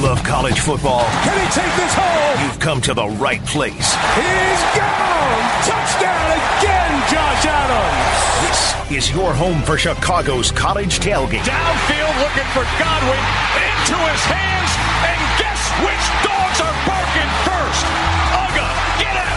love college football? Can he take this home? You've come to the right place. He's gone! Touchdown again, Josh Adams! This is your home for Chicago's college tailgate. Downfield looking for Godwin. Into his hands. And guess which dogs are barking first?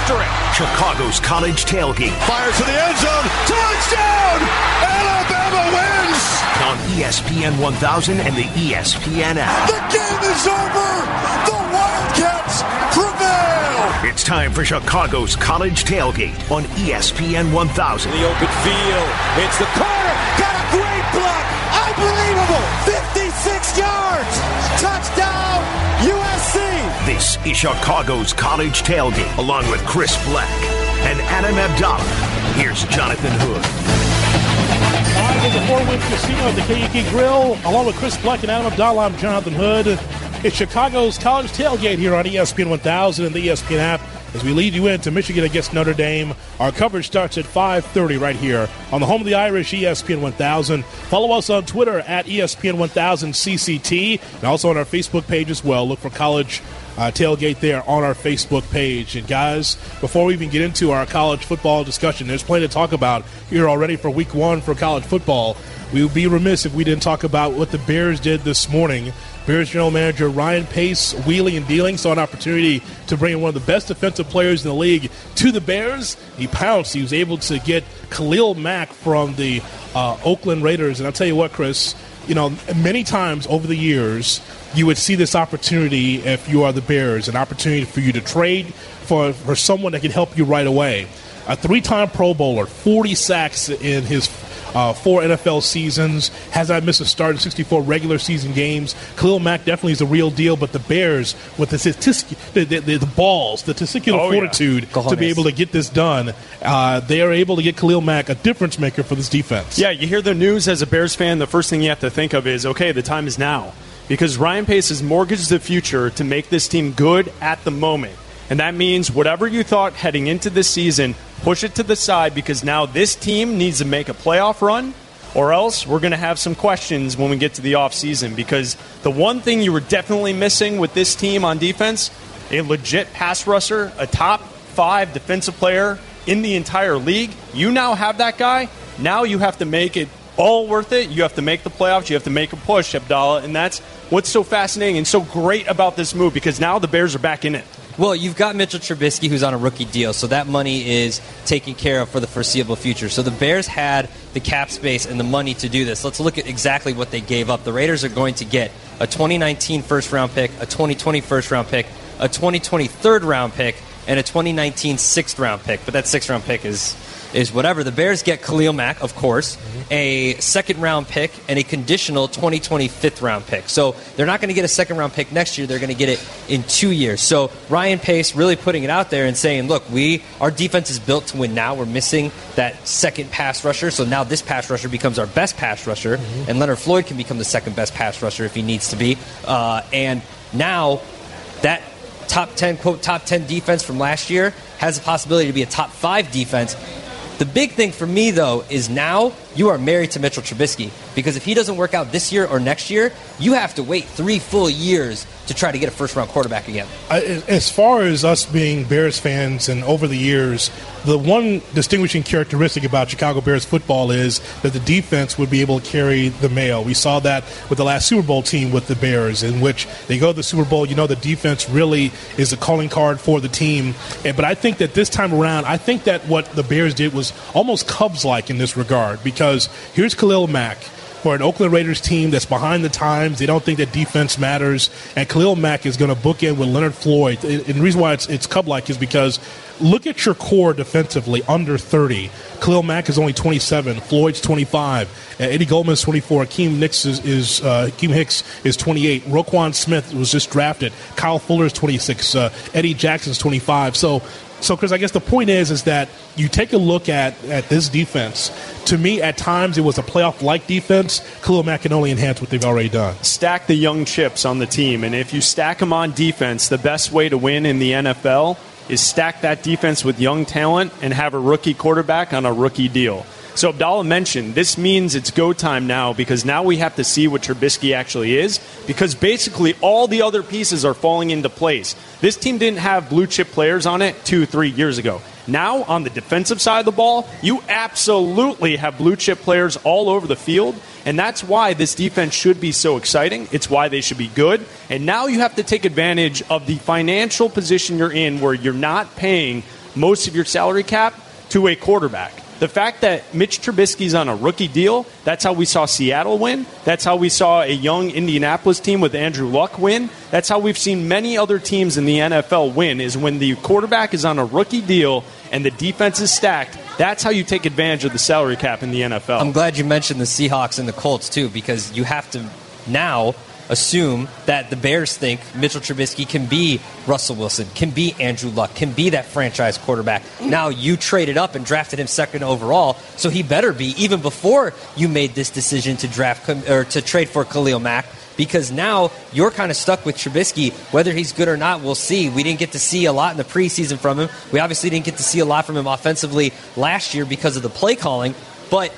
Uga, get after it. Chicago's college tailgate. Fires to the end zone. Touchdown! Alabama wins! On ESPN 1000 and the ESPN app. The game is over! The Wildcats prevail! It's time for Chicago's college tailgate on ESPN 1000. The open field. It's the corner. Got a great block. Unbelievable. 56 yards. Touchdown, USC. This is Chicago's college tailgate, along with Chris Black and Adam Abdallah. Here's Jonathan Hood. Live in the Four Winds Casino at the KUK Grill, along with Chris Black and Adam Abdallah, I'm Jonathan Hood. It's Chicago's college tailgate here on ESPN 1000 and the ESPN app as we lead you into Michigan against Notre Dame. Our coverage starts at 5.30 right here on the home of the Irish, ESPN 1000. Follow us on Twitter at ESPN 1000 CCT and also on our Facebook page as well. Look for college uh, tailgate there on our Facebook page. And guys, before we even get into our college football discussion, there's plenty to talk about here already for week one for college football. We would be remiss if we didn't talk about what the Bears did this morning. Bears general manager Ryan Pace, wheeling and dealing, saw an opportunity to bring in one of the best defensive players in the league to the Bears. He pounced. He was able to get Khalil Mack from the uh, Oakland Raiders. And I'll tell you what, Chris, you know, many times over the years, you would see this opportunity if you are the Bears, an opportunity for you to trade for, for someone that can help you right away. A three time Pro Bowler, 40 sacks in his uh, four NFL seasons, has not missed a start in 64 regular season games. Khalil Mack definitely is a real deal, but the Bears, with the, statistic, the, the, the, the balls, the testicular Oh, yeah. fortitude to be able to get this done, uh, they are able to get Khalil Mack a difference maker for this defense. Yeah, you hear the news as a Bears fan, the first thing you have to think of is okay, the time is now. Because Ryan Pace has mortgaged the future to make this team good at the moment. And that means whatever you thought heading into this season, push it to the side because now this team needs to make a playoff run, or else we're going to have some questions when we get to the offseason. Because the one thing you were definitely missing with this team on defense, a legit pass rusher, a top five defensive player in the entire league. You now have that guy. Now you have to make it all worth it. You have to make the playoffs. You have to make a push, Abdallah. And that's what's so fascinating and so great about this move because now the Bears are back in it. Well, you've got Mitchell Trubisky, who's on a rookie deal, so that money is taken care of for the foreseeable future. So the Bears had the cap space and the money to do this. Let's look at exactly what they gave up. The Raiders are going to get a 2019 first round pick, a 2020 first round pick, a 2020 third round pick, and a 2019 sixth round pick. But that sixth round pick is is whatever. The Bears get Khalil Mack, of course, a second round pick, and a conditional 2020 fifth round pick. So they're not going to get a second round pick next year. They're going to get it in two years. So Ryan Pace really putting it out there and saying, look, we our defense is built to win now. We're missing that second pass rusher. So now this pass rusher becomes our best pass rusher, and Leonard Floyd can become the second best pass rusher if he needs to be. Uh, and now that top 10 quote top 10 defense from last year has the possibility to be a top 5 defense the big thing for me though is now you are married to Mitchell Trubisky because if he doesn't work out this year or next year you have to wait 3 full years to try to get a first round quarterback again as far as us being Bears fans and over the years, the one distinguishing characteristic about Chicago Bears football is that the defense would be able to carry the mail. We saw that with the last Super Bowl team with the Bears, in which they go to the Super Bowl. You know, the defense really is a calling card for the team. But I think that this time around, I think that what the Bears did was almost Cubs like in this regard because here's Khalil Mack for an Oakland Raiders team that's behind the times. They don't think that defense matters. And Khalil Mack is going to book in with Leonard Floyd. And the reason why it's, it's Cub like is because look at your core defensively under 30. Khalil Mack is only 27. Floyd's 25. Uh, Eddie Goldman's 24. Akiem is, is uh, Akiem Hicks is 28. Roquan Smith was just drafted. Kyle Fuller is 26. Uh, Eddie Jackson's 25. So so, Chris, I guess the point is, is that you take a look at, at this defense. To me, at times, it was a playoff-like defense. Khalil Mack can only enhance what they've already done. Stack the young chips on the team. And if you stack them on defense, the best way to win in the NFL is stack that defense with young talent and have a rookie quarterback on a rookie deal. So Abdallah mentioned this means it's go time now because now we have to see what Trubisky actually is because basically all the other pieces are falling into place. This team didn't have blue chip players on it two, three years ago. Now, on the defensive side of the ball, you absolutely have blue chip players all over the field. And that's why this defense should be so exciting. It's why they should be good. And now you have to take advantage of the financial position you're in where you're not paying most of your salary cap to a quarterback. The fact that Mitch Trubisky's on a rookie deal, that's how we saw Seattle win. That's how we saw a young Indianapolis team with Andrew Luck win. That's how we've seen many other teams in the NFL win is when the quarterback is on a rookie deal and the defense is stacked. That's how you take advantage of the salary cap in the NFL. I'm glad you mentioned the Seahawks and the Colts too, because you have to now assume that the Bears think Mitchell Trubisky can be Russell Wilson, can be Andrew Luck, can be that franchise quarterback. Now you traded up and drafted him second overall, so he better be even before you made this decision to draft or to trade for Khalil Mack. Because now you're kind of stuck with Trubisky. Whether he's good or not, we'll see. We didn't get to see a lot in the preseason from him. We obviously didn't get to see a lot from him offensively last year because of the play calling. But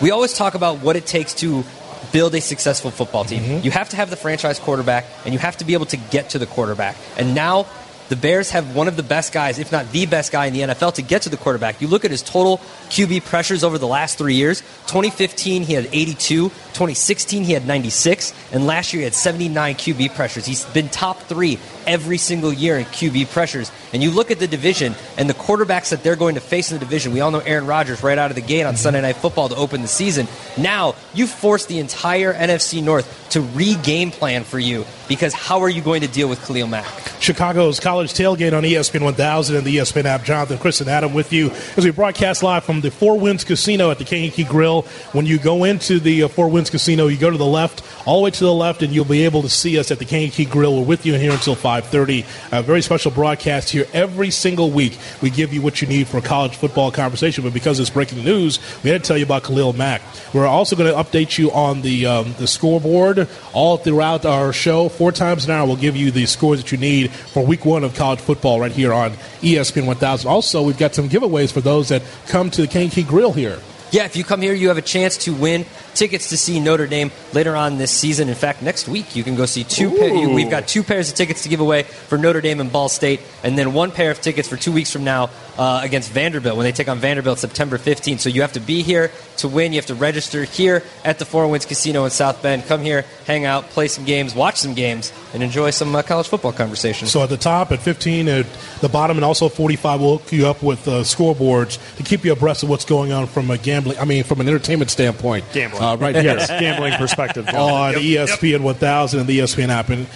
we always talk about what it takes to build a successful football team. Mm-hmm. You have to have the franchise quarterback, and you have to be able to get to the quarterback. And now the Bears have one of the best guys, if not the best guy in the NFL, to get to the quarterback. You look at his total QB pressures over the last three years. 2015, he had 82. 2016, he had 96. And last year, he had 79 QB pressures. He's been top three every single year in QB pressures. And you look at the division and the quarterbacks that they're going to face in the division. We all know Aaron Rodgers right out of the gate on mm-hmm. Sunday Night Football to open the season. Now, you force the entire NFC North to re-game plan for you because how are you going to deal with Khalil Mack? Chicago's College Tailgate on ESPN 1000 and the ESPN app. Jonathan, Chris, and Adam with you as we broadcast live from the Four Winds Casino at the Kankakee Grill. When you go into the uh, Four Winds Casino, you go to the left, all the way to the left, and you'll be able to see us at the Kankakee Grill. We're with you in here until 5.30. A very special broadcast here every single week. We give you what you need for a college football conversation, but because it's breaking news, we had to tell you about Khalil Mack. We're also going to update you on the, um, the scoreboard all throughout our show. Four times an hour, we'll give you the scores that you need for week one of college football right here on ESPN 1000. Also, we've got some giveaways for those that come to the Kankakee Grill here. Yeah, if you come here, you have a chance to win tickets to see Notre Dame later on this season. In fact, next week you can go see two. Pa- we've got two pairs of tickets to give away for Notre Dame and Ball State, and then one pair of tickets for two weeks from now uh, against Vanderbilt when they take on Vanderbilt September 15th. So you have to be here to win. You have to register here at the Four Winds Casino in South Bend. Come here, hang out, play some games, watch some games, and enjoy some uh, college football conversations. So at the top, at 15, at the bottom, and also 45, we'll hook you up with uh, scoreboards to keep you abreast of what's going on from a gambling. I mean, from an entertainment standpoint. Gambling, uh, right yes, gambling perspective on yep, ESPN yep. 1000 and the ESPN app. And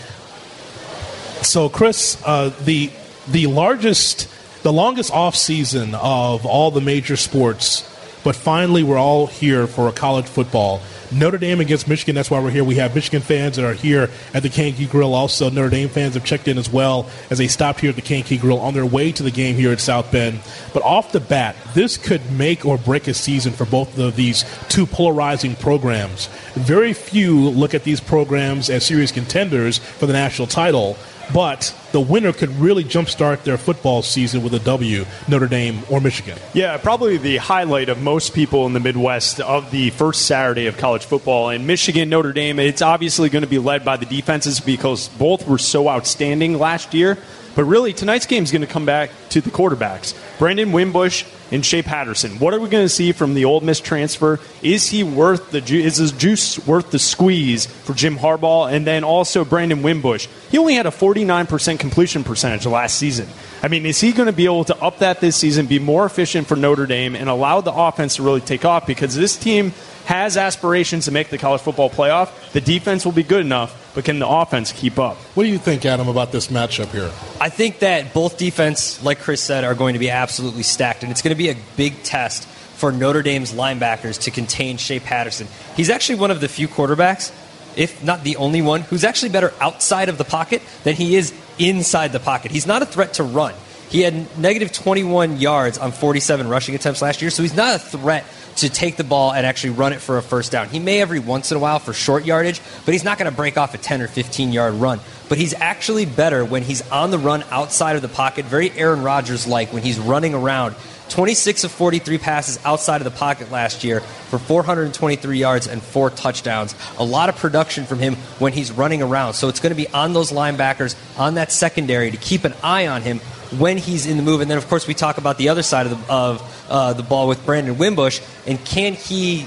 so, Chris, uh, the the largest, the longest off season of all the major sports, but finally we're all here for a college football. Notre Dame against Michigan. That's why we're here. We have Michigan fans that are here at the Kankakee Grill. Also, Notre Dame fans have checked in as well as they stopped here at the Kankakee Grill on their way to the game here at South Bend. But off the bat, this could make or break a season for both of these two polarizing programs. Very few look at these programs as serious contenders for the national title but the winner could really jumpstart their football season with a W, Notre Dame or Michigan. Yeah, probably the highlight of most people in the Midwest of the first Saturday of college football. And Michigan, Notre Dame, it's obviously going to be led by the defenses because both were so outstanding last year. But really, tonight's game is going to come back to the quarterbacks. Brandon Wimbush and Shea Patterson. What are we going to see from the Ole Miss transfer? Is he worth the ju- is his juice worth the squeeze for Jim Harbaugh? And then also Brandon Wimbush. He only had a 49% completion percentage last season. I mean, is he going to be able to up that this season, be more efficient for Notre Dame, and allow the offense to really take off? Because this team has aspirations to make the college football playoff. The defense will be good enough, but can the offense keep up? What do you think, Adam, about this matchup here? I think that both defense, like Chris said, are going to be absolutely stacked, and it's going to be a big test for Notre Dame's linebackers to contain Shea Patterson. He's actually one of the few quarterbacks, if not the only one, who's actually better outside of the pocket than he is inside the pocket. He's not a threat to run. He had negative 21 yards on 47 rushing attempts last year, so he's not a threat to take the ball and actually run it for a first down. He may every once in a while for short yardage, but he's not going to break off a 10 or 15 yard run. But he's actually better when he's on the run outside of the pocket, very Aaron Rodgers like when he's running around. 26 of 43 passes outside of the pocket last year for 423 yards and four touchdowns. A lot of production from him when he's running around. So it's going to be on those linebackers, on that secondary to keep an eye on him when he's in the move. And then, of course, we talk about the other side of the, of, uh, the ball with Brandon Wimbush. And can he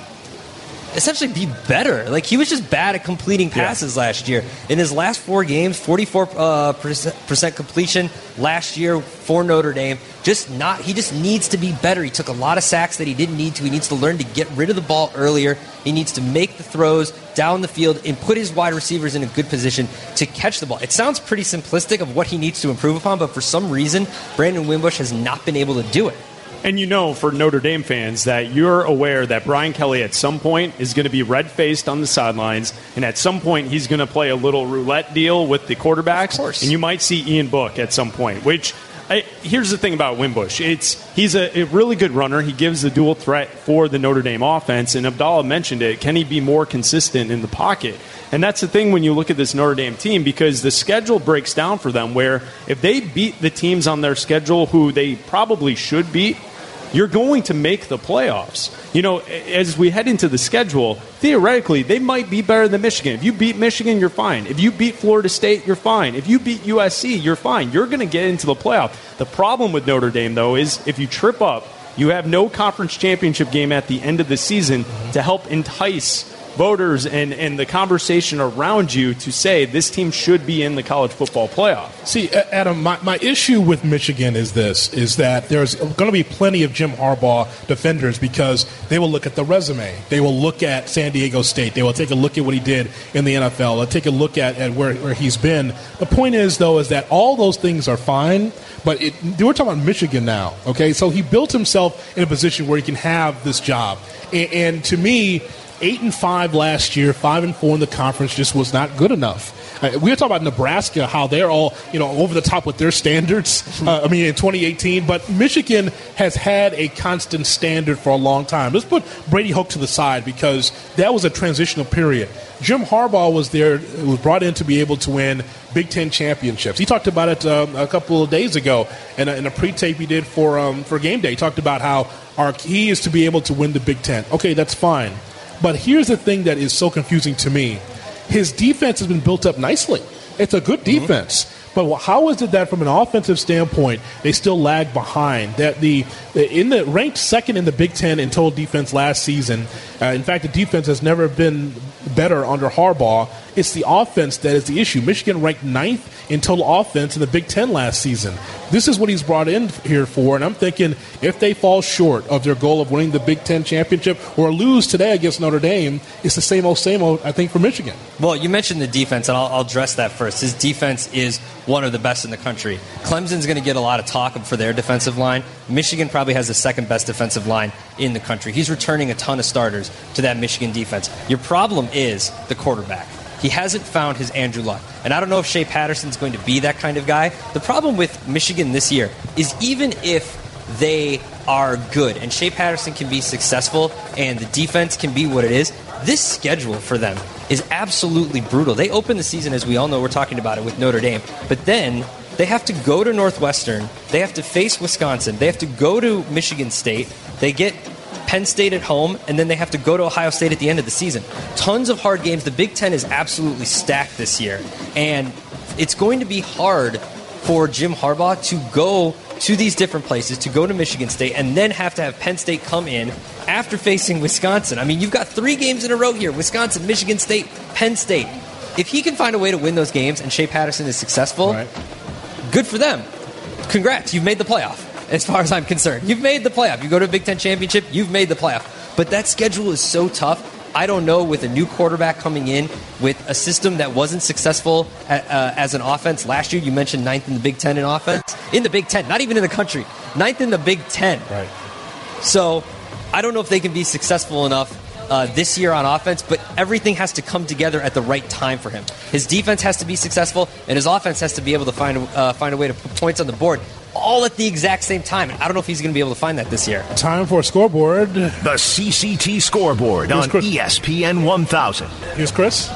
essentially be better. Like he was just bad at completing passes yeah. last year. In his last four games, 44 uh, percent completion last year for Notre Dame. Just not. He just needs to be better. He took a lot of sacks that he didn't need to. He needs to learn to get rid of the ball earlier. He needs to make the throws down the field and put his wide receivers in a good position to catch the ball. It sounds pretty simplistic of what he needs to improve upon, but for some reason, Brandon Wimbush has not been able to do it. And you know, for Notre Dame fans, that you're aware that Brian Kelly at some point is going to be red faced on the sidelines, and at some point he's going to play a little roulette deal with the quarterbacks. Of course. And you might see Ian Book at some point, which. I, here's the thing about Wimbush. It's he's a, a, really good runner. He gives the dual threat for the Notre Dame offense. And Abdallah mentioned it. Can he be more consistent in the pocket? And that's the thing when you look at this Notre Dame team because the schedule breaks down for them. Where if they beat the teams on their schedule who they probably should beat, you're going to make the playoffs. You know, as we head into the schedule, theoretically, they might be better than Michigan. If you beat Michigan, you're fine. If you beat Florida State, you're fine. If you beat USC, you're fine. You're going to get into the playoff. The problem with Notre Dame, though, is if you trip up, you have no conference championship game at the end of the season to help entice voters and, and the conversation around you to say this team should be in the college football playoff. See, Adam, my, my issue with Michigan is this, is that there's going to be plenty of Jim Harbaugh defenders because they will look at the resume. They will look at San Diego State. They will take a look at what he did in the NFL. They'll take a look at, at where, where he's been. The point is, though, is that all those things are fine, but it, we're talking about Michigan now, okay? So he built himself in a position where he can have this job. and, and to me, eight and five last year, five and four in the conference just was not good enough. Uh, we were talking about Nebraska, how they're all you know over the top with their standards. Uh, I mean, in 2018, but Michigan has had a constant standard for a long time. Let's put Brady Hoke to the side because that was a transitional period. Jim Harbaugh was there, was brought in to be able to win Big Ten championships. He talked about it um, a couple of days ago in a, in a pre-tape he did for um, for game day. He talked about how our key is to be able to win the Big Ten. Okay, that's fine. But here's the thing that is so confusing to me his defense has been built up nicely. It's a good mm-hmm. defense. But how is it that, from an offensive standpoint, they still lag behind? That the in the ranked second in the Big Ten in total defense last season. Uh, in fact, the defense has never been better under Harbaugh. It's the offense that is the issue. Michigan ranked ninth in total offense in the Big Ten last season. This is what he's brought in here for, and I'm thinking if they fall short of their goal of winning the Big Ten championship or lose today against Notre Dame, it's the same old, same old, I think, for Michigan. Well, you mentioned the defense, and I'll, I'll address that first. His defense is one of the best in the country. Clemson's going to get a lot of talk for their defensive line. Michigan probably has the second best defensive line in the country. He's returning a ton of starters to that Michigan defense. Your problem is the quarterback. He hasn't found his Andrew Luck. And I don't know if Shea Patterson's going to be that kind of guy. The problem with Michigan this year is even if they are good and Shea Patterson can be successful and the defense can be what it is, this schedule for them is absolutely brutal. They open the season, as we all know, we're talking about it with Notre Dame, but then they have to go to Northwestern, they have to face Wisconsin, they have to go to Michigan State, they get Penn State at home, and then they have to go to Ohio State at the end of the season. Tons of hard games. The Big Ten is absolutely stacked this year, and it's going to be hard for Jim Harbaugh to go to these different places, to go to Michigan State, and then have to have Penn State come in after facing Wisconsin. I mean, you've got three games in a row here Wisconsin, Michigan State, Penn State. If he can find a way to win those games and Shea Patterson is successful, right. good for them. Congrats, you've made the playoff as far as I'm concerned. You've made the playoff. You go to a Big Ten championship, you've made the playoff. But that schedule is so tough. I don't know with a new quarterback coming in with a system that wasn't successful at, uh, as an offense last year. You mentioned ninth in the Big Ten in offense. In the Big Ten, not even in the country. Ninth in the Big Ten. Right. So I don't know if they can be successful enough uh, this year on offense, but everything has to come together at the right time for him. His defense has to be successful, and his offense has to be able to find uh, find a way to put points on the board all at the exact same time. And I don't know if he's going to be able to find that this year. Time for a scoreboard. The CCT scoreboard on Chris. ESPN 1000. Here's Chris.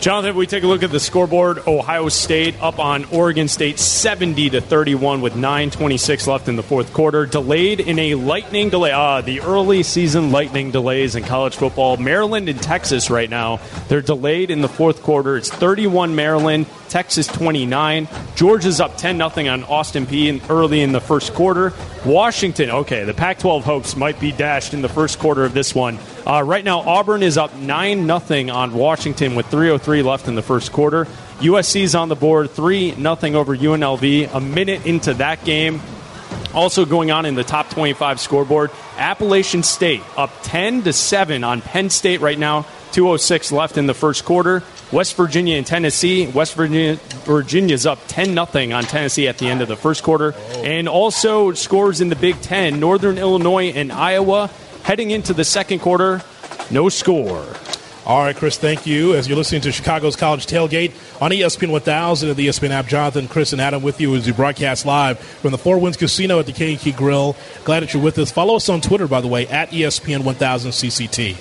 Jonathan, we take a look at the scoreboard, Ohio State up on Oregon State 70 to 31 with 9:26 left in the fourth quarter. Delayed in a lightning delay. Ah, the early season lightning delays in college football. Maryland and Texas right now. They're delayed in the fourth quarter. It's 31 Maryland, Texas 29. Georgia's up 10 0 on Austin Peay in, early in the first quarter. Washington, okay, the Pac 12 hopes might be dashed in the first quarter of this one. Uh, right now, Auburn is up 9 0 on Washington with 3.03 left in the first quarter. USC's on the board 3 0 over UNLV. A minute into that game, also going on in the top 25 scoreboard, Appalachian State up 10 to 7 on Penn State right now. 206 left in the first quarter. West Virginia and Tennessee. West Virginia Virginia's up 10 0 on Tennessee at the end of the first quarter. And also scores in the Big 10. Northern Illinois and Iowa heading into the second quarter. No score. All right, Chris, thank you. As you're listening to Chicago's College Tailgate on ESPN 1000 and the ESPN app, Jonathan, Chris, and Adam with you as we broadcast live from the Four Winds Casino at the Key Grill. Glad that you're with us. Follow us on Twitter, by the way, at ESPN 1000 CCT.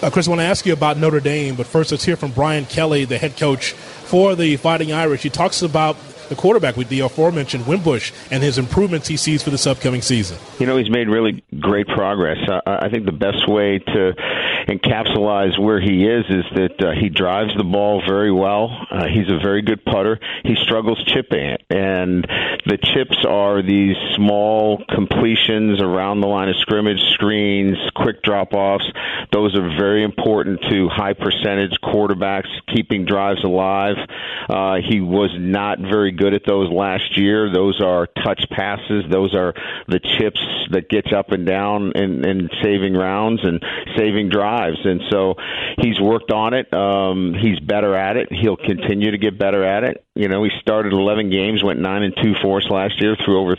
Uh, Chris, I want to ask you about Notre Dame, but first let's hear from Brian Kelly, the head coach for the Fighting Irish. He talks about the quarterback with the aforementioned Wimbush and his improvements he sees for this upcoming season. You know, he's made really great progress. Uh, I think the best way to encapsulize where he is is that uh, he drives the ball very well. Uh, he's a very good putter. He struggles chipping it, and the chips are these small completions around the line of scrimmage, screens, quick drop offs. Those are very important to high percentage quarterbacks keeping drives alive. Uh, he was not very good at those last year. Those are touch passes. Those are the chips that get you up and down and, and saving rounds and saving drives. And so he's worked on it. Um, he's better at it. He'll continue to get better at it. You know, he started 11 games, went nine and two fourths last year, threw over,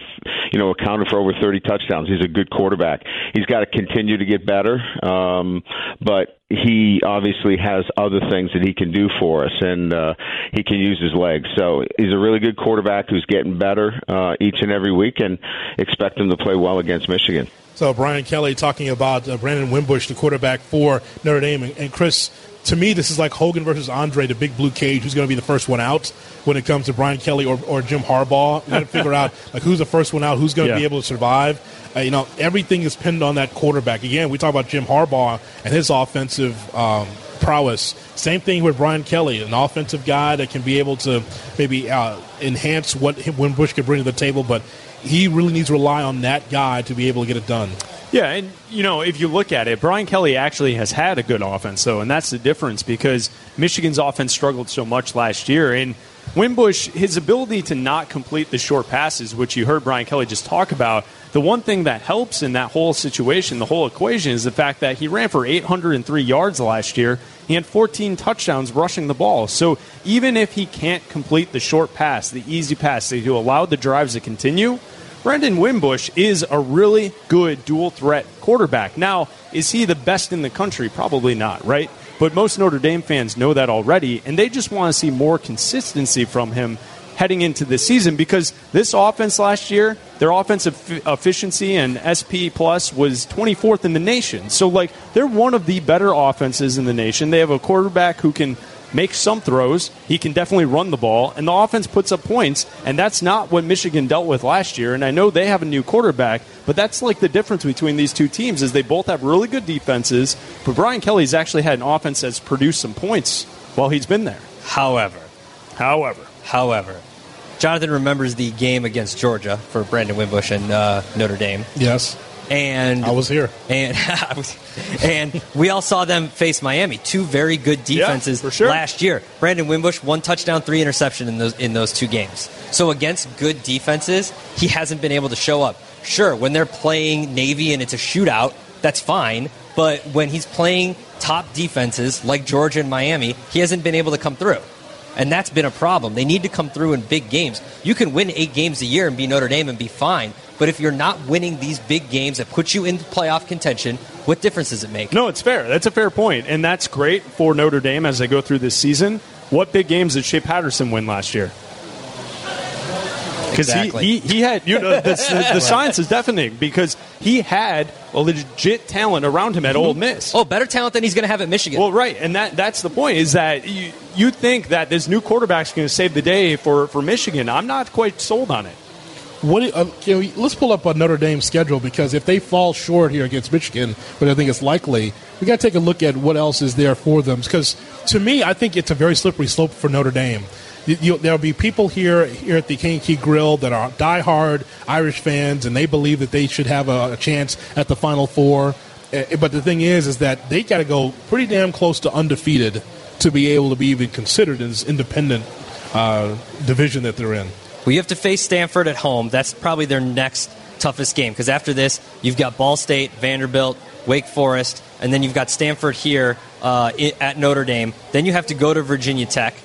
you know, accounted for over 30 touchdowns. He's a good quarterback. He's got to continue to get better, um, but he obviously has other things that he can do for us, and uh, he can use his legs. So he's a really good quarterback who's getting better uh, each and every week, and expect him to play well against Michigan. So Brian Kelly talking about uh, Brandon Wimbush, the quarterback for Notre Dame, and, and Chris. To me, this is like Hogan versus Andre, the big blue cage. Who's going to be the first one out when it comes to Brian Kelly or, or Jim Harbaugh? We got to figure out like who's the first one out, who's going to Yeah. be able to survive. Uh, you know, everything is pinned on that quarterback. Again, we talk about Jim Harbaugh and his offensive um, prowess. Same thing with Brian Kelly, an offensive guy that can be able to maybe uh, enhance what Wimbush can bring to the table, but he really needs to rely on that guy to be able to get it done. Yeah, and you know, if you look at it, Brian Kelly actually has had a good offense though, and that's the difference because Michigan's offense struggled so much last year and Wimbush, his ability to not complete the short passes, which you heard Brian Kelly just talk about, the one thing that helps in that whole situation, the whole equation, is the fact that he ran for 803 yards last year. He had 14 touchdowns rushing the ball. So even if he can't complete the short pass, the easy pass, to allow the drives to continue, Brandon Wimbush is a really good dual threat quarterback. Now, is he the best in the country? Probably not, right? But most Notre Dame fans know that already, and they just want to see more consistency from him heading into this season because this offense last year, their offensive efficiency and SP plus was 24th in the nation. So, like, they're one of the better offenses in the nation. They have a quarterback who can make some throws. He can definitely run the ball, and the offense puts up points. And that's not what Michigan dealt with last year. And I know they have a new quarterback, but that's like the difference between these two teams is they both have really good defenses. But Brian Kelly's actually had an offense that's produced some points while he's been there. However, However, however, Jonathan remembers the game against Georgia for Brandon Wimbush and uh, Notre Dame, Yes, and I was here. and and we all saw them face Miami, two very good defenses for sure. last year. Brandon Wimbush, one touchdown, three interception in those in those two games. So against good defenses, he hasn't been able to show up. Sure, when they're playing Navy and it's a shootout, that's fine. But when he's playing top defenses like Georgia and Miami, he hasn't been able to come through. And that's been a problem. They need to come through in big games. You can win eight games a year and be Notre Dame and be fine. But if you're not winning these big games that put you in playoff contention, what difference does it make? No, it's fair. That's a fair point, and that's great for Notre Dame as they go through this season. What big games did Shea Patterson win last year? Because Exactly. he, he, he had you know the, the, the science is deafening because he had a legit talent around him at Ole Miss. Oh, better talent than he's going to have at Michigan. Well, right, and that that's the point is that you you think that this new quarterback's going to save the day for for Michigan. I'm not quite sold on it. What? do- Uh, can we, let's pull up a Notre Dame schedule because if they fall short here against Michigan, but I think it's likely, we got to take a look at what else is there for them. Because to me, I think it's a very slippery slope for Notre Dame. You, there'll be people here here at the King Key Grill that are diehard Irish fans, and they believe that they should have a, a chance at the Final Four. Uh, But the thing is, is that they got to go pretty damn close to undefeated to be able to be even considered this independent uh, division that they're in. Well, you have to face Stanford at home. That's probably their next toughest game because after this, you've got Ball State, Vanderbilt, Wake Forest, and then you've got Stanford here uh, at Notre Dame. Then you have to go to Virginia Tech.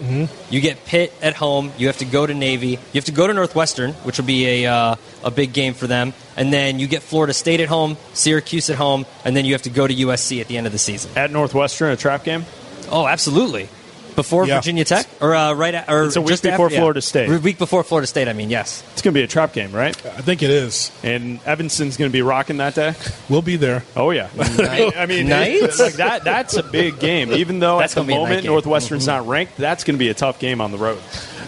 You get Pitt at home. You have to go to Navy. You have to go to Northwestern, which will be a uh, a big game for them. And then you get Florida State at home, Syracuse at home, and then you have to go to USC at the end of the season. At Northwestern, a trap game. Oh, absolutely. Before Yeah. Virginia Tech, or uh, right, at, or It's a week just before after- yeah. Florida State. Week before Florida State. I mean, yes. It's going to be a trap game, right? I think it is. And Evanston's going to be rocking that day. We'll be there. Oh yeah, I mean, Nice. it's like that. That's a big game. Even though That's at the gonna be a night moment. Northwestern's not ranked, that's going to be a tough game on the road.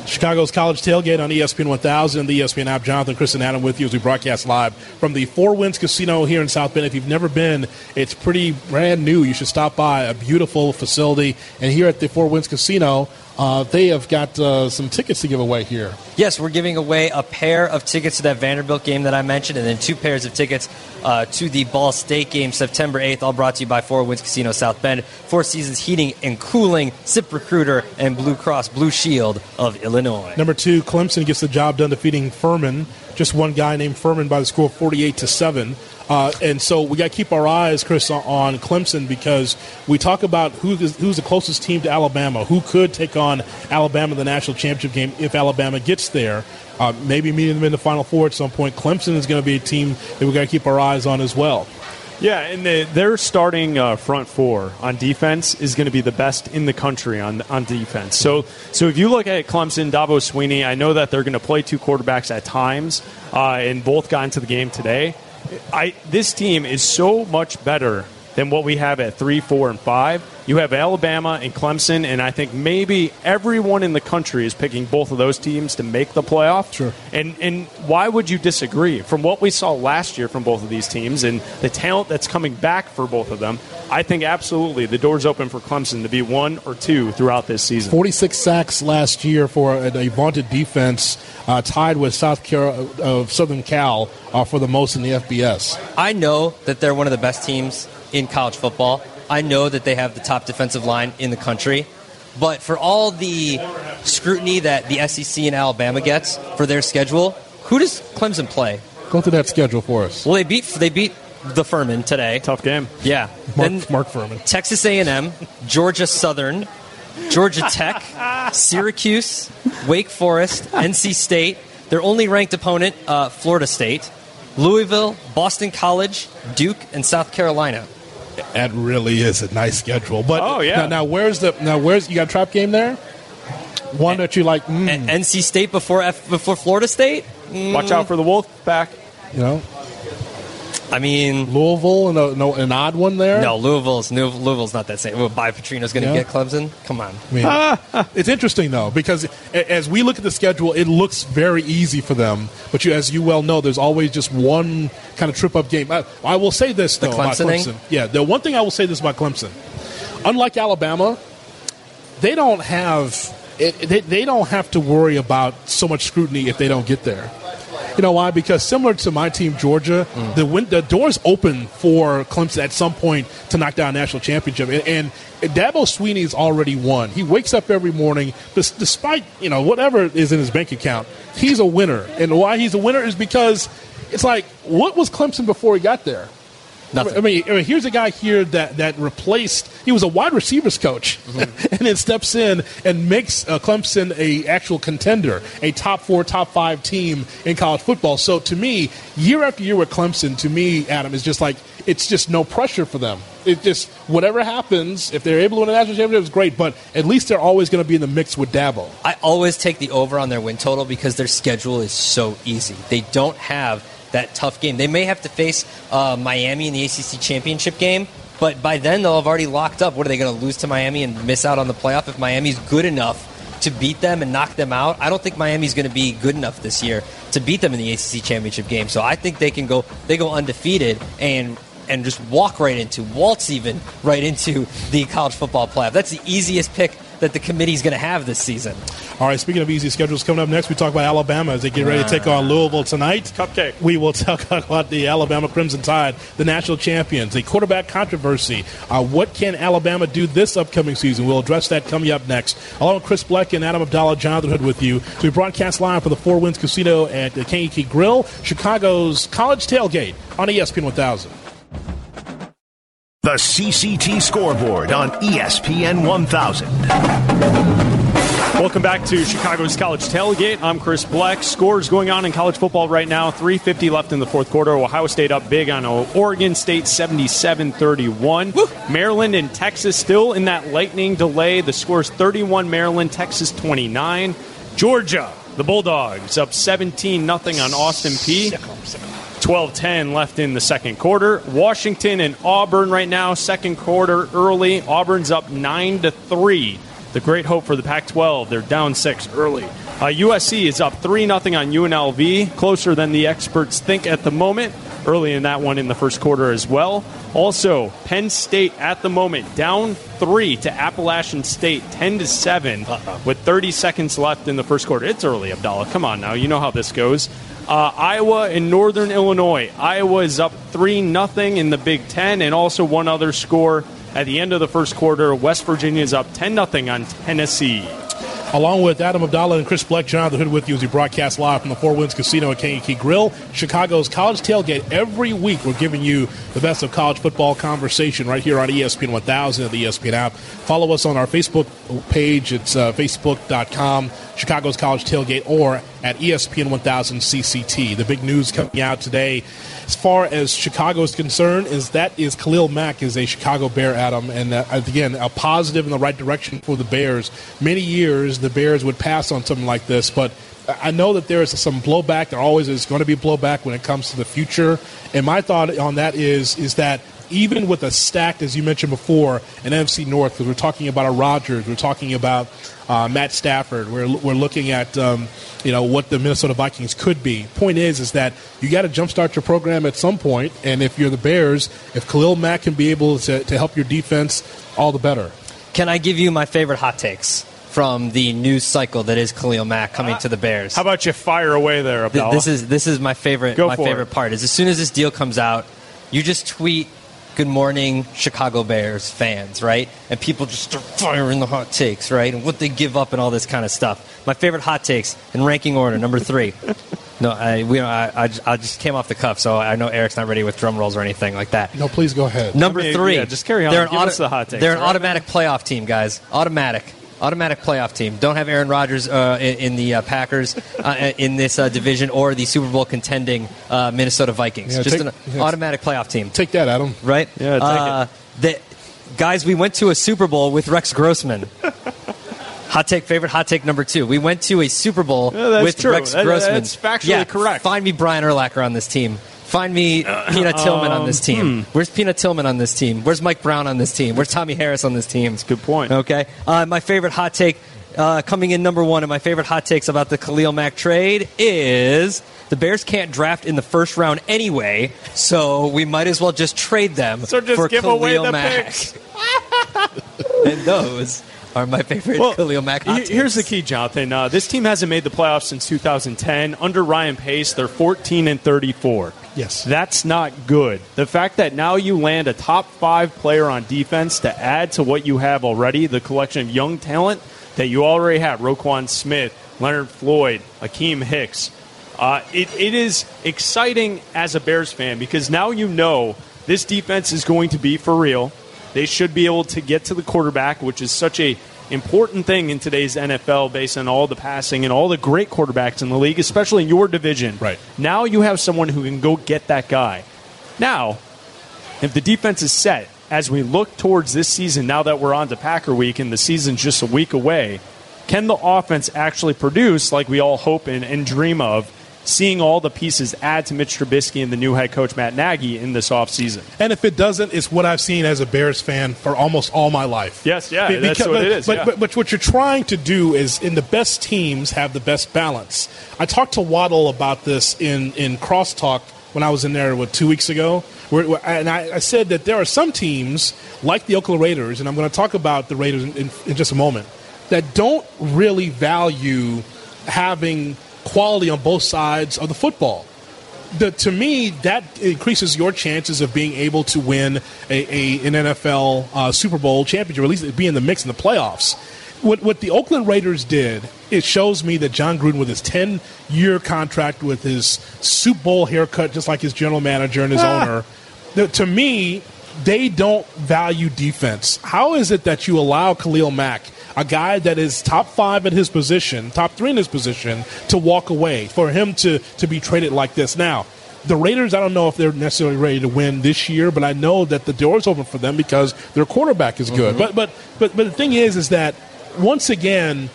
Chicago's College Tailgate on ESPN 1000 the ESPN app. Jonathan, Chris, and Adam with you as we broadcast live from the Four Winds Casino here in South Bend. If you've never been, it's pretty brand new. You should stop by. A beautiful facility. And here at the Four Winds Casino, uh, they have got uh, some tickets to give away here. Yes, we're giving away a pair of tickets to that Vanderbilt game that I mentioned, and then two pairs of tickets uh, to the Ball State game September 8th, all brought to you by Four Winds Casino South Bend, Four Seasons Heating and Cooling, Zip Recruiter, and Blue Cross Blue Shield of Illinois. Number two, Clemson gets the job done defeating Furman. Just one guy named Furman by the score of 48 to 7. Uh, and so we got to keep our eyes, Chris, on, on Clemson because we talk about who is, who's the closest team to Alabama, who could take on Alabama in the national championship game if Alabama gets there. Uh, maybe meeting them in the Final Four at some point. Clemson is going to be a team that we got to keep our eyes on as well. Yeah, and the, their starting uh, front four on defense is going to be the best in the country on on defense. So, so if you look at Clemson, Dabo Sweeney, I know that they're going to play two quarterbacks at times, uh, and both got into the game today. I this team is so much better than what we have at three, four, and five. You have Alabama and Clemson, and I think maybe everyone in the country is picking both of those teams to make the playoff. Sure. And and why would you disagree? From what we saw last year from both of these teams and the talent that's coming back for both of them, I think absolutely the door's open for Clemson to be one or two throughout this season. 46 sacks last year for a, a vaunted defense, uh, tied with South Carolina, uh, Southern Cal uh, for the most in the FBS. I know that they're one of the best teams in college football. I know that they have the top defensive line in the country. But for all the scrutiny that the SEC and Alabama gets for their schedule, who does Clemson play? Go through that schedule for us. Well, they beat they beat the Furman today. Tough game. Yeah. Mark, Then Mark Furman. Texas A&M, Georgia Southern, Georgia Tech, Syracuse, Wake Forest, NC State. Their only ranked opponent, uh, Florida State, Louisville, Boston College, Duke, and South Carolina. That really is a nice schedule. But Oh, yeah. Now, now where's the now where's you got a trap game there? One that you like, mm, A- NC State before F- before Florida State. Watch out for the Wolfpack. you know, I mean, Louisville and a, no, an odd one there. no, Louisville's New- Louisville's not that same. Well, By Petrino's going to Yeah. get Clemson. Come on. I mean, it's interesting though because as we look at the schedule, it looks very easy for them. But you, as you well know, there's always just one kind of trip up game. I, I will say this though about Clemson? Clemson. Yeah, the one thing I will say this about Clemson, unlike Alabama, they don't have it, they, they don't have to worry about so much scrutiny if they don't get there. You know why? Because similar to my team, Georgia, mm. the win- the doors open for Clemson at some point to knock down a national championship. And, and Dabo Sweeney's already won. He wakes up every morning, des- despite you know whatever is in his bank account, he's a winner. And why he's a winner is because it's like, what was Clemson before he got there? Nothing. I mean, I mean, here's a guy here that, that replaced. He was a wide receivers coach, Mm-hmm. and then steps in and makes uh, Clemson a actual contender, a top four, top five team in college football. So to me, year after year with Clemson, to me, Adam is just like it's just no pressure for them. It just whatever happens, if they're able to win a national championship, it's great. But at least they're always going to be in the mix with Dabo. I always take the over on their win total because their schedule is so easy. They don't have that tough game. They may have to face uh, Miami in the ACC championship game, but by then they'll have already locked up. What are they going to lose to Miami and miss out on the playoff if Miami's good enough? To beat them and knock them out, I don't think Miami's going to be good enough this year to beat them in the ACC championship game. So I think they can go, they go undefeated and and just walk right into, waltz even right into the college football playoff. That's the easiest pick that the committee's going to have this season. All right, speaking of easy schedules, coming up next, we talk about Alabama as they get ready to take on Louisville tonight. Cupcake. We will talk about the Alabama Crimson Tide, the national champions, the quarterback controversy. Uh, what can Alabama do this upcoming season? We'll address that coming up next. Along with Chris Bleck and Adam Abdallah, Jonathan Hood with you. So we broadcast live from the Four Winds Casino at the Kankakee Grill, Chicago's College Tailgate on ESPN 1000. The CCT scoreboard on ESPN 1000. Welcome back to Chicago's College Tailgate. I'm Chris Bleck. Scores going on in college football right now. 350 left in the fourth quarter. Ohio State up big on Oregon State 77-31. Maryland and Texas still in that lightning delay. The score's 31 Maryland, Texas 29. Georgia, the Bulldogs up 17 nothing on Austin Peay. 12-10 left in the second quarter. Washington and Auburn right now, second quarter early. Auburn's up 9 to 3. The great hope for the Pac-12. They're down 6 early. Uh, USC is up 3 0 on UNLV, closer than the experts think at the moment. Early in that one in the first quarter as well. Also, Penn State at the moment down 3 to Appalachian State 10 to 7 with 30 seconds left in the first quarter. It's early, Abdallah. Come on now. You know how this goes. Uh, Iowa and Northern Illinois. Iowa is up 3 0 in the Big Ten, and also one other score at the end of the first quarter. West Virginia is up 10 0 on Tennessee. Along with Adam Abdallah and Chris Bleck, the Hood with you as we broadcast live from the Four Winds Casino at Kankakee Grill, Chicago's college tailgate. Every week we're giving you the best of college football conversation right here on ESPN 1000 and the ESPN app. Follow us on our Facebook page. It's uh, facebook.com, Chicago's College Tailgate, or at ESPN 1000 CCT. The big news coming out today, as far as Chicago is concerned, is that is Khalil Mack is a Chicago Bear, Adam, and uh, again a positive in the right direction for the Bears. Many years the Bears would pass on something like this, but I know that there is some blowback. There always is going to be blowback when it comes to the future. And my thought on that is is that even with a stacked, as you mentioned before, an NFC North, because we're talking about a Rodgers, we're talking about uh, Matt Stafford, we're, we're looking at um, you know what the Minnesota Vikings could be. Point is, is that you got to jumpstart your program at some point, and if you're the Bears, if Khalil Mack can be able to, to help your defense, all the better. Can I give you my favorite hot takes from the news cycle that is Khalil Mack coming to the Bears? How about you fire away there, Th- Abdallah? this is this is my favorite. Go my for it. favorite part is as soon as this deal comes out, you just tweet "Good morning, Chicago Bears fans," right? And people just start firing the hot takes, right? And what they give up and all this kind of stuff. My favorite hot takes in ranking order, number three. No, I, we, I, I, I just came off the cuff, so I know Eric's not ready with drum rolls or anything like that. No, please go ahead. Number I mean, three. yeah, just carry on. They're an, Give us the hot takes, they're an all right? automatic playoff team, guys. Automatic. Automatic playoff team. Don't have Aaron Rodgers uh, in, in the uh, Packers uh, in this uh, division or the Super Bowl contending uh, Minnesota Vikings. Yeah, Just take- an yeah. automatic playoff team, Take that, Adam. right? Yeah, take uh, The, guys, we went to a Super Bowl with Rex Grossman. Hot take, favorite hot take number two. We went to a Super Bowl Yeah, with true. Rex That- Grossman. that's factually yeah, correct. Find me Brian Urlacher on this team. Find me Peanut Tillman on this team. Where's Peanut Tillman on this team? Where's Mike Brown on this team? Where's Tommie Harris on this team? That's a good point. Okay. Uh, my favorite hot take uh, coming in number one, and my favorite hot takes about the Khalil Mack trade is the Bears can't draft in the first round anyway, so we might as well just trade them So just for give Khalil away the Mack. picks. and those are my favorite Well, Khalil Mack hot takes. Here's the key, Jonathan. Uh, this team hasn't made the playoffs since 2010. Under Ryan Pace, they're 14 and 34. Yes. That's not good. The fact that now you land a top five player on defense to add to what you have already, the collection of young talent that you already have Roquan Smith, Leonard Floyd, Akiem Hicks. Uh, it, it is exciting as a Bears fan because now you know this defense is going to be for real. They should be able to get to the quarterback, which is such a important thing in today's NFL based on all the passing and all the great quarterbacks in the league, especially in your division. Right. Now you have someone who can go get that guy. Now, if the defense is set as we look towards this season, now that we're on to Packer week and the season's just a week away, can the offense actually produce like we all hope and, and dream of? Seeing all the pieces add to Mitch Trubisky and the new head coach Matt Nagy in this offseason. And if it doesn't, it's what I've seen as a Bears fan for almost all my life. Yes, yeah, Be- that's what but, it is. But, yeah. but, but what you're trying to do is, in the best teams, have the best balance. I talked to Waddle about this in in crosstalk when I was in there what, two weeks ago, where, where- and I, I said that there are some teams like the Oakland Raiders, and I'm going to talk about the Raiders in, in, in just a moment, that don't really value having quality on both sides of the football the, to me, that increases your chances of being able to win a, a an NFL uh, Super Bowl championship, or at least be in the mix in the playoffs. What, what the Oakland Raiders did, it shows me that Jon Gruden, with his 10 year contract, with his Super Bowl haircut, just like his general manager and his owner, that to me, they don't value defense. How is it that you allow Khalil Mack, a guy that is top five at his position, top three in his position, to walk away, for him to, to be traded like this? Now, the Raiders, I don't know if they're necessarily ready to win this year, but I know that the door's open for them because their quarterback is mm-hmm. good. But, but but but the thing is, is that once again,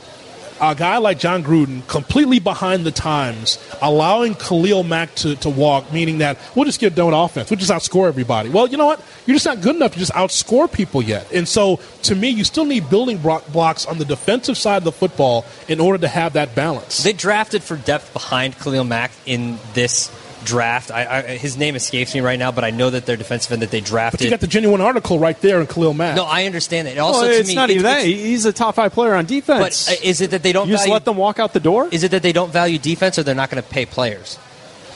a guy like Jon Gruden, completely behind the times, allowing Khalil Mack to, to walk, meaning that we'll just get done offense. We'll just outscore everybody. Well, you know what? You're just not good enough to just outscore people yet. And so, to me, you still need building blocks on the defensive side of the football in order to have that balance. They drafted for depth behind Khalil Mack in this draft. I, I, his name escapes me right now, but I know that their defensive end that they drafted. But drafted. you got the genuine article right there in Khalil Mack. no, I understand that. Also, well, to it's me, not it's- even that. He's a top five player on But defense. uh, is it that they don't you just value, let them walk out the door? Is it that they don't value defense, or they're not going to pay players?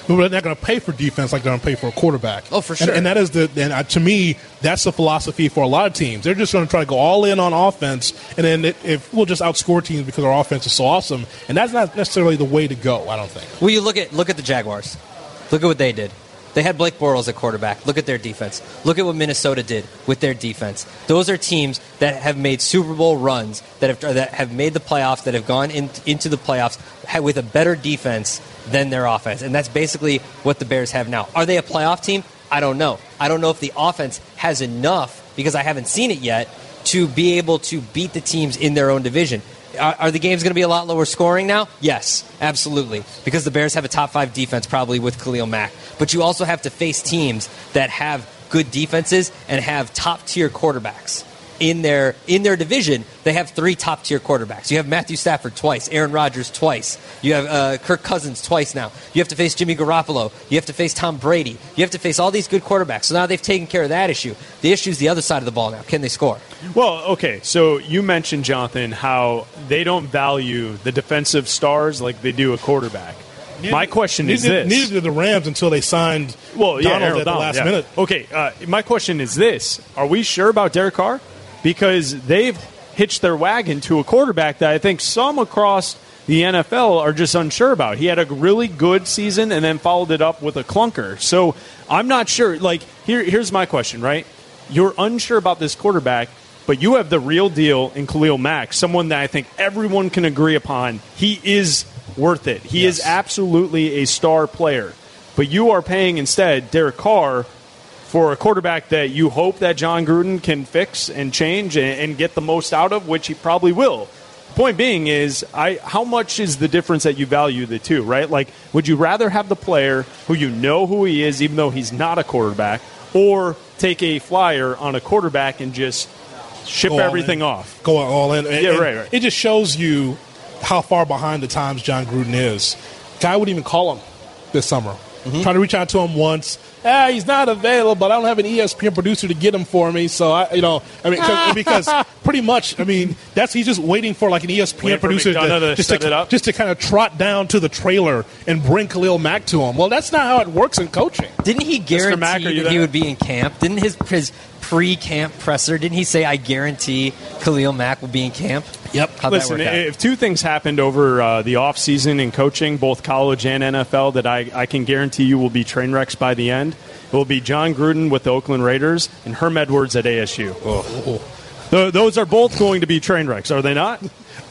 But they're not going to pay for defense like they're going to pay for a quarterback. Oh, for And- sure. And, that is the and uh, to me that's the philosophy for a lot of teams. They're just going to try to go all in on offense, and then it, if we'll just outscore teams because our offense is so awesome, and that's not necessarily the way to go. I don't think. Well, you look at look at the Jaguars. Look at what they did. They had Blake Bortles at quarterback. Look at their defense. Look at what Minnesota did with their defense. Those are teams that have made Super Bowl runs, that have that have made the playoffs, that have gone in, into the playoffs with a better defense than their offense, and that's basically what the Bears have now. Are they a playoff team? I don't know. I don't know if the offense has enough because I haven't seen it yet to be able to beat the teams in their own division. Are, are the games going to be a lot lower scoring now? Yes, absolutely. Because the Bears have a top five defense, probably with Khalil Mack. But you also have to face teams that have good defenses and have top tier quarterbacks. In their in their division, they have three top tier quarterbacks. You have Matthew Stafford twice, Aaron Rodgers twice. You have uh, Kirk Cousins twice now. You have to face Jimmy Garoppolo. You have to face Tom Brady. You have to face all these good quarterbacks. So now they've taken care of that issue. The issue is the other side of the ball now. Can they score? Well, okay. So you mentioned Jonathan how they don't value the defensive stars like they do a quarterback. My question is neither, this: Neither did the Rams until they signed Well, yeah, Donald Aaron at the last yeah. minute. Okay, uh, my question is this: Are we sure about Derek Carr? Because they've hitched their wagon to a quarterback that I think some across the NFL are just unsure about. He had a really good season and then followed it up with a clunker. So I'm not sure. Like, here, here's my question, right? You're unsure about this quarterback, but you have the real deal in Khalil Mack, someone that I think everyone can agree upon. He is worth it. He is absolutely a star player. But you are paying instead Derek Carr for a quarterback that you hope that Jon Gruden can fix and change and, and get the most out of, which he probably will. Point being is, I how much is the difference that you value the two, right? Like, would you rather have the player who you know who he is, even though he's not a quarterback, or take a flyer on a quarterback and just ship everything in. off? Go all in. And- Yeah, and right, right. It just shows you how far behind the times Jon Gruden is. Guy wouldn't even call him this summer. Mm-hmm. To reach out to him once. Ah, he's not available, but I don't have an ESPN producer to get him for me. So I, you know, I mean, 'cause- because pretty pretty much. I mean, that's he's just waiting for like an ESPN Waiting producer McDonough to just set to it up? just to kind of trot down to the trailer and bring Khalil Mack to him. Well, that's not how it works in coaching. Didn't he guarantee Mack, are you that he would be in camp? Didn't his his pre-camp presser? Didn't he say, "I guarantee Khalil Mack will be in camp"? Yep. How'd Listen, that work out? if two things happened over uh, the offseason in coaching, both college and NFL, that I, I can guarantee you will be train wrecks by the end, it will be Jon Gruden with the Oakland Raiders and Herm Edwards at ASU. Th- those are both going to be train wrecks, are they not?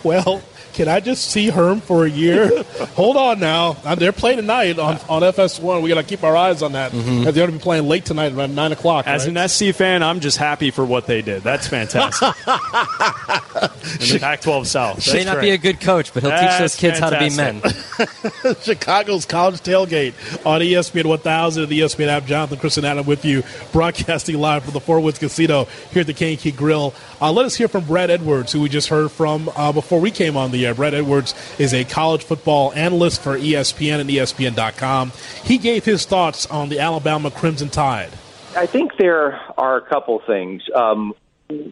Well, can I just see Herm for a year? Hold on now. Uh, They're playing tonight on, on FS1. We got to keep our eyes on that. Mm-hmm. They're going to be playing late tonight around 9 o'clock. As right? an SC fan, I'm just happy for what they did. That's fantastic. in the Pac-12 South. May not great. be a good coach, but he'll teach those kids how to be men. Chicago's College Tailgate on ESPN 1000 and the ESPN app. Jonathan, Chris, and Adam with you, broadcasting live from the Four Winds Casino here at the Kankakee Grill. Uh, let us hear from Brad Edwards, who we just heard from uh, before we came on the air. Brad Edwards is a college football analyst for ESPN and ESPN.com. He gave his thoughts on the Alabama Crimson Tide. I think there are a couple things. Um,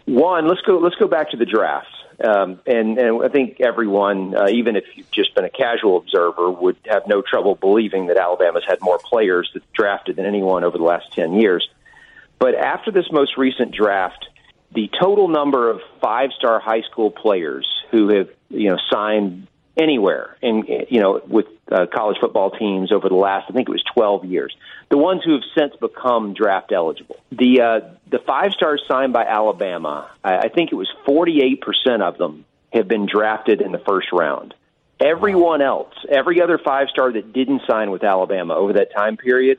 one, let's go. Let's go back to the draft. Um, and, and I think everyone, uh, even if you've just been a casual observer, would have no trouble believing that Alabama's had more players that drafted than anyone over the last ten years. But after this most recent draft, the total number of five-star high school players who have you know signed anywhere in you know with uh, college football teams over the last I think it was 12 years. The ones who have since become draft eligible. The uh, the five stars signed by Alabama, I, I think it was 48 percent of them have been drafted in the first round. Everyone else, every other five star that didn't sign with Alabama over that time period,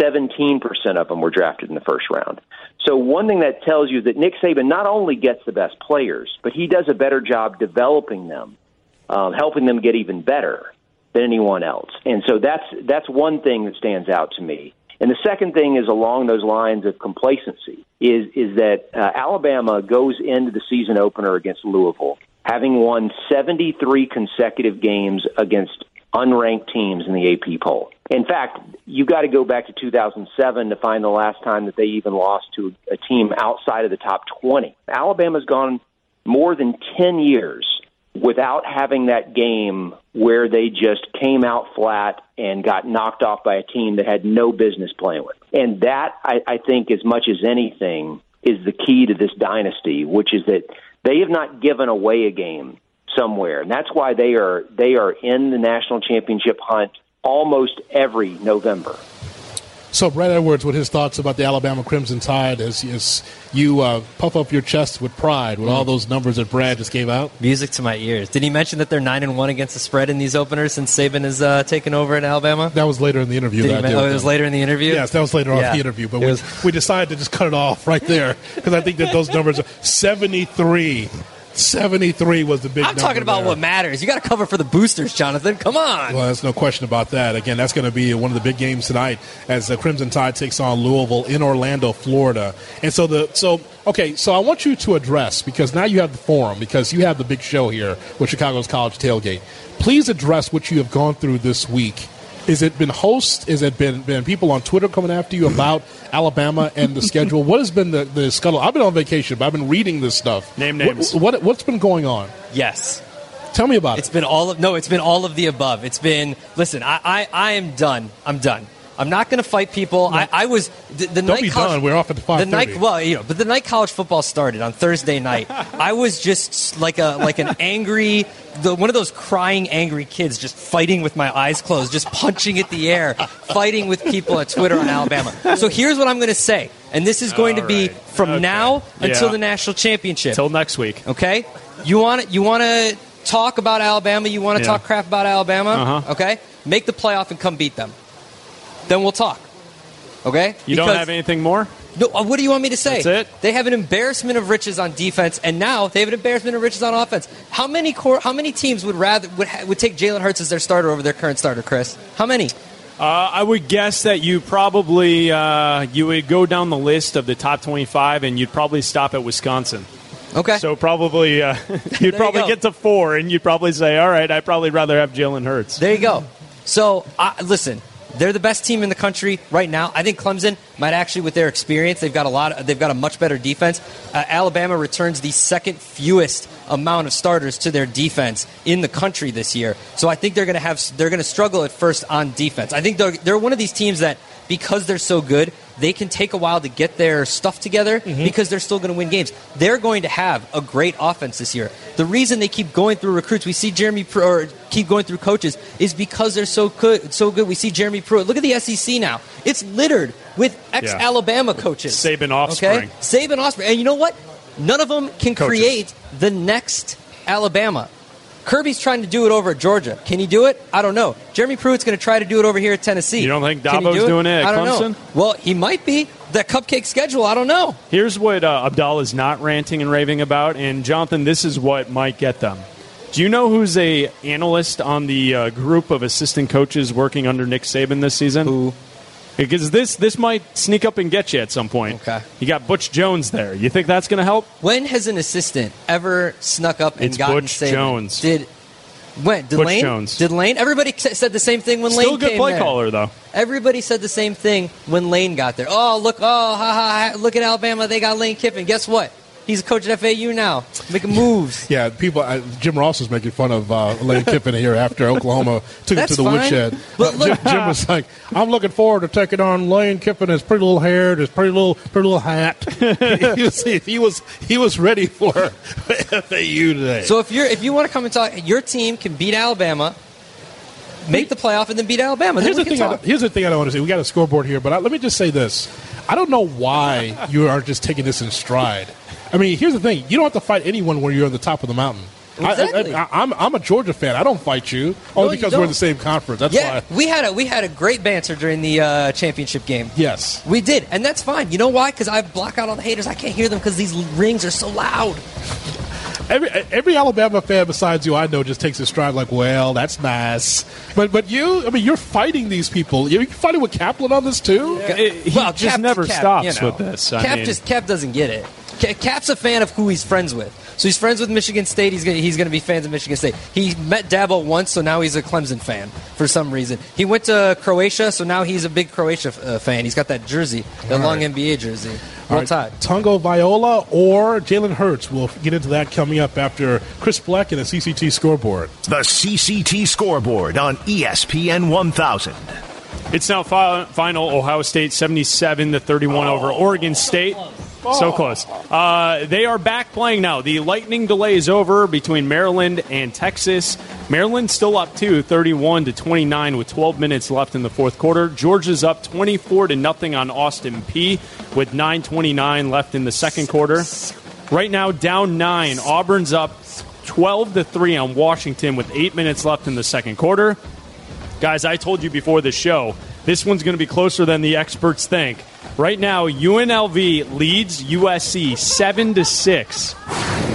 17% of them were drafted in the first round. So one thing that tells you that Nick Saban not only gets the best players, but he does a better job developing them, um, helping them get even better than anyone else. And so that's that's one thing that stands out to me. And the second thing is along those lines of complacency is is that uh, Alabama goes into the season opener against Louisville having won 73 consecutive games against unranked teams in the AP poll. In fact, you got to go back to 2007 to find the last time that they even lost to a team outside of the top 20. Alabama's gone more than 10 years without having that game where they just came out flat and got knocked off by a team that had no business playing with. And that, I, I think, as much as anything, is the key to this dynasty, which is that they have not given away a game somewhere, and that's why they are they are in the national championship hunt almost every November. So, Brad Edwards, with his thoughts about the Alabama Crimson Tide, as, as you uh, puff up your chest with pride with all those numbers that Brad just gave out. Music to my ears. Did he mention that they're nine and one against the spread in these openers since Saban has uh, taken over in Alabama? That was later in the interview. Did he that I men- oh, it was later in the interview. Yes, that was later on Yeah. in the interview, but we, was- we decided to just cut it off right there because I think that those numbers are 73. 73 was the big I'm number talking about there. what matters. You got to cover for the boosters, Jonathan. Come on. Well, there's no question about that. Again, that's going to be one of the big games tonight as the Crimson Tide takes on Louisville in Orlando, Florida. And so the so okay, so I want you to address because now you have the forum because you have the big show here with Chicago's College Tailgate. Please address what you have gone through this week. Is it been hosts? Is it been been people on Twitter coming after you about Alabama and the schedule? What has been the, the scuttle? I've been on vacation, but I've been reading this stuff. Name What- names. What, what's been going on? Yes. Tell me about It's it. It's been all of no. It's been all of the above. It's been listen. I I, I am done. I'm done. I'm not going to fight people. I, I was the, the Don't night be college, done. We're off at the night. 5:30. Well, you know, but the night college football started on Thursday night. I was just like a like an angry, the, one of those crying angry kids, just fighting with my eyes closed, just punching at the air, fighting with people at Twitter on Alabama. So here's what I'm going to say, and this is going to be All right. from Okay. now until Yeah. the national championship. until next week. Okay, you want to you want to talk about Alabama. You want to Yeah. talk crap about Alabama. Uh-huh. Okay, make the playoff and come beat them. Then we'll talk. Okay. You don't have anything more? No, uh, what do you want me to say? That's it? They have an embarrassment of riches on defense, and now they have an embarrassment of riches on offense. How many cor- how many teams would rather would, ha- would take Jalen Hurts as their starter over their current starter, Chris? How many? Uh, I would guess that you probably uh, you would go down the list of the top 25, and you'd probably stop at Wisconsin. Okay. So probably uh, you'd probably go. get to four, and you'd probably say, "All right, I'd probably rather have Jalen Hurts." There you go. So, I listen, They're the best team in the country right now. I think Clemson might actually, with their experience, they've got a lot. Of, they've got a much better defense. Uh, Alabama returns the second fewest amount of starters to their defense in the country this year. So I think they're going to have they're going to struggle at first on defense. I think they're, they're one of these teams that because they're so good, they can take a while to get their stuff together Mm-hmm. because they're still going to win games. They're going to have a great offense this year. The reason they keep going through recruits, we see Jeremy Pru- or keep going through coaches, is because they're so good. So good. We see Jeremy Pruitt. Look at the SEC now; it's littered with ex-Alabama coaches. Saban offspring. Okay, Saban offspring, and you know what? None of them can Coaches. create the next Alabama. Kirby's trying to do it over at Georgia. Can he do it? I don't know. Jeremy Pruitt's going to try to do it over here at Tennessee. You don't think Dabo's do doing it at I don't Clemson? know. Well, he might be. The cupcake schedule, I don't know. Here's what uh, Abdallah's not ranting and raving about, and Jonathan, this is what might get them. Do you know who's a analyst on the uh, group of assistant coaches working under Nick Saban this season? Who? Because this this might sneak up and get you at some point. Okay. You got Butch Jones there. You think that's going to help? When has an assistant ever snuck up and It's gotten Butch Saban? Jones. Did when? Did Butch Lane? Jones. Did Lane? Everybody said the same thing when Lane got there. Still a good came play there. caller though. Everybody said the same thing when Lane got there. Oh, look! Oh, ha ha! ha, Look at Alabama. They got Lane Kiffin. Guess what? He's a coach at FAU now, making moves. Yeah, people. Uh, Jim Ross was making fun of uh, Lane Kiffin here after Oklahoma took That's him to the fine. woodshed. But Uh, look- Jim, Jim was like, "I'm looking forward to taking on Lane Kiffin. His pretty little hair, his pretty little pretty little hat. he, was, he was he was ready for FAU today. So if you're if you want to come and talk, your team can beat Alabama, make the playoff, and then beat Alabama. Then here's we the thing. I, here's the thing I don't want to say. We got a scoreboard here, but I, let me just say this: I don't know why you aren't just taking this in stride. I mean, here's the thing: you don't have to fight anyone when you're on the top of the mountain. I- Exactly. I, I, am I'm a Georgia fan. I don't fight you No, only you because we're in the same conference. That's Yeah, why. we had a we had a great banter during the uh, championship game. Yes. We did, and that's fine. You know why? Because I block out all the haters. I can't hear them because these rings are so loud. Every every Alabama fan besides you, I know, just takes a stride like, "Well, that's nice." But but you, I mean, you're fighting these people. You're fighting with Kaplan on this too. He well, just Cap, never Cap, stops you know. with this. I Cap mean- just Cap doesn't get it. Ca- Cap's a fan of who he's friends with. So he's friends with Michigan State. He's gonna, he's going to be fans of Michigan State. He met Dabo once, so now he's a Clemson fan for some reason. He went to Croatia, so now he's a big Croatia uh, fan. He's got that jersey, that All long right. NBA jersey. All Roll right, Tide. Tagovailoa or Jalen Hurts. We'll get into that coming up after Chris Black and the CCT scoreboard. The CCT scoreboard on ESPN 1000. It's now final. Ohio State 77 to 31 over Oregon State. So close. Uh, they are back playing now. The lightning delay is over between Maryland and Texas. Maryland still up two, 31 to 29 with 12 minutes left in the fourth quarter. Georgia's up 24 to nothing on Austin Peay with 9:29 left in the second quarter. Right now, down nine. Auburn's up 12 to three on Washington with eight minutes left in the second quarter. Guys, I told you before the show, this one's going to be closer than the experts think. Right now, UNLV leads USC 7 to 6.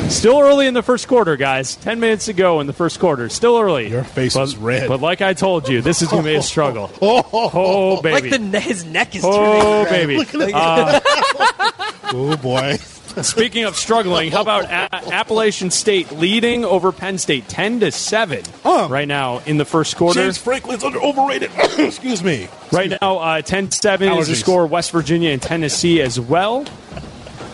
Still early in the first quarter, guys. 10 minutes to go in the first quarter. Still early. Your face but, is red. But like I told you, this is going to be a struggle. Oh, baby. Like the his neck is oh, turning red. baby. Uh, Oh boy. Speaking of struggling, how about A- Appalachian State leading over Penn State 10 to 7 right now in the first quarter? James Franklin's under overrated. Excuse me. Right now, uh, 10 7 is the score. West Virginia and Tennessee as well.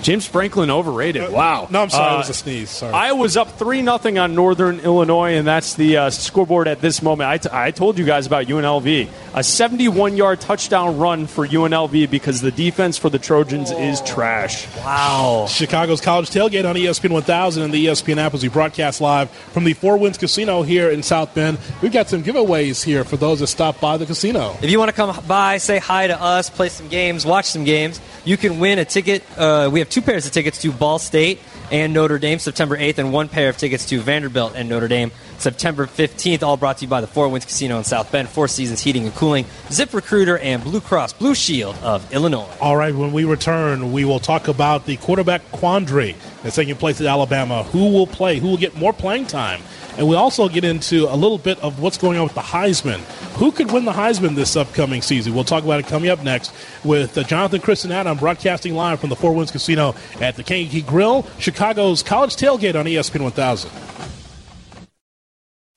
James Franklin overrated. Wow. No, I'm sorry. Uh, it was a sneeze. Sorry. I was up 3 nothing on Northern Illinois, and that's the uh, scoreboard at this moment. I, t- I told you guys about UNLV. A 71 yard touchdown run for UNLV because the defense for the Trojans is trash. Wow. Chicago's College Tailgate on ESPN 1000 and the ESPN app as we broadcast live from the Four Winds Casino here in South Bend. We've got some giveaways here for those that stop by the casino. If you want to come by, say hi to us, play some games, watch some games, you can win a ticket. Uh, we have two pairs of tickets to Ball State and Notre Dame September 8th, and one pair of tickets to Vanderbilt and Notre Dame September 15th, all brought to you by the Four Winds Casino in South Bend, Four Seasons Heating and Cooling, Zip Recruiter, and Blue Cross Blue Shield of Illinois. All right, when we return, we will talk about the quarterback quandary that's taking place at Alabama. Who will play? Who will get more playing time? And we also get into a little bit of what's going on with the Heisman. Who could win the Heisman this upcoming season? We'll talk about it coming up next with uh, Jonathan, and Adam broadcasting live from the Four Winds Casino at the Kankakee Grill, Chicago's College Tailgate on ESPN 1000.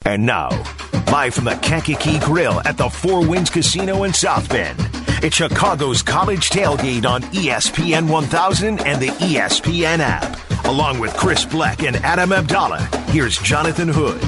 And now, live from the Kankakee Grill at the Four Winds Casino in South Bend. It's Chicago's college tailgate on ESPN 1000 and the ESPN app. Along with Chris Black and Adam Abdallah, here's Jonathan Hood.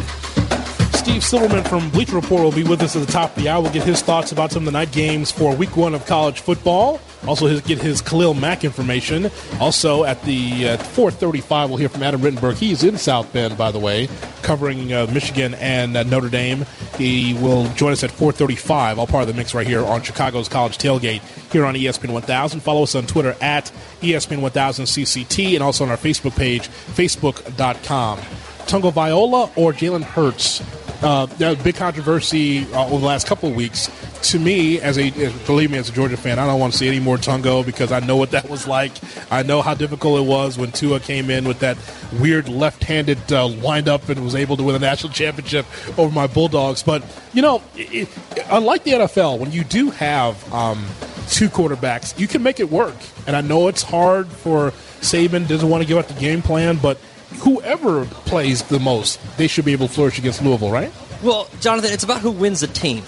Steve Silverman from Bleacher Report will be with us at the top of the hour. We'll get his thoughts about some of the night games for week one of college football. Also, his, get his Khalil Mack information. Also, at the uh, 4:35, we'll hear from Adam Rittenberg. He's in South Bend, by the way, covering uh, Michigan and uh, Notre Dame. He will join us at 4:35. All part of the mix right here on Chicago's College Tailgate here on ESPN 1000. Follow us on Twitter at ESPN 1000 CCT and also on our Facebook page, Facebook.com. Tagovailoa or Jalen Hurts. Uh, that big controversy uh, over the last couple of weeks. To me, as a as, believe me, as a Georgia fan, I don't want to see any more Tungo because I know what that was like. I know how difficult it was when Tua came in with that weird left-handed uh, windup and was able to win a national championship over my Bulldogs. But you know, it, unlike the NFL, when you do have um, two quarterbacks, you can make it work. And I know it's hard for Saban doesn't want to give up the game plan, but whoever plays the most, they should be able to flourish against Louisville, right? Well, Jonathan, it's about who wins the team.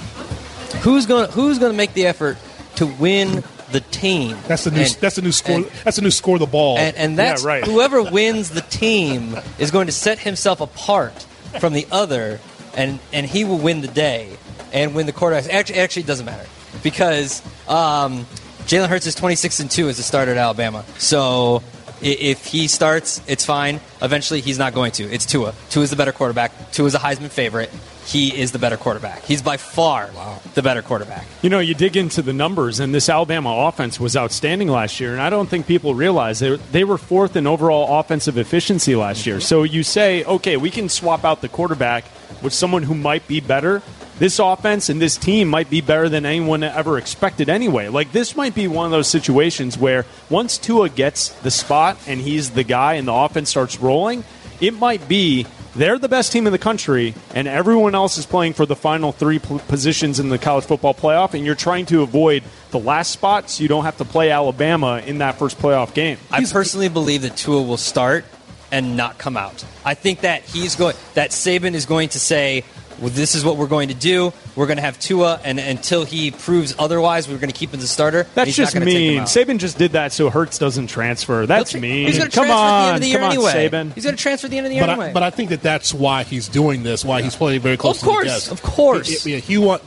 Who's going to Who's going to make the effort to win the team? That's the new. And- that's the new score. and- that's the new score the ball. and, and that's yeah, right. whoever wins the team is going to set himself apart from the other, and and he will win the day and win the quarterback. Actually, actually, it doesn't matter because um, Jalen Hurts is twenty six and two as a starter at Alabama. So if he starts, it's fine. Eventually, he's not going to. It's Tua. Tua is the better quarterback. Tua is a Heisman favorite. He is the better quarterback. He's by far the better quarterback. You know, you dig into the numbers, and this Alabama offense was outstanding last year, and I don't think people realize they, they were fourth in overall offensive efficiency last year. Mm-hmm. So you say, okay, we can swap out the quarterback with someone who might be better. This offense and this team might be better than anyone ever expected anyway. Like, this might be one of those situations where once Tua gets the spot and he's the guy and the offense starts rolling, it might be they're the best team in the country, and everyone else is playing for the final three p- positions in the college football playoff, and you're trying to avoid the last spot so you don't have to play Alabama in that first playoff game. I personally believe that Tua will start and not come out. I think that he's going that Saban is going to say, well, this is what we're going to do. We're going to have Tua, and until he proves otherwise, we're going to keep him as a starter. That's just gonna take him mean. Saban just did that so Hurts doesn't transfer. That's He'll tra- mean. He's going to come transfer on, at the end of the year on, anyway. Saban. He's going to transfer at the end of the year but anyway. I, but I think that that's why he's doing this. Why he's playing very close. Of to the course, of course. He, he- he want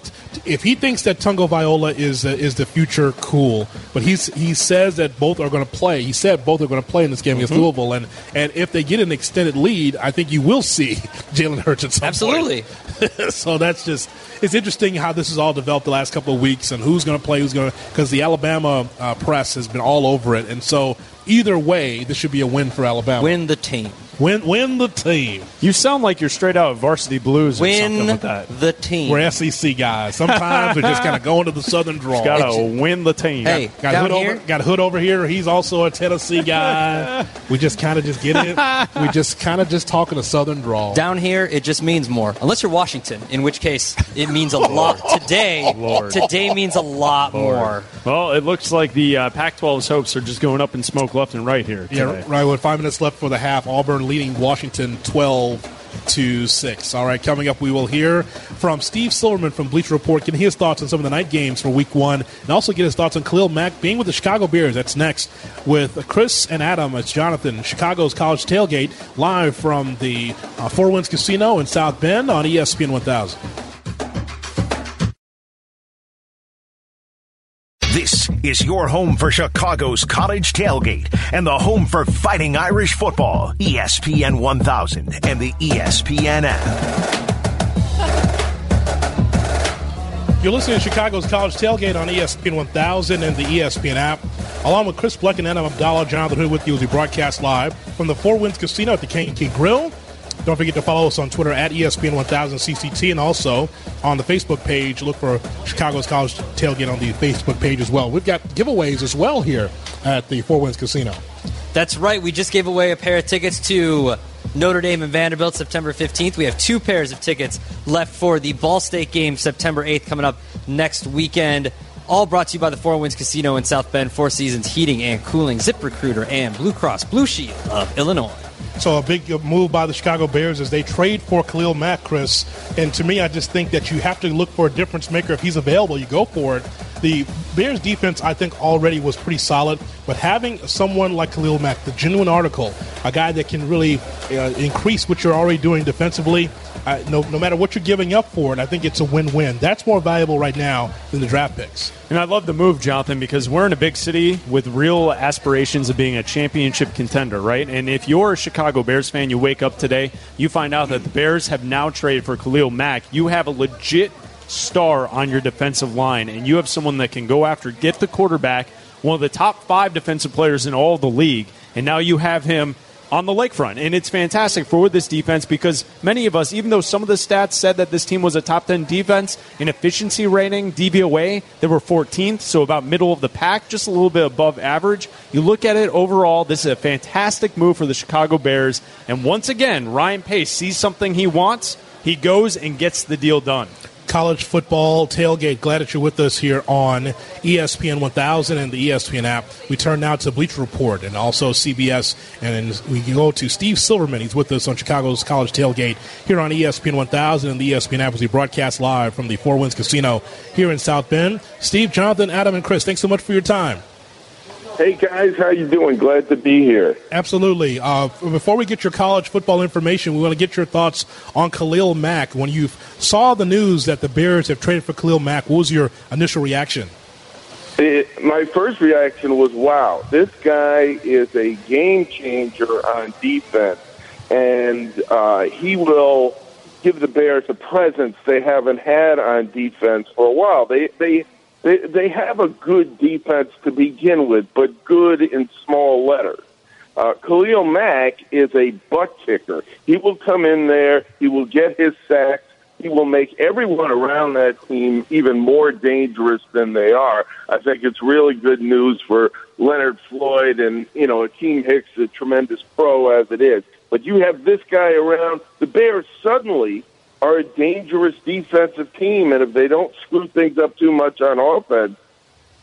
if he thinks that Tagovailoa is uh, is the future, cool. But he's he says that both are going to play. He said both are going to play in this game against Mhm. Louisville, and and if they get an extended lead, I think you will see Jalen Hurts at some Absolutely. point. so that's just it's interesting how this has all developed the last couple of weeks and who's going to play, who's going to because the Alabama uh, press has been all over it, and so either way, this should be a win for Alabama. Win the team. Win win the team. You sound like you're straight out of Varsity Blues or something Win with that. the team. We're SEC guys. Sometimes we're just kind of go into the Southern draw. Got to win the team. Hey, got down Hood here- over. Got Hood over here. He's also a Tennessee guy. we just kind of just get it. We just kind of just talking a Southern draw. Down here, it just means more. Unless you're Washington, in which case it means a lot. Today, Lord. today means a lot more. Well, it looks like the uh, Pac-12's hopes are just going up in smoke left and right here. Yeah, today. right. With five minutes left for the half, Auburn leading Washington twelve to six. All right, coming up, we will hear from Steve Silverman from Bleacher Report, getting his thoughts on some of the night games for Week One, and also get his thoughts on Khalil Mack being with the Chicago Bears. That's next with Chris and Adam. It's Jonathan, Chicago's College Tailgate, live from the uh, Four Winds Casino in South Bend on ESPN 1000. Is your home for Chicago's college tailgate and the home for fighting Irish football. ESPN 1000 and the ESPN app. You're listening to Chicago's College Tailgate on ESPN 1000 and the ESPN app. Along with Chris Bleck and Adam Abdallah, Jonathan Hood with you as we broadcast live from the Four Winds Casino at the Kankakee Grill. Don't forget to follow us on Twitter at E ESPN 1000 CCT and also on the Facebook page. Look for Chicago's College Tailgate on the Facebook page as well. We've got giveaways as well here at the Four Winds Casino. That's right. We just gave away a pair of tickets to Notre Dame and Vanderbilt September 15th. We have two pairs of tickets left for the Ball State game September 8th coming up next weekend. All brought to you by the Four Winds Casino in South Bend, Four Seasons Heating and Cooling, Zip Recruiter, and Blue Cross Blue Shield of Illinois. So a big move by the Chicago Bears is they trade for Khalil Mack, Chris. And to me, I just think that you have to look for a difference maker. If he's available, you go for it. The Bears defense, I think, already was pretty solid. But having someone like Khalil Mack, the genuine article, a guy that can really uh, increase what you're already doing defensively, uh, no, no matter what you're giving up for it, I think it's a win-win. That's more valuable right now than the draft picks. And I love the move, Jonathan, because we're in a big city with real aspirations of being a championship contender, right? And if you're a Chicago Bears fan, you wake up today, you find out that the Bears have now traded for Khalil Mack. You have a legit star on your defensive line, and you have someone that can go after, get the quarterback, one of the top five defensive players in all the league, and now you have him on the lakefront. And it's fantastic for this defense because many of us, even though some of the stats said that this team was a top 10 defense in efficiency rating, DVOA, they were 14th, so about middle of the pack, just a little bit above average. You look at it overall, this is a fantastic move for the Chicago Bears. And once again, Ryan Pace sees something he wants, he goes and gets the deal done college football tailgate. Glad that you're with us here on ESPN 1000 and the ESPN app. We turn now to Bleacher Report and also CBS, and we go to Steve Silverman. He's with us on Chicago's college tailgate here on ESPN 1000 and the ESPN app as we broadcast live from the Four Winds Casino here in South Bend. Steve, Jonathan, Adam, and Chris, thanks so much for your time. Hey guys, how you doing? Glad to be here. Absolutely. Uh, before we get your college football information, we want to get your thoughts on Khalil Mack. When you saw the news that the Bears have traded for Khalil Mack, what was your initial reaction? It, my first reaction was, "Wow, this guy is a game changer on defense, and uh, he will give the Bears a presence they haven't had on defense for a while. They they." They they have a good defense to begin with, but good in small letters. Uh, Khalil Mack is a butt kicker. He will come in there. He will get his sacks. He will make everyone around that team even more dangerous than they are. I think it's really good news for Leonard Floyd and, you know, Akiem Hicks, a tremendous pro as it is. But you have this guy around. The Bears suddenly are a dangerous defensive team, and if they don't screw things up too much on offense,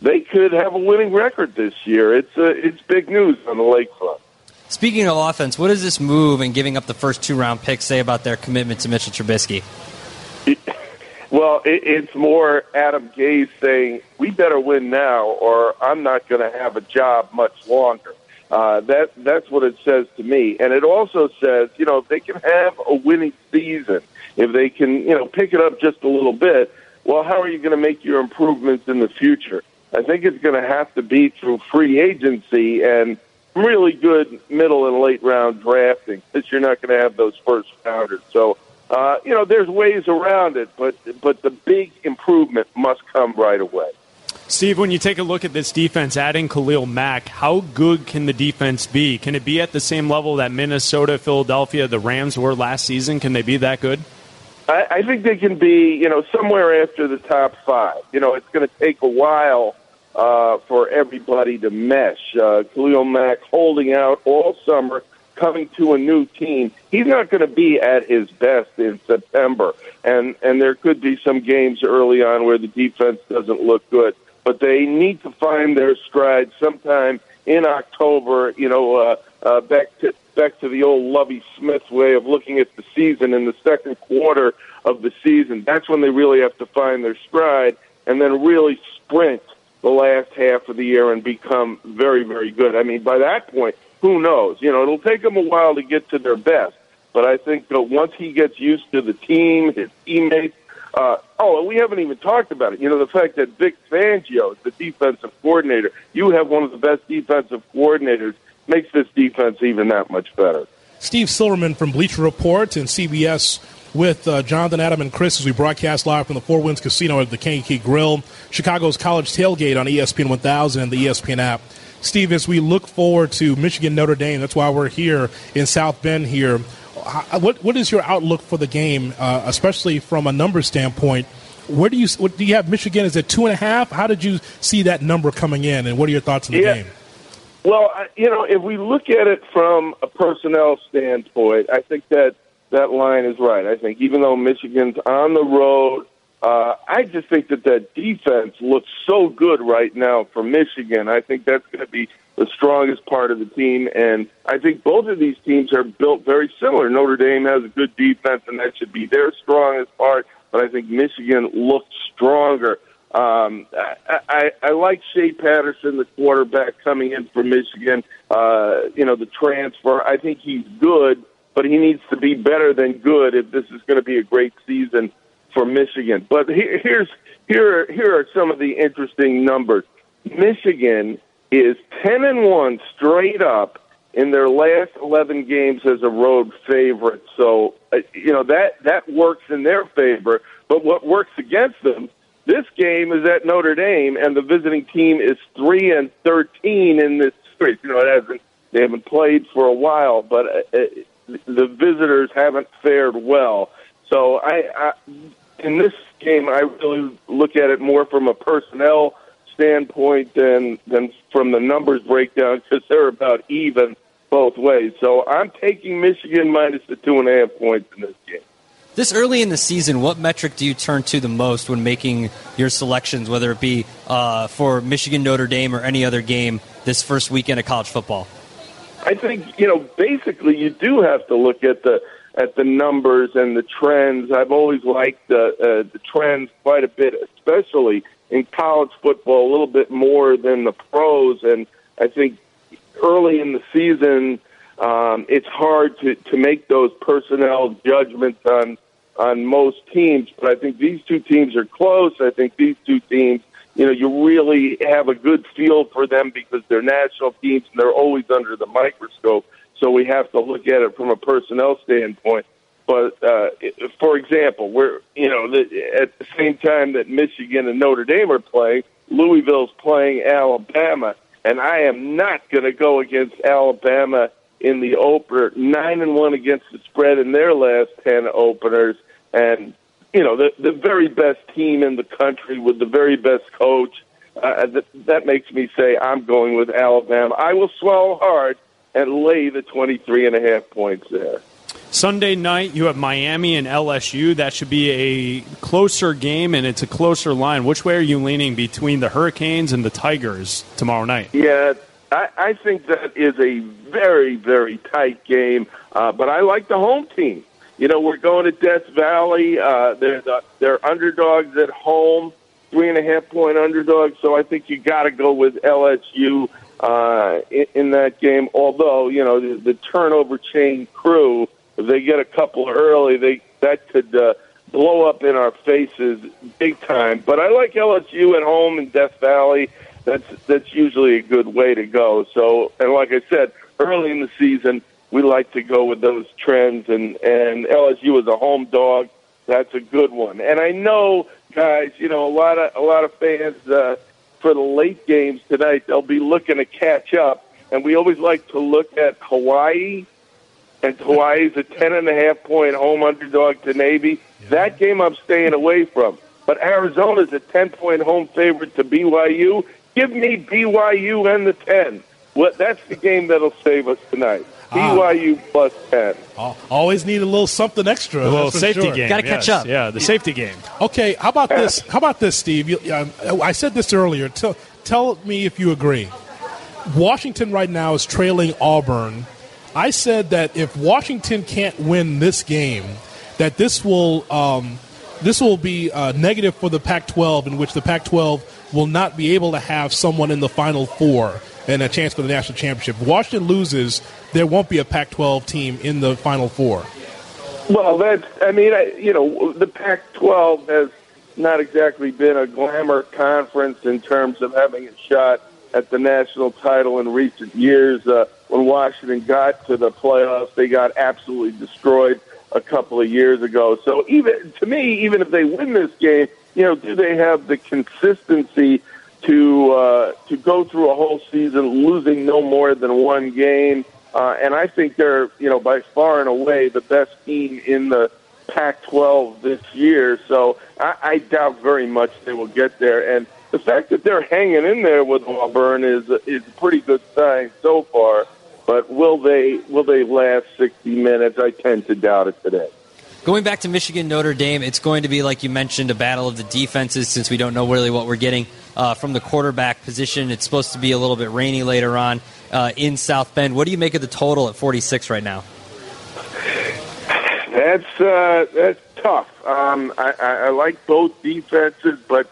they could have a winning record this year. It's uh, it's big news on the lakefront. Speaking of offense, what does this move and giving up the first two round picks say about their commitment to Mitchell Trubisky? well, it, it's more Adam Gase saying we better win now, or I'm not going to have a job much longer. Uh, that that's what it says to me, and it also says you know if they can have a winning season if they can, you know, pick it up just a little bit, well, how are you going to make your improvements in the future? I think it's going to have to be through free agency and really good middle and late round drafting because you're not going to have those first rounders. So, uh, you know, there's ways around it, but but the big improvement must come right away. Steve, when you take a look at this defense, adding Khalil Mack, how good can the defense be? Can it be at the same level that Minnesota, Philadelphia, the Rams were last season? Can they be that good? I, I think they can be, you know, somewhere after the top five. You know, it's going to take a while uh, for everybody to mesh. Uh, Khalil Mack holding out all summer, coming to a new team. He's not going to be at his best in September, and and there could be some games early on where the defense doesn't look good. But they need to find their stride sometime in October. You know, uh, uh, back to back to the old Lovie Smith way of looking at the season in the second quarter of the season. That's when they really have to find their stride and then really sprint the last half of the year and become very, very good. I mean, by that point, who knows? You know, it'll take them a while to get to their best. But I think that once he gets used to the team, his teammates, uh, oh, and we haven't even talked about it. You know, the fact that Vic Fangio is the defensive coordinator. You have one of the best defensive coordinators makes this defense even that much better. Steve Silverman from Bleacher Report and CBS with uh, Jonathan, Adam, and Chris as we broadcast live from the Four Winds Casino at the Kankakee Grill, Chicago's College Tailgate on ESPN 1000 and the ESPN app. Steve, as we look forward to Michigan Notre Dame, that's why we're here in South Bend here. What what is your outlook for the game, uh, especially from a number standpoint? Where do you what, do you have Michigan? Is it two and a half? How did you see that number coming in, and what are your thoughts on the yeah. game? Well, you know, if we look at it from a personnel standpoint, I think that that line is right. I think even though Michigan's on the road, Uh, I just think that that defense looks so good right now for Michigan. I think that's going to be the strongest part of the team, and I think both of these teams are built very similar. Notre Dame has a good defense, and that should be their strongest part. But I think Michigan looks stronger. Um, I, I, I like Shea Patterson, the quarterback coming in for Michigan. Uh, you know, the transfer. I think he's good, but he needs to be better than good if this is going to be a great season for Michigan. But here, here's here here are some of the interesting numbers. Michigan is ten and one straight up in their last eleven games as a road favorite. So uh, you know that that works in their favor. But what works against them? This game is at Notre Dame, and the visiting team is three and thirteen in this series. You know, it hasn't they haven't played for a while, but uh, uh the visitors haven't fared well. So I, I in this game, I really look at it more from a personnel standpoint than than from the numbers breakdown because they're about even both ways. So I'm taking Michigan minus the two and a half points in this game. This early in the season, what metric do you turn to the most when making your selections, whether it be uh, for Michigan, Notre Dame, or any other game this first weekend of college football? I think you know basically you do have to look at the at the numbers and the trends. I've always liked the uh, the trends quite a bit, especially in college football, a little bit more than the pros. And I think early in the season, um, it's hard to to make those personnel judgments on on most teams. But I think these two teams are close. I think these two teams. You know, you really have a good feel for them because they're national teams and they're always under the microscope so we have to look at it from a personnel standpoint. But uh, for example, we're you know the, at the same time that Michigan and Notre Dame are playing, Louisville's playing Alabama, and I am not going to go against Alabama in the opener. Nine and one against the spread in their last ten openers, and you know the the very best team in the country with the very best coach. Uh, that, that makes me say I'm going with Alabama. I will swallow hard and lay the 23 and a half points there. Sunday night, you have Miami and LSU. That should be a closer game, and it's a closer line. Which way are you leaning between the Hurricanes and the Tigers tomorrow night? Yeah, I, I think that is a very, very tight game, uh, but I like the home team. You know, we're going to Death Valley. Uh, they're, the, they're underdogs at home, three and a half point underdogs, so I think you got to go with LSU uh, in, in that game. Although you know the, the turnover chain crew, if they get a couple early, they that could uh, blow up in our faces big time. But I like LSU at home in Death Valley. That's that's usually a good way to go. So, and like I said, early in the season, we like to go with those trends, and and LSU is a home dog. That's a good one. And I know, guys, you know a lot of a lot of fans. Uh, for the late games tonight, they'll be looking to catch up. And we always like to look at Hawaii, and Hawaii's a ten and a half point home underdog to Navy. Yeah. That game I'm staying away from. But Arizona's a ten point home favorite to BYU. Give me BYU and the ten. What that's the game that'll save us tonight. BYU ah. plus 10. Always need a little something extra. A little safety sure. game. Got to yes. catch up. Yeah, the safety game. Okay, how about this? How about this, Steve? You, um, I said this earlier. Tell, tell me if you agree. Washington right now is trailing Auburn. I said that if Washington can't win this game, that this will um, this will be uh, negative for the Pac-12, in which the Pac-12 will not be able to have someone in the Final Four and a chance for the national championship. Washington loses, there won't be a Pac-12 team in the Final Four. Well, that's I mean, I, you know, the Pac-12 has not exactly been a glamour conference in terms of having a shot at the national title in recent years. Uh, when Washington got to the playoffs, they got absolutely destroyed a couple of years ago. So even to me, even if they win this game, you know, do they have the consistency to uh, to go through a whole season losing no more than one game. Uh, and I think they're, you know, by far and away the best team in the Pac-12 this year. So I, I doubt very much they will get there. And the fact that they're hanging in there with Auburn is is a pretty good sign so far. But will they will they last 60 minutes? I tend to doubt it today. Going back to Michigan Notre Dame, it's going to be, like you mentioned, a battle of the defenses since we don't know really what we're getting uh, from the quarterback position. It's supposed to be a little bit rainy later on uh, in South Bend. What do you make of the total at 46 right now? That's uh, that's tough. Um, I, I, I like both defenses, but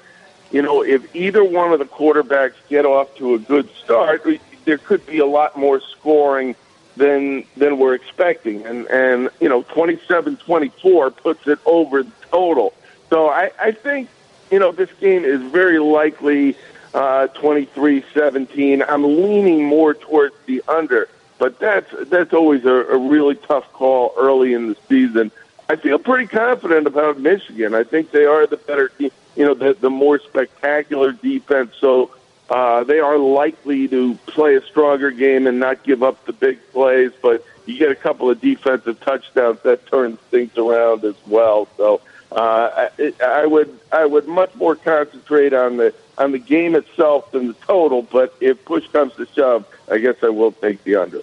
you know, if either one of the quarterbacks get off to a good start, there could be a lot more scoring than than we're expecting. And and you know, 27-24 puts it over the total. So I, I think you know this game is very likely uh, 23-17. I'm leaning more towards the under, but that's that's always a, a really tough call early in the season. I feel pretty confident about Michigan. I think they are the better team, you know, the, the more spectacular defense. So uh, they are likely to play a stronger game and not give up the big plays, but you get a couple of defensive touchdowns that turns things around as well. So uh, I, I would I would much more concentrate on the on the game itself than the total. But if push comes to shove, I guess I will take the under.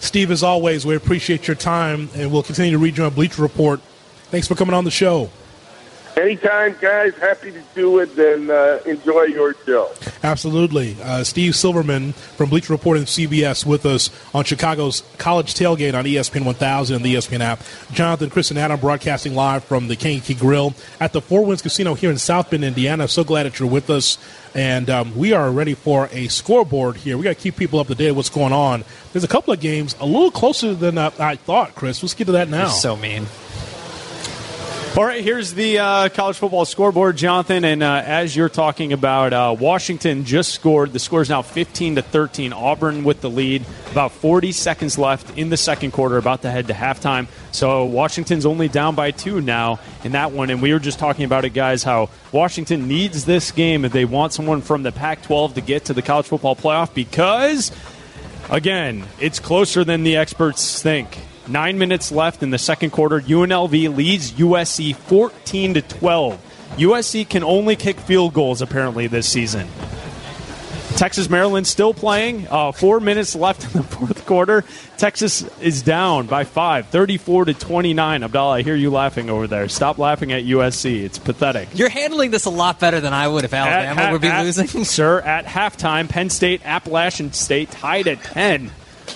Steve, as always, we appreciate your time, and we'll continue to read you on Bleacher Report. Thanks for coming on the show. Anytime, guys. Happy to do it and uh, enjoy your show. Absolutely. Uh, Steve Silverman from Bleacher Report and CBS with us on Chicago's College Tailgate on ESPN 1000 and the ESPN app. Jonathan, Chris, and Adam broadcasting live from the Kankakee Grill at the Four Winds Casino here in South Bend, Indiana. So glad that you're with us. And um, we are ready for a scoreboard here. We got to keep people up to date with what's going on. There's a couple of games a little closer than I, I thought, Chris. Let's get to that now. You're so mean. All right, here's the uh, college football scoreboard, Jonathan. And uh, as you're talking about, uh, Washington just scored. The score is now 15 to 13. Auburn with the lead. About 40 seconds left in the second quarter, about to head to halftime. So Washington's only down by two now in that one. And we were just talking about it, guys, how Washington needs this game if they want someone from the Pac 12 to get to the college football playoff because, again, it's closer than the experts think. Nine minutes left in the second quarter. UNLV leads USC 14 to 12. USC can only kick field goals apparently this season. Texas Maryland still playing. Uh, four minutes left in the fourth quarter. Texas is down by five, 34 to 29. Abdallah, I hear you laughing over there. Stop laughing at USC. It's pathetic. You're handling this a lot better than I would if Alabama At- would be at- losing. Sir, at halftime, Penn State, Appalachian State tied at 10.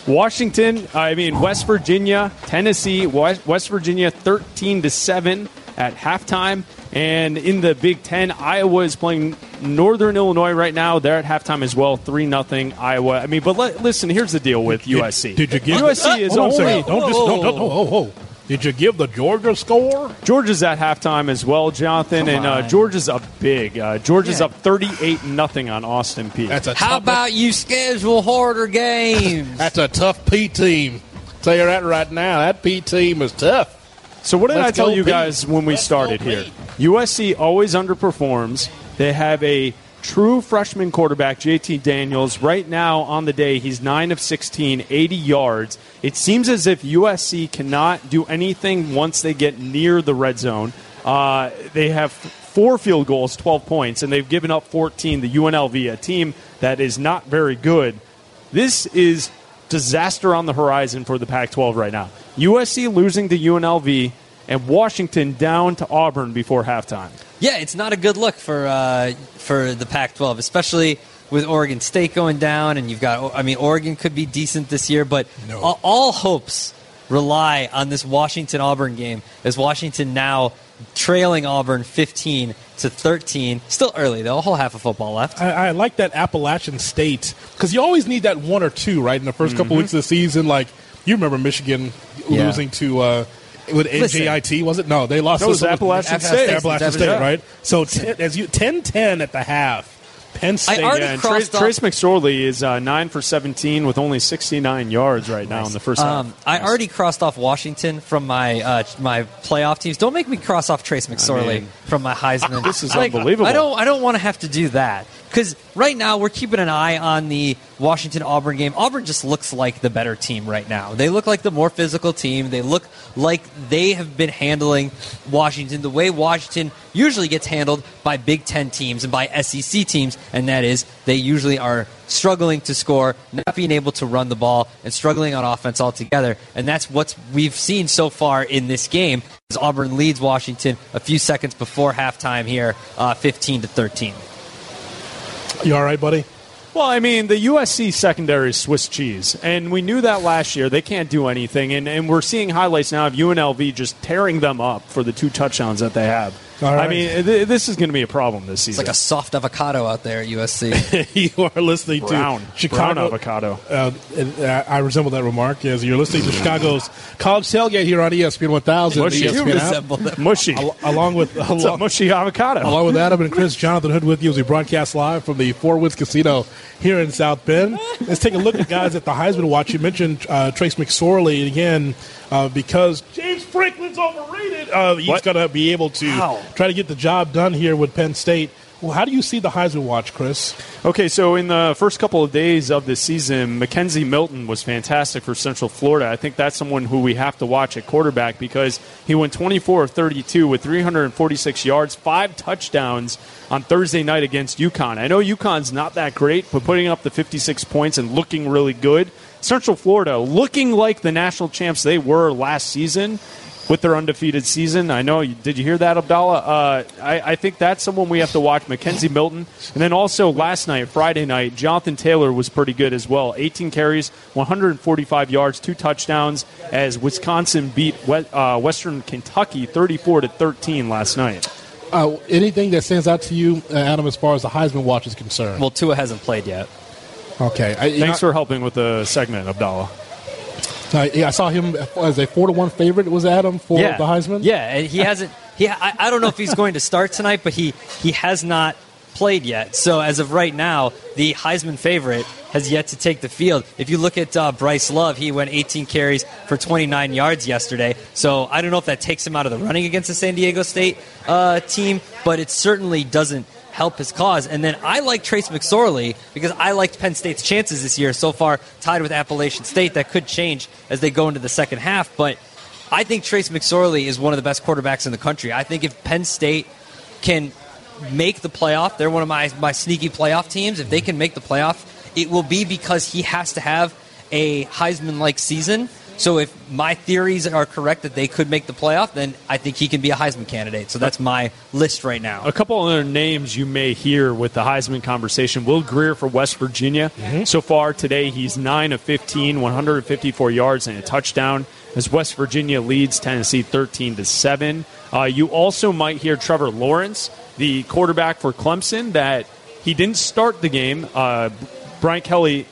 Washington, I mean West Virginia, Tennessee, West Virginia 13 to 7 at halftime. And in the Big 10, Iowa is playing Northern Illinois right now. They're at halftime as well, 3 nothing Iowa. I mean, but let, listen, here's the deal with USC. Did you get USC is Hold on a only. Don't just don't, don't, oh, oh. Did you give the Georgia score? Georgia's at halftime as well, Jonathan, Come and uh. Georgia's up big. Uh, Georgia's Yeah. up 38 nothing on Austin Peay. That's a How tough, about you schedule harder games? that's a tough Peay team. Tell you that right now. That Peay team is tough. So what did Let's I tell you Pete. guys when we Let's started here? USC always underperforms. They have a true freshman quarterback, JT Daniels. Right now on the day, he's 9 of 16, 80 yards. It seems as if USC cannot do anything once they get near the red zone. Uh, they have four field goals, 12 points, and they've given up 14. The UNLV, a team that is not very good. This is disaster on the horizon for the Pac 12 right now. USC losing to UNLV and Washington down to Auburn before halftime. Yeah, it's not a good look for uh, for the Pac-12, especially with Oregon State going down, and you've got. I mean, Oregon could be decent this year, but No. all, all hopes rely on this Washington Auburn game. As Washington now trailing Auburn 15 to 13, still early though, a whole half of football left. I, I like that Appalachian State because you always need that one or two, right? In the 1st couple weeks of the season, like you remember Michigan Yeah. losing to uh, with Listen. NJIT, was it? No, they lost. That was to- Appalachian State. Appalachian State, Yeah. right? So ten, as you 10-10 at the half. Penn State. already Yeah, and Trace, crossed off- Trace McSorley is uh, 9 for 17 with only 69 yards right now in the first Um, half. I already crossed off Washington from my uh, my playoff teams. Don't make me cross off Trace McSorley mean, from my Heisman. this is Like, unbelievable. I don't I don't want to have to do that because right now we're keeping an eye on the Washington Auburn game. Auburn just looks like the better team right now. They look like the more physical team. They look like they have been handling Washington the way Washington usually gets handled by Big Ten teams and by SEC teams, and that is they usually are struggling to score, not being able to run the ball, and struggling on offense altogether. And that's what we've seen so far in this game. as Auburn leads Washington a few seconds before halftime here, uh, 15 to 13. You all right, buddy? Well, I mean, the USC secondary is Swiss cheese, and we knew that last year. They can't do anything, and, and we're seeing highlights now of UNLV just tearing them up for the two touchdowns that they have. All right. I mean, th- this is going to be a problem this season. It's season. like a soft avocado out there at USC. you are listening brown, to Chicago brown avocado. Uh, and, uh, I resemble that remark as you're listening to Chicago's College Tailgate here on ESPN 1000. and the Mushy. ESPN You app. resemble that. Mushy. Al- along with It's a along, mushy avocado. along with Adam and Chris, Jonathan Hood with you as we broadcast live from the Four Winds Casino here in South Bend. Let's take a look at guys at the Heisman Watch. You mentioned uh, Trace McSorley and again uh, because James Franklin's overrated. Uh, he's What? going to be able to How? try to get the job done here with Penn State. Well, how do you see the Heisman Watch, Chris? Okay, so in the first couple of days of the season, McKenzie Milton was fantastic for Central Florida. I think that's someone who we have to watch at quarterback because he went 24 of 32 with 346 yards, five touchdowns on Thursday night against UConn. I know UConn's not that great, but putting up the 56 points and looking really good. Central Florida looking like the national champs they were last season with their undefeated season. I know. Did you hear that, Abdallah? Uh, I, I think that's someone we have to watch. McKenzie Milton, and then also last night, Friday night, Jonathan Taylor was pretty good as well. 18 carries, 145 yards, two touchdowns. As Wisconsin beat we- uh, Western Kentucky 34 to 13 last night. Uh, anything that stands out to you, uh, Adam, as far as the Heisman Watch is concerned? well, Tua hasn't played yet. Okay. I, Thanks know, for helping with the segment, Abdallah. uh, yeah, I saw him as a four to one favorite. Was Adam for yeah. the Heisman? Yeah, and he hasn't. He, I, I don't know if he's going to start tonight, but he he has not played yet. So as of right now, the Heisman favorite has yet to take the field. If you look at uh, Bryce Love, he went 18 carries for 29 yards yesterday. So I don't know if that takes him out of the running against the San Diego State uh, team, but it certainly doesn't help his cause. And then I like Trace McSorley because I liked Penn State's chances this year so far, tied with Appalachian State. That could change as they go into the second half, but. I think Trace McSorley is one of the best quarterbacks in the country. I think if Penn State can make the playoff, they're one of my, my sneaky playoff teams. If they can make the playoff, it will be because he has to have a Heisman like season. So if my theories are correct that they could make the playoff, then I think he can be a Heisman candidate. So that's my list right now. A couple other names you may hear with the Heisman conversation. Will Grier for West Virginia. So far today, he's 9 of 15, 154 yards and a touchdown as West Virginia leads Tennessee 13 to 7. Uh, you also might hear Trevor Lawrence, the quarterback for Clemson, that he didn't start the game. Uh, Brian Kelly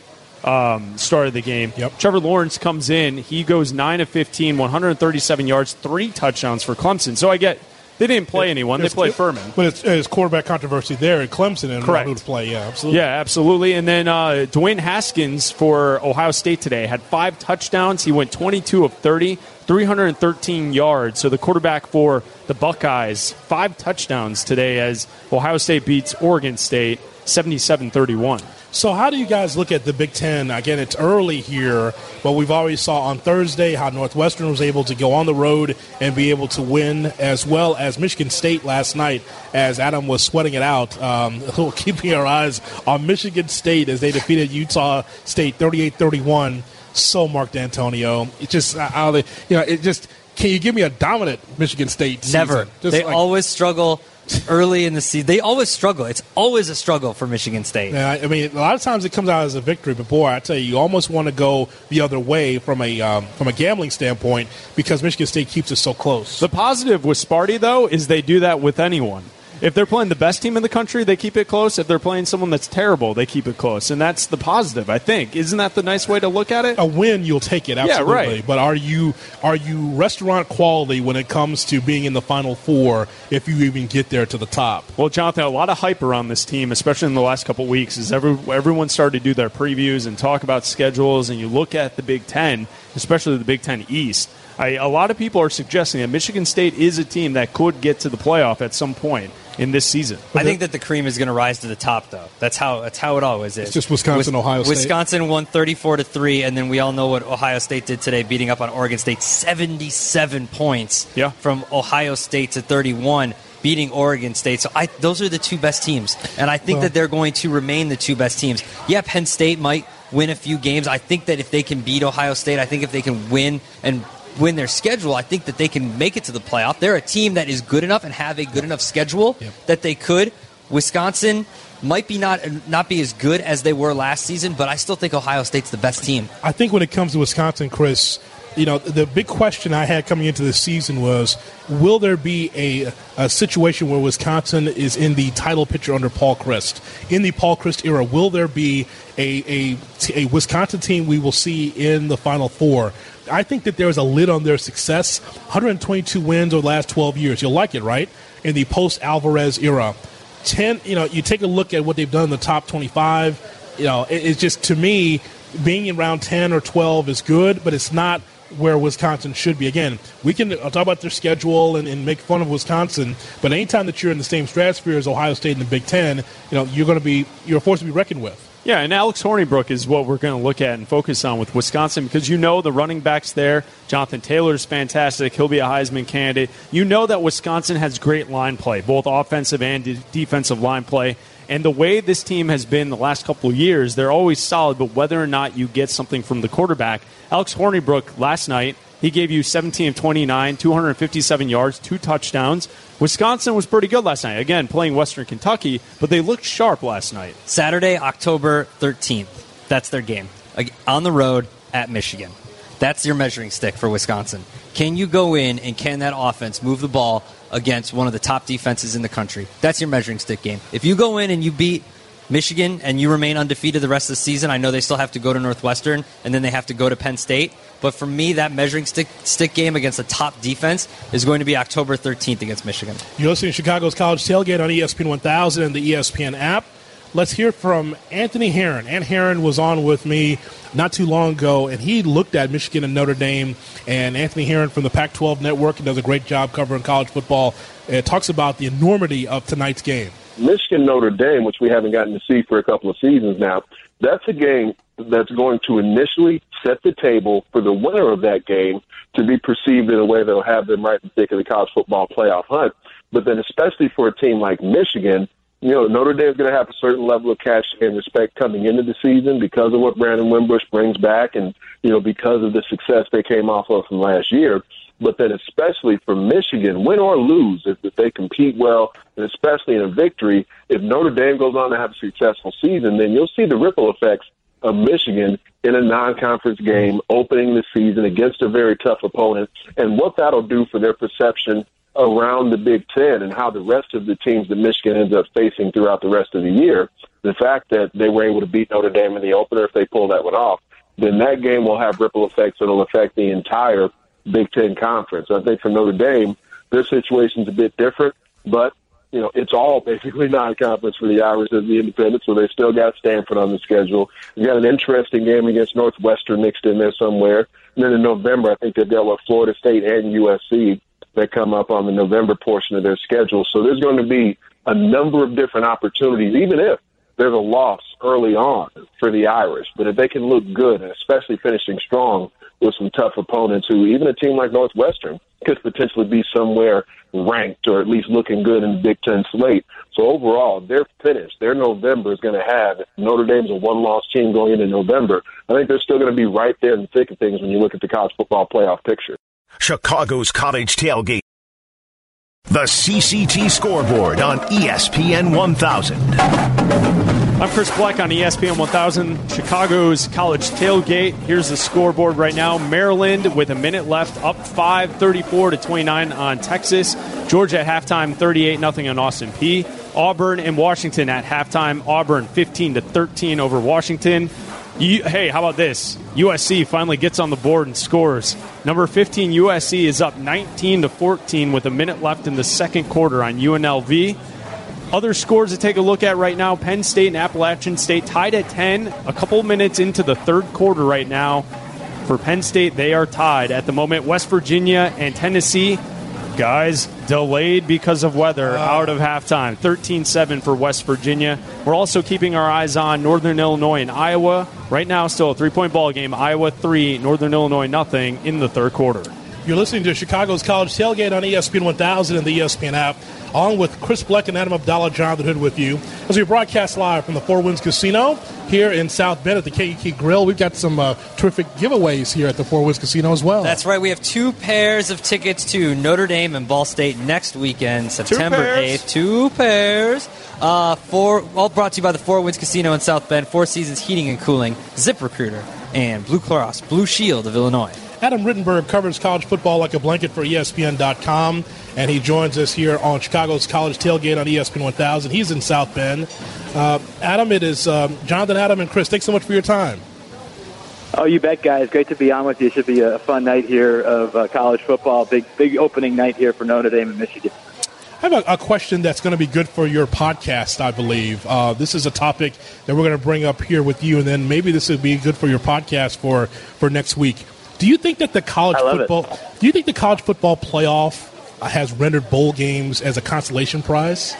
um, started the game. Yep. Trevor Lawrence comes in. He goes 9 of 15, 137 yards, three touchdowns for Clemson. So I get they didn't play anyone. They played Furman. But it's, it's quarterback controversy there in Clemson and Correct. who to play. Yeah, absolutely. Yeah, absolutely. And then uh, Dwayne Haskins for Ohio State today had five touchdowns. He went 22 of 30, 313 yards. So the quarterback for the Buckeyes, five touchdowns today as Ohio State beats Oregon State 77 31. So how do you guys look at the Big Ten? Again, it's early here, but we've already saw on Thursday how Northwestern was able to go on the road and be able to win, as well as Michigan State last night, as Adam was sweating it out. Um, keeping our eyes on Michigan State as they defeated Utah State 38-31. So, Mark Dantonio, it just uh, how they, you know, it just. Can you give me a dominant Michigan State? Season? Never. Just they like- always struggle early in the season. They always struggle. It's always a struggle for Michigan State. Yeah, I mean, a lot of times it comes out as a victory, but boy, I tell you, you almost want to go the other way from a um, from a gambling standpoint because Michigan State keeps it so close. The positive with Sparty, though, is they do that with anyone. If they're playing the best team in the country, they keep it close. If they're playing someone that's terrible, they keep it close. And that's the positive, I think. Isn't that the nice way to look at it? a win, you'll take it absolutely. right. But are you are you restaurant quality when it comes to being in the final four? If you even get there to the top, Well, Jonathan, a lot of hype around this team, especially in the last couple of weeks, is every, everyone started to do their previews and talk about schedules, and you look at the Big Ten, especially the Big Ten East. I, a lot of people are suggesting that Michigan State is a team that could get to the playoff at some point in this season. I think that the cream is going to rise to the top, though. That's how that's how it always is. It's just Wisconsin, Ohio State. Wisconsin won thirty-four to three, and then we all know what Ohio State did today, beating up on Oregon State seventy-seven points. Yeah. from Ohio State to thirty-one, beating Oregon State. So I, those are the two best teams, and I think Well- that they're going to remain the two best teams. Yeah, Penn State might win a few games. I think that if they can beat Ohio State, I think if they can win and win their schedule, I think that they can make it to the playoff. They're a team that is good enough and have a good enough schedule Yep. that they could. Wisconsin might be not not be as good as they were last season, but I still think Ohio State's the best team. I think when it comes to Wisconsin, Chris, you know, the big question I had coming into this season was will there be a, a situation where Wisconsin is in the title picture under Paul Chryst? In the Paul Chryst era, will there be a, a, a Wisconsin team we will see in the Final Four? I think that there is a lid on their success. 122 wins over the last 12 years. You'll like it, right? In the post Alvarez era. 10, you know, you take a look at what they've done in the top 25. You know, it, it's just, to me, being around 10 or 12 is good, but it's not where Wisconsin should be. Again, we can I'll talk about their schedule and, and make fun of Wisconsin, but anytime that you're in the same stratosphere as Ohio State in the Big Ten, you know, you're going to be, you're forced to be reckoned with. Yeah, and Alex Hornibrook is what we're going to look at and focus on with Wisconsin because you know the running backs there. Jonathan Taylor is fantastic. He'll be a Heisman candidate. You know that Wisconsin has great line play, both offensive and de- defensive line play. And the way this team has been the last couple of years, they're always solid, but whether or not you get something from the quarterback, Alex Hornibrook last night, he gave you 17 of 29, 257 yards, two touchdowns. Wisconsin was pretty good last night. Again, playing Western Kentucky, but they looked sharp last night. Saturday, October 13th. That's their game. On the road at Michigan. That's your measuring stick for Wisconsin. Can you go in and can that offense move the ball against one of the top defenses in the country? That's your measuring stick game. If you go in and you beat Michigan and you remain undefeated the rest of the season, I know they still have to go to Northwestern and then they have to go to Penn State. But for me, that measuring stick, stick game against a top defense is going to be October 13th against Michigan. You're listening to Chicago's College Tailgate on ESPN 1000 and the ESPN app. Let's hear from Anthony Herron. Ant Herron was on with me not too long ago, and he looked at Michigan and Notre Dame. And Anthony Herron from the Pac 12 Network and does a great job covering college football. It talks about the enormity of tonight's game. Michigan Notre Dame, which we haven't gotten to see for a couple of seasons now, that's a game that's going to initially set the table for the winner of that game to be perceived in a way that'll have them right in the thick of the college football playoff hunt. But then, especially for a team like Michigan, you know, Notre Dame is going to have a certain level of cash and respect coming into the season because of what Brandon Wimbush brings back and, you know, because of the success they came off of from last year. But then, especially for Michigan, win or lose, if, if they compete well, and especially in a victory, if Notre Dame goes on to have a successful season, then you'll see the ripple effects of Michigan in a non-conference game opening the season against a very tough opponent, and what that'll do for their perception around the Big Ten and how the rest of the teams that Michigan ends up facing throughout the rest of the year. The fact that they were able to beat Notre Dame in the opener, if they pull that one off, then that game will have ripple effects that'll affect the entire Big Ten conference. I think for Notre Dame, their situation's a bit different, but you know, it's all basically non-conference for the Irish as the independents, so they still got Stanford on the schedule. They got an interesting game against Northwestern mixed in there somewhere. And then in November, I think they've got what Florida State and USC that come up on the November portion of their schedule. So there's going to be a number of different opportunities, even if there's a loss early on for the Irish. But if they can look good, and especially finishing strong with some tough opponents who, even a team like Northwestern, could potentially be somewhere ranked or at least looking good in the Big Ten slate. So overall, their finish, their November is going to have Notre Dame's a one-loss team going into November. I think they're still going to be right there in the thick of things when you look at the college football playoff picture. Chicago's College Tailgate. The CCT scoreboard on ESPN 1000. I'm Chris Black on ESPN 1000, Chicago's college tailgate. Here's the scoreboard right now. Maryland with a minute left, up 5, 34 to 29 on Texas. Georgia at halftime, 38 nothing on Austin Peay. Auburn and Washington at halftime. Auburn 15 to 13 over Washington. You, hey, how about this? USC finally gets on the board and scores. Number 15 USC is up 19 to 14 with a minute left in the second quarter on UNLV. Other scores to take a look at right now Penn State and Appalachian State tied at 10, a couple minutes into the third quarter right now. For Penn State, they are tied at the moment. West Virginia and Tennessee, guys, delayed because of weather ah. out of halftime. 13 7 for West Virginia. We're also keeping our eyes on Northern Illinois and Iowa. Right now, still a three point ball game. Iowa 3, Northern Illinois nothing in the third quarter. You're listening to Chicago's College Tailgate on ESPN 1000 and the ESPN app, along with Chris Bleck and Adam Abdallah, Jonathan Hood with you. As we broadcast live from the Four Winds Casino here in South Bend at the KEK Grill, we've got some uh, terrific giveaways here at the Four Winds Casino as well. That's right. We have two pairs of tickets to Notre Dame and Ball State next weekend, September. 8th. Two pairs. Uh, four, all brought to you by the Four Winds Casino in South Bend, Four Seasons Heating and Cooling, Zip Recruiter, and Blue Cross Blue Shield of Illinois. Adam Rittenberg covers college football like a blanket for ESPN.com, and he joins us here on Chicago's College Tailgate on ESPN 1000. He's in South Bend. Uh, Adam, it is um, Jonathan, Adam, and Chris. Thanks so much for your time. Oh, you bet, guys. Great to be on with you. It should be a fun night here of uh, college football. Big, big opening night here for Notre Dame and Michigan. I have a, a question that's going to be good for your podcast, I believe. Uh, this is a topic that we're going to bring up here with you, and then maybe this would be good for your podcast for, for next week. Do you think that the college love it. football? Do you think the college football playoff has rendered bowl games as a consolation prize?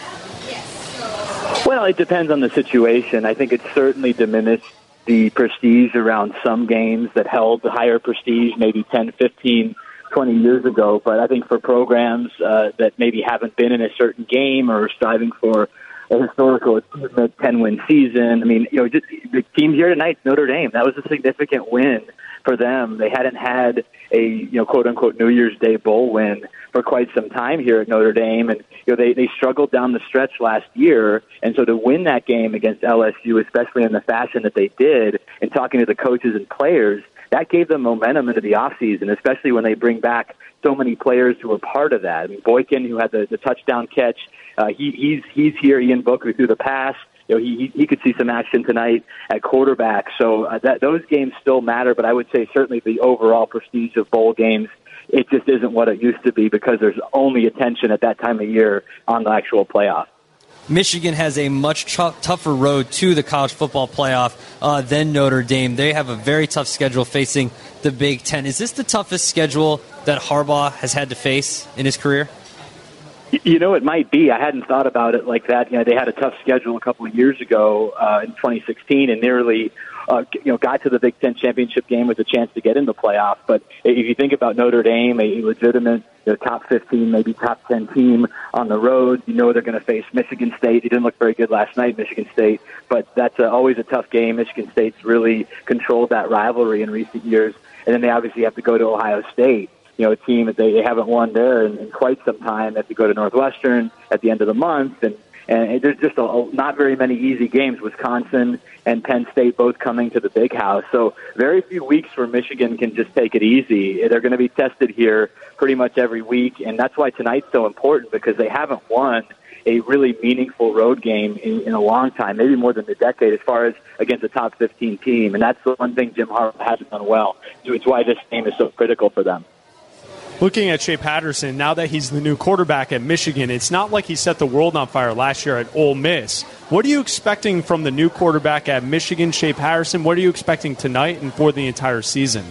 Well, it depends on the situation. I think it certainly diminished the prestige around some games that held higher prestige maybe 10, 15, 20 years ago. But I think for programs uh, that maybe haven't been in a certain game or are striving for a historical achievement, 10 win season, I mean, you know, just, the team here tonight, Notre Dame, that was a significant win for them. They hadn't had a you know quote unquote New Year's Day bowl win for quite some time here at Notre Dame, and you know they they struggled down the stretch last year, and so to win that game against LSU, especially in the fashion that they did, and talking to the coaches and players, that gave them momentum into the offseason, especially when they bring back so many players who were part of that. I mean, Boykin, who had the, the touchdown catch, uh, he, he's he's here. Ian Book, threw the pass. You know, he he he could see some action tonight at quarterback. So uh, that those games still matter, but I would say certainly the overall prestige of bowl games. It just isn't what it used to be because there's only attention at that time of year on the actual playoff. Michigan has a much t- tougher road to the college football playoff uh, than Notre Dame. They have a very tough schedule facing the Big Ten. Is this the toughest schedule that Harbaugh has had to face in his career? You know, it might be. I hadn't thought about it like that. You know, they had a tough schedule a couple of years ago uh, in 2016 and nearly, uh, you know, got to the Big Ten championship game with a chance to get in the playoff. But if you think about Notre Dame, a legitimate you know, top 15, maybe top 10 team on the road, you know they're going to face Michigan State. He didn't look very good last night, Michigan State, but that's uh, always a tough game. Michigan State's really controlled that rivalry in recent years. And then they obviously have to go to Ohio State you know, a team that they, haven't won there in, in quite some time. They have to go to Northwestern at the end of the month, and and there's just a, not very many easy games. Wisconsin and Penn State both coming to the big house, so very few weeks where Michigan can just take it easy. They're going to be tested here pretty much every week, and that's why tonight's so important because they haven't won a really meaningful road game in, in a long time, maybe more than a decade, as far as against a top 15 team. And that's the one thing Jim Harbaugh hasn't done well. So it's why this game is so critical for them. Looking at Shea Patterson, now that he's the new quarterback at Michigan, it's not like he set the world on fire last year at Ole Miss. What are you expecting from the new quarterback at Michigan, Shea Patterson? What are you expecting tonight and for the entire season?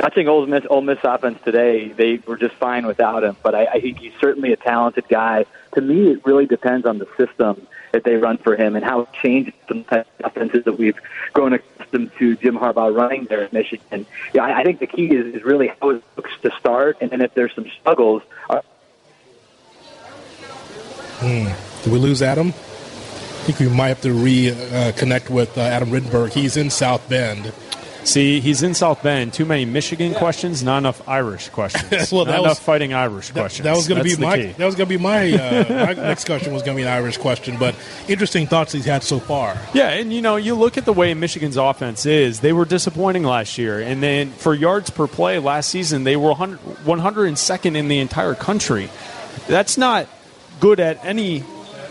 Watching Ole Miss, Ole Miss offense today, they were just fine without him. But I, I think he's certainly a talented guy. To me, it really depends on the system that they run for him and how it changes the type of offenses that we've grown accustomed to Jim Harbaugh running there at Michigan. Yeah, I, I think the key is, is really how it looks to start, and then if there's some struggles. Are, Hmm. Did we lose Adam? I think we might have to reconnect with uh, Adam Rittenberg. He's in South Bend. See, he's in South Bend. Too many Michigan questions, not enough Irish questions. well, not that enough was, fighting Irish that, questions. That was going to be my. key. That was going to be my, uh, my next question. Was going to be an Irish question, but interesting thoughts he's had so far. Yeah, and you know, you look at the way Michigan's offense is. They were disappointing last year, and then for yards per play last season, they were 100, 102nd in the entire country. That's not good at any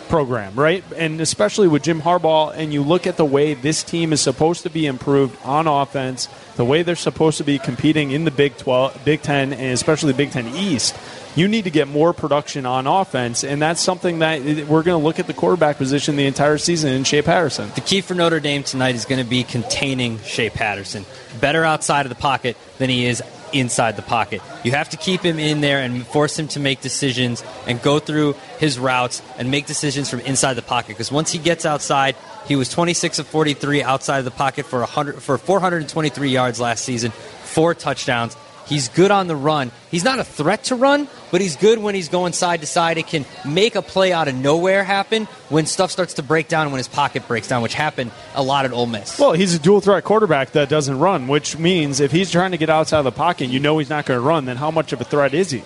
program, right? And especially with Jim Harbaugh, and you look at the way this team is supposed to be improved on offense, the way they're supposed to be competing in the Big 12, Big 10, and especially Big 10 East. You need to get more production on offense, and that's something that we're going to look at the quarterback position the entire season in Shea Patterson. The key for Notre Dame tonight is going to be containing Shea Patterson. Better outside of the pocket than he is inside the pocket. You have to keep him in there and force him to make decisions and go through his routes and make decisions from inside the pocket. Because once he gets outside, he was 26 of 43 outside of the pocket for 100 for 423 yards last season, four touchdowns. He's good on the run. He's not a threat to run, but he's good when he's going side to side. It can make a play out of nowhere happen when stuff starts to break down, when his pocket breaks down, which happened a lot at Ole Miss. Well, he's a dual threat quarterback that doesn't run, which means if he's trying to get outside of the pocket, you know he's not going to run. Then how much of a threat is he?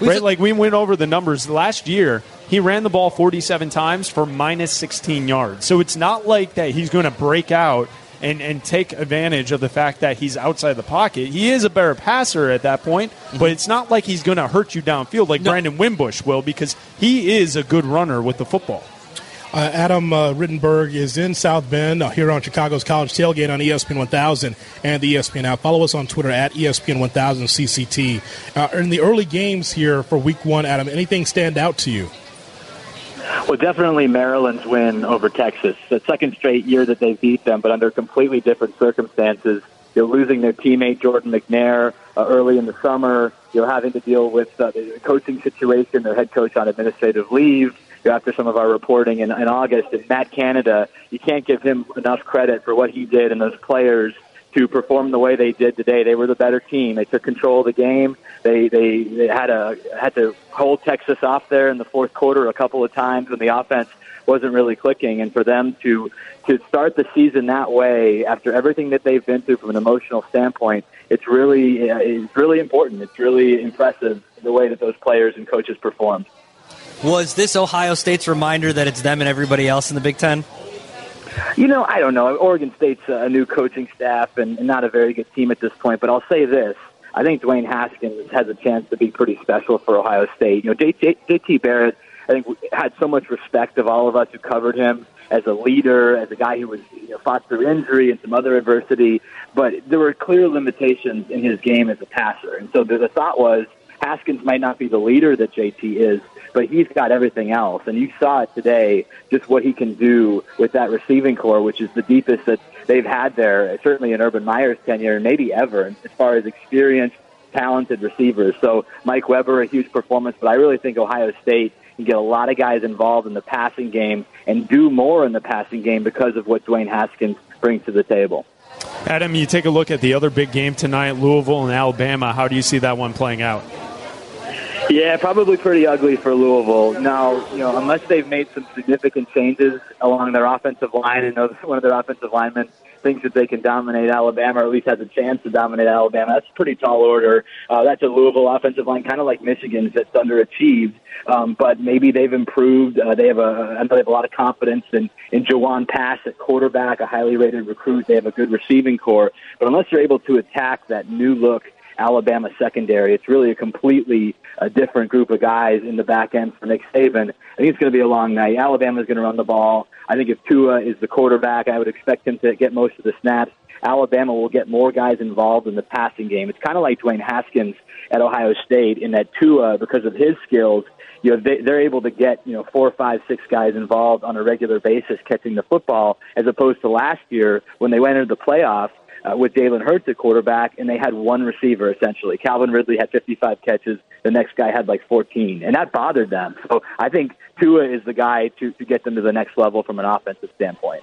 Right? Like we went over the numbers last year. He ran the ball 47 times for minus 16 yards. So it's not like that he's going to break out and, and take advantage of the fact that he's outside the pocket. He is a better passer at that point, Mm-hmm. but it's not like he's going to hurt you downfield like Brandon Wimbush will because he is a good runner with the football. Uh, Adam uh, Rittenberg is in South Bend uh, here on Chicago's College Tailgate on ESPN 1000 and the ESPN app. Follow us on Twitter at ESPN 1000 CCT. Uh, in the early games here for Week One, Adam, anything stand out to you? Well, definitely Maryland's win over Texas. The second straight year that they beat them, but under completely different circumstances. You're losing their teammate Jordan McNair uh, early in the summer. You're having to deal with uh, the coaching situation, their head coach on administrative leave. You're after some of our reporting in, in August. And Matt Canada, you can't give him enough credit for what he did and those players to perform the way they did today. They were the better team. They took control of the game. They they, they had a had to hold Texas off there in the fourth quarter a couple of times when the offense wasn't really clicking. And for them to to start the season that way after everything that they've been through from an emotional standpoint, it's really uh, it's really important. It's really impressive the way that those players and coaches performed. Was this Ohio State's reminder that it's them and everybody else in the Big Ten? You know, I don't know. Oregon State's a new coaching staff and, not a very good team at this point. But I'll say this: I think Dwayne Haskins has a chance to be pretty special for Ohio State. You know, JT, JT Barrett, I think, had so much respect of all of us who covered him as a leader, as a guy who was you know, fought through injury and some other adversity. But there were clear limitations in his game as a passer, and so the, the thought was Haskins might not be the leader that JT is, but he's got everything else. And you saw it today, just what he can do with that receiving corps, which is the deepest that they've had there, certainly in Urban Meyer's tenure, maybe ever, as far as experience, talented receivers. So Mike Weber, a huge performance, but I really think Ohio State can get a lot of guys involved in the passing game and do more in the passing game because of what Dwayne Haskins brings to the table. Adam, you take a look at the other big game tonight, Louisville and Alabama. How do you see that one playing out? Yeah, probably pretty ugly for Louisville. Now, you know, unless they've made some significant changes along their offensive line, and one of their offensive linemen thinks that they can dominate Alabama, or at least has a chance to dominate Alabama. That's a pretty tall order. Uh, that's a Louisville offensive line, kind of like Michigan's, that's underachieved. Um, but maybe they've improved. Uh, they have a, I know they have a lot of confidence in in Jawon Pass at quarterback, a highly rated recruit. They have a good receiving corps. But unless they're able to attack that new look Alabama secondary. It's really a completely uh, different group of guys in the back end for Nick Saban. I think it's going to be a long night. Alabama's going to run the ball. I think if Tua is the quarterback, I would expect him to get most of the snaps. Alabama will get more guys involved in the passing game. It's kind of like Dwayne Haskins at Ohio State in that Tua, because of his skills, you know, they, they're able to get, you know, four, five, six guys involved on a regular basis catching the football, as opposed to last year when they went into the playoffs uh, with Jalen Hurts at quarterback, and they had one receiver essentially. Calvin Ridley had 55 catches. The next guy had like 14, and that bothered them. So I think Tua is the guy to, to get them to the next level from an offensive standpoint.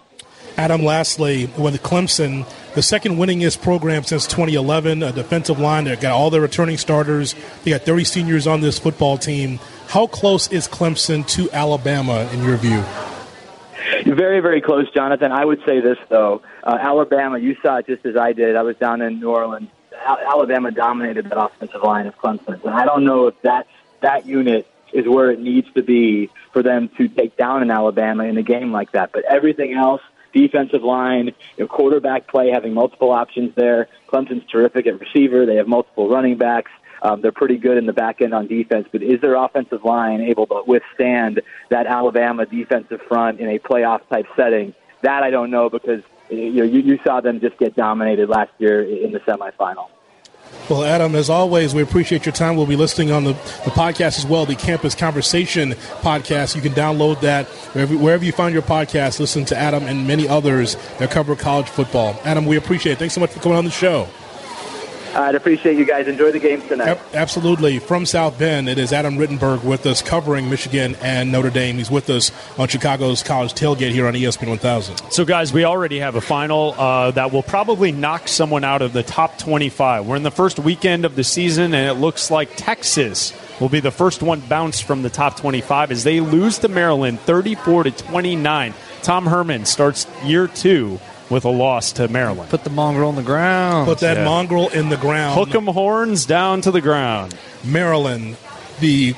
Adam, lastly, with Clemson, the second winningest program since 2011, a defensive line. They've got all their returning starters. They got 30 seniors on this football team. How close is Clemson to Alabama in your view? Very, very close, Jonathan. I would say this though: uh, Alabama. You saw it just as I did. I was down in New Orleans. Al- Alabama dominated that offensive line of Clemson, and I don't know if that that unit is where it needs to be for them to take down an Alabama in a game like that. But everything else, defensive line, quarterback play, having multiple options there. Clemson's terrific at receiver. They have multiple running backs. Um, they're pretty good in the back end on defense, but is their offensive line able to withstand that Alabama defensive front in a playoff type setting? That I don't know because you you, you saw them just get dominated last year in the semifinal. Well, Adam, as always, we appreciate your time. We'll be listening on the, the podcast as well, the Campus Conversation podcast. You can download that wherever, wherever you find your podcast. Listen to Adam and many others that cover college football. Adam, we appreciate it. Thanks so much for coming on the show. I'd appreciate you guys. Enjoy the games tonight. Yep, absolutely. From South Bend, it is Adam Rittenberg with us covering Michigan and Notre Dame. He's with us on Chicago's College Tailgate here on ESPN 1000. So, guys, we already have a final uh, that will probably knock someone out of the top 25. We're in the first weekend of the season, and it looks like Texas will be the first one bounced from the top 25 as they lose to Maryland 34 to 29. Tom Herman starts year two with a loss to Maryland. Put the mongrel on the ground. Put that Yeah. mongrel in the ground. Hook 'em horns down to the ground. Maryland, the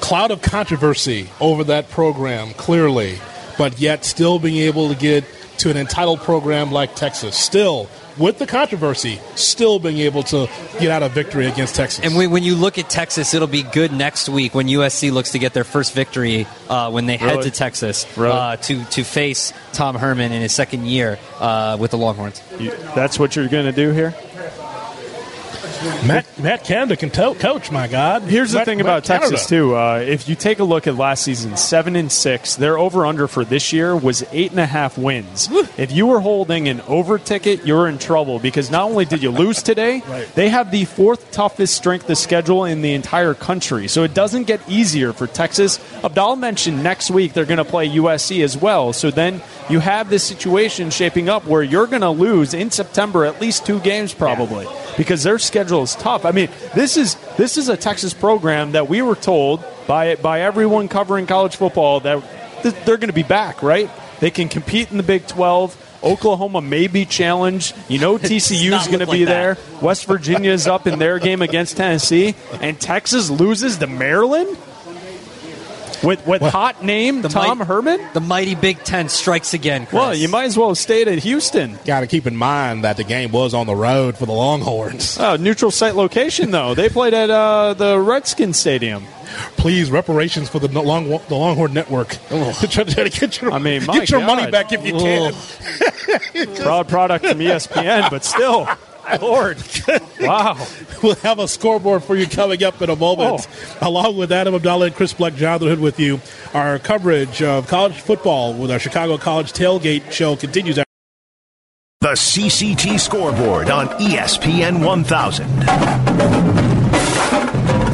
cloud of controversy over that program, clearly, but yet still being able to get to an entitled program like Texas. Still, with the controversy, still being able to get out a victory against Texas. And when, when you look at Texas, it'll be good next week when USC looks to get their first victory uh, when they head Really? to Texas Really? uh, to to face Tom Herman in his second year uh, with the Longhorns. You, that's what you're going to do here? Matt, Matt Canada can to- coach, my God. Here's the Matt- thing Matt about Canada. Texas too. Uh, if you take a look at last season, seven and six, their over under for this year was eight and a half wins. If you were holding an over ticket, you're in trouble because not only did you lose today, Right. they have the fourth toughest strength of schedule in the entire country. So it doesn't get easier for Texas. Abdal mentioned next week they're going to play USC as well. So then you have this situation shaping up where you're going to lose in September at least two games probably because their schedule is tough. I mean, this is this is a Texas program that we were told by by everyone covering college football that th- they're going to be back, right? They can compete in the Big 12. Oklahoma may be challenged. You know TCU is going to be like there. West Virginia's up in their game against Tennessee, and Texas loses to Maryland with with hot name the Tom might- Herman. The mighty Big Ten strikes again. Chris. Well, you might as well have stayed at Houston. Got to keep in mind that the game was on the road for the Longhorns. Oh, neutral site location though. They played at uh, the Redskins Stadium. Please, reparations for the Long the Longhorn Network. to try to get your, I mean, my get your God. money back if you can. Proud product from ESPN, but still, Lord, wow. We'll have a scoreboard for you coming up in a moment. Oh. Along with Adam Abdallah and Chris Black, Jonathan Hood with you. Our coverage of college football with our Chicago College Tailgate show continues. The CCT scoreboard on ESPN 1000.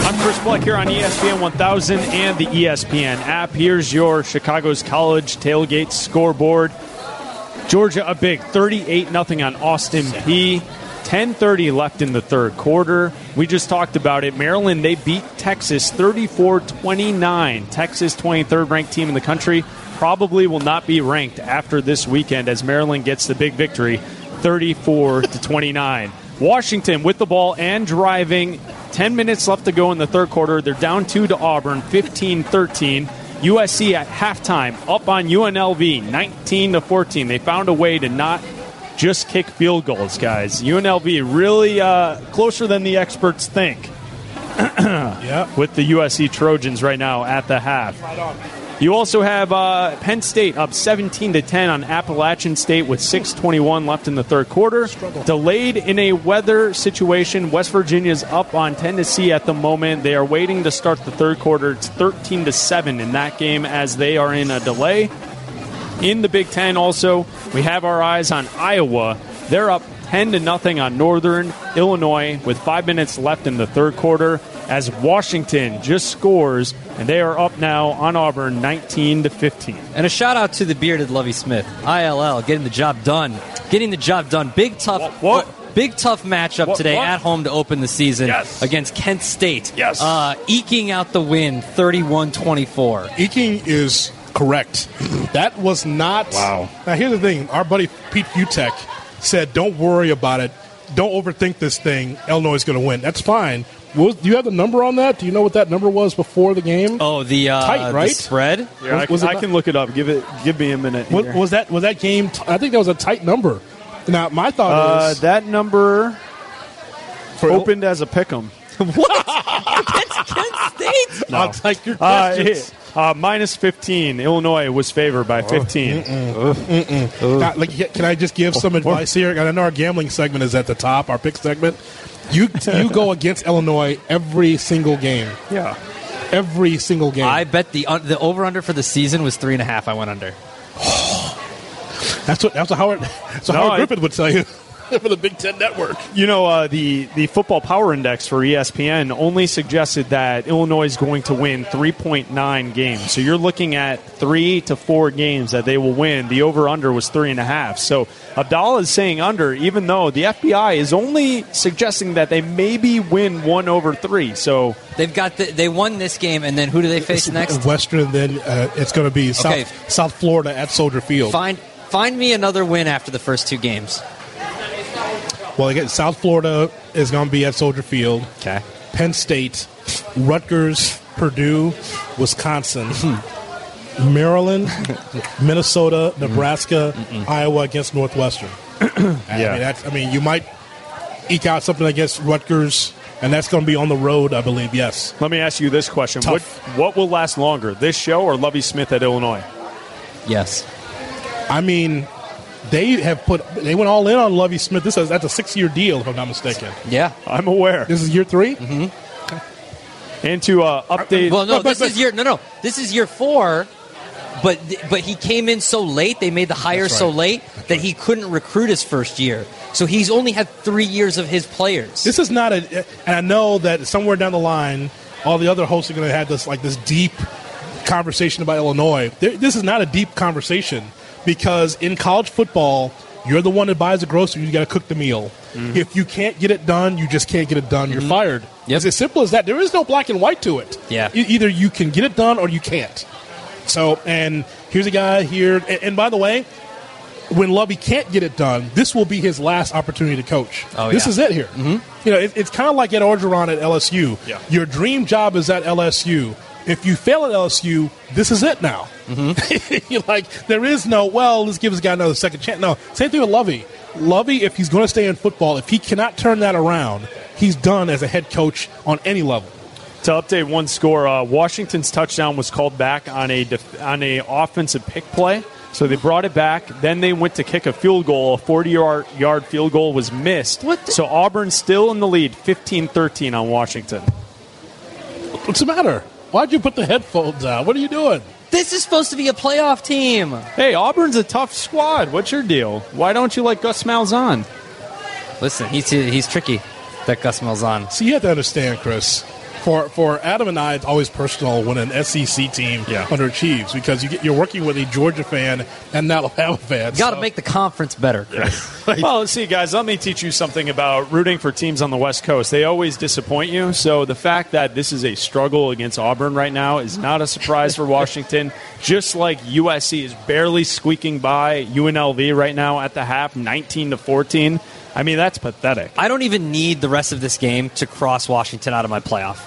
I'm Chris Black here on ESPN 1000 and the ESPN app. Here's your Chicago's College Tailgate scoreboard. Georgia a big 38 0 on Austin Peay. 10:30 left in the third quarter. We just talked about it. Maryland they beat Texas 34-29. Texas 23rd ranked team in the country probably will not be ranked after this weekend as Maryland gets the big victory 34 to 29. Washington with the ball and driving. 10 minutes left to go in the third quarter. They're down 2 to Auburn 15-13. USC at halftime up on UNLV 19 to 14. They found a way to not just kick field goals, guys. UNLV really uh, closer than the experts think Yeah. with the USC Trojans right now at the half. You also have uh, Penn State up 17 to 10 on Appalachian State with 6:21 left in the third quarter. Struggle. Delayed in a weather situation. West Virginia's up on Tennessee at the moment. They are waiting to start the third quarter. It's 13 to 7 in that game as they are in a delay. In the Big Ten, also, we have our eyes on Iowa. They're up 10 to nothing on Northern Illinois with five minutes left in the third quarter as Washington just scores, and they are up now on Auburn 19 to 15. And a shout out to the bearded Lovie Smith, ILL, getting the job done. Getting the job done. Big tough. What? Big tough matchup What- today what? at home to open the season Yes. against Kent State. Yes. Uh, eking out the win 31 24. Eking is correct. That was not. Wow. Now, here's the thing. Our buddy Pete Utek said, don't worry about it. Don't overthink this thing. Illinois is going to win. That's fine. Was, do you have the number on that? Do you know what that number was before the game? Oh, the, uh, Tight, the right? spread? Yeah, I, Was it I can look it up. Give it. Give me a minute. Was, here. was that was that game? T- I think that was a tight number. Now, my thought uh, is that number for opened as a pick'em. Kent State? I'll take your Uh, questions. uh, minus 15. Illinois was favored by 15. Not- like, can I just give some advice here? I know our gambling segment is at the top, our pick segment. You you go against Illinois every single game. Yeah. Every single game. I bet the un- the over under for the season was three and a half. I went under. that's what that's what Howard that's what No, Howard I- Griffith would tell you. for the Big Ten Network. You know, uh, the the football power index for ESPN only suggested that Illinois is going to win 3.9 games. So you're looking at three to four games that they will win. The over under was three and a half. So Abdallah is saying under, even though the FPI is only suggesting that they maybe win one over three. So They've got the, they won this game, and then who do they face next? Western, then uh, it's going to be South, Okay. South Florida at Soldier Field. Find find me another win after the first two games. Well, again, South Florida is going to be at Soldier Field. Okay. Penn State, Rutgers, Purdue, Wisconsin, Maryland, Minnesota, mm-hmm. Nebraska, Iowa against Northwestern. I Yeah. mean, that's, I mean, you might eke out something against Rutgers, and that's going to be on the road, I believe. Yes. let me ask you this question: Tough. What what will last longer, this show or Lovie Smith at Illinois? Yes. I mean, they have put they went all in on Lovie Smith. This is that's a six year deal, if I'm not mistaken. Yeah. I'm aware. This is year 3 And to uh, update. Well, no, But- but- this is year no no. This is year four. But but he came in so late. They made the hire That's so right. late that he couldn't recruit his first year. So he's only had three years of his players. This is not a, and I know that somewhere down the line, all the other hosts are going to have this like this deep conversation about Illinois. This is not a deep conversation because in college football, you're the one that buys the groceries. You got to cook the meal. Mm-hmm. If you can't get it done, you just can't get it done. You're mm-hmm. fired. Yep. It's as simple as that. There is no black and white to it. Yeah. E- either you can get it done or you can't. So, and here's a guy here. And, and by the way, when Lovie can't get it done, this will be his last opportunity to coach. Oh, this yeah. is it here. Mm-hmm. You know, it, it's kind of like Ed Orgeron at LSU. Yeah. Your dream job is at LSU. If you fail at LSU, this is it now. You're like, there is no, well, let's give this guy another second chance. No, same thing with Lovie. Lovie, if he's going to stay in football, if he cannot turn that around, he's done as a head coach on any level. To update one score, uh, Washington's touchdown was called back on a def- on a offensive pick play. So they brought it back. Then they went to kick a field goal. A 40 yard, yard field goal was missed. What the- so Auburn's still in the lead, 15 13 on Washington. What's the matter? Why'd you put the headphones out? What are you doing? This is supposed to be a playoff team. Hey, Auburn's a tough squad. What's your deal? Why don't you like Gus Malzahn? Listen, he's he's tricky. That Gus Malzahn. So you have to understand, Chris. For for Adam and I, it's always personal when an SEC team Yeah. underachieves because you get, you're working with a Georgia fan and an Alabama fan. Got to so- make the conference better. Chris. Well, let's see, guys, let me teach you something about rooting for teams on the West Coast. They always disappoint you. So the fact that this is a struggle against Auburn right now is not a surprise for Washington. Just like USC is barely squeaking by UNLV right now at the half, 19 to 14. I mean, that's pathetic. I don't even need the rest of this game to cross Washington out of my playoff.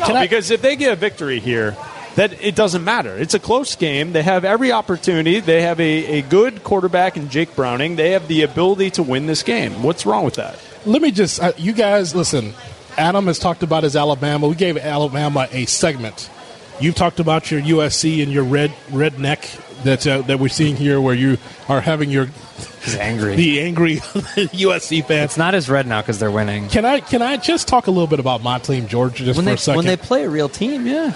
No, because if they get a victory here, that it doesn't matter. It's a close game. They have every opportunity. They have a, a good quarterback in Jake Browning. They have the ability to win this game. What's wrong with that? Let me just, uh, you guys, listen. Adam has talked about his Alabama. We gave Alabama a segment. You've talked about your USC and your red redneck that uh, that we're seeing here, where you are having your He's angry. the angry USC fans. it's not as red now because they're winning. Can I can I just talk a little bit about my team, Georgia, just When for they a second? when they play a real team, yeah.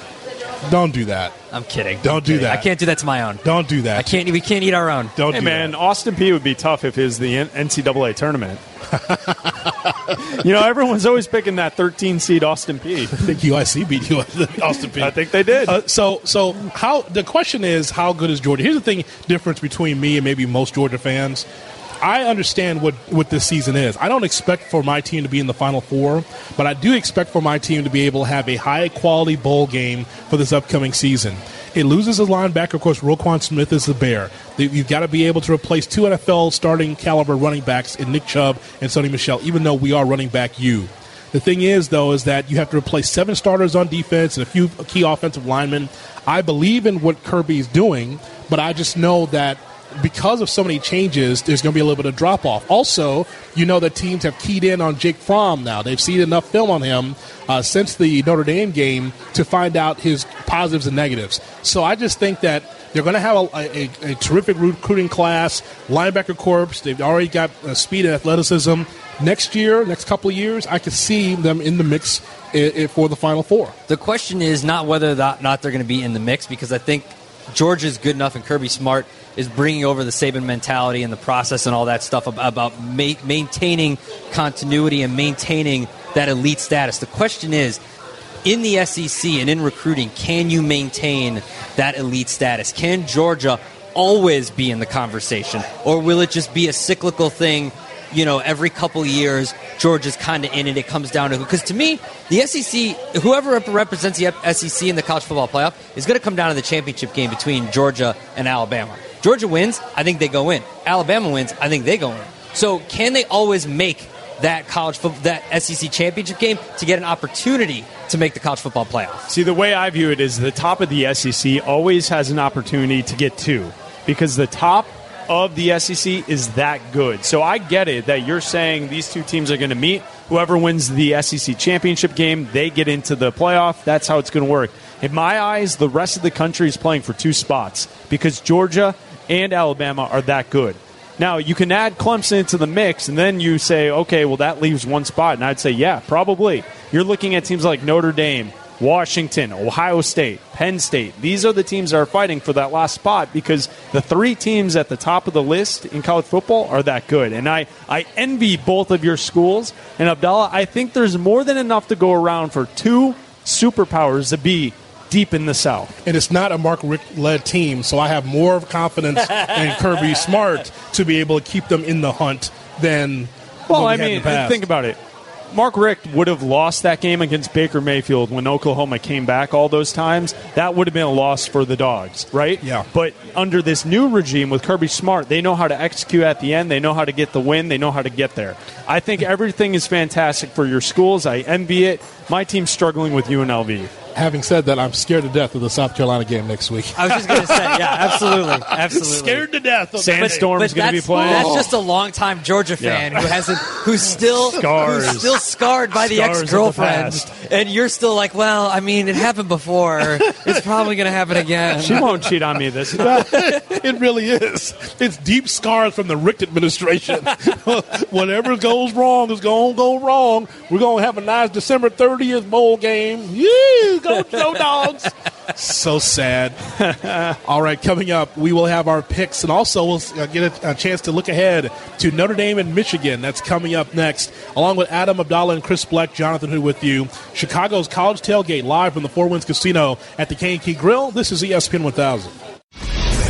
Don't do that. I'm kidding. Don't I'm do kidding. that. I can't do that to my own. Don't do that. I can't. We can't eat our own. Don't Hey do man, that. Austin Peay would be tough if his the NCAA tournament. you know, everyone's always picking that 13 seed Austin Peay. I think UIC beat US, Austin Peay. I think they did. Uh, so, so how the question is, how good is Georgia? Here's the thing: difference between me and maybe most Georgia fans. I understand what what this season is. I don't expect for my team to be in the Final Four, but I do expect for my team to be able to have a high quality bowl game for this upcoming season. It loses a linebacker, of course. Roquan Smith is the bear. You've got to be able to replace two NFL starting caliber running backs in Nick Chubb and Sony Michel, even though we are running back you. The thing is, though, is that you have to replace seven starters on defense and a few key offensive linemen. I believe in what Kirby's doing, but I just know that because of so many changes, there's going to be a little bit of drop off. Also, you know that teams have keyed in on Jake Fromm now. They've seen enough film on him uh, since the Notre Dame game to find out his positives and negatives. So I just think that they're going to have a, a, a terrific recruiting class, linebacker corps. They've already got uh, speed and athleticism. Next year, next couple of years, I could see them in the mix i- i- for the Final Four. The question is not whether or not not they're going to be in the mix because I think Georgia's good enough and Kirby Smart is bringing over the Saban mentality and the process and all that stuff ab- about ma- maintaining continuity and maintaining that elite status. The question is, in the SEC and in recruiting, can you maintain that elite status? Can Georgia always be in the conversation, or will it just be a cyclical thing? You know, every couple years, Georgia's kind of in it. It comes down to because to me, the SEC, whoever represents the SEC in the college football playoff, is going to come down to the championship game between Georgia and Alabama. Georgia wins, I think they go in. Alabama wins, I think they go in. So, can they always make that college football, that SEC championship game to get an opportunity to make the college football playoff? See, the way I view it is the top of the SEC always has an opportunity to get two because the top of the SEC is that good. So I get it that you're saying these two teams are going to meet. Whoever wins the SEC championship game, they get into the playoff. That's how it's going to work. In my eyes, the rest of the country is playing for two spots because Georgia and Alabama are that good. Now, you can add Clemson into the mix, and then you say, okay, well, that leaves one spot. And I'd say, yeah, probably. You're looking at teams like Notre Dame, Washington, Ohio State, Penn State. These are the teams that are fighting for that last spot because the three teams at the top of the list in college football are that good. And I, I envy both of your schools. And Abdallah, I think there's more than enough to go around for two superpowers to be deep in the South. And it's not a Mark Richt led team, so I have more confidence in Kirby Smart to be able to keep them in the hunt than. Well, what I we had in mean, the past. think about it. Mark Richt would have lost that game against Baker Mayfield when Oklahoma came back all those times. That would have been a loss for the Dogs, right? Yeah. But under this new regime with Kirby Smart, they know how to execute at the end. They know how to get the win. They know how to get there. I think everything is fantastic for your schools. I envy it. My team's struggling with UNLV. Having said that, I'm scared to death of the South Carolina game next week. I was just going to say, yeah, absolutely, absolutely. scared to death. Of Sandstorm's But going to be that's, playing. that's oh. just a longtime Georgia fan Yeah. who hasn't, who's still, Scars. who's still scarred by the Scars the ex girlfriend, past. and you're still like, well, I mean, it happened before. it's probably going to happen again. She won't cheat on me this time. it really is. It's deep scars from the Richt administration. Whatever goes wrong is going to go wrong. We're going to have a nice December 30th bowl game. Yeah, go, go dogs. so sad. All right, coming up, we will have our picks, and also we'll uh, get a, a chance to look ahead to Notre Dame and Michigan. That's coming up next, along with Adam Abdallah and Chris Black, Jonathan Hood with you. Chicago's College Tailgate live from the Four Winds Casino at the Kankakee Grill. This is ESPN 1000.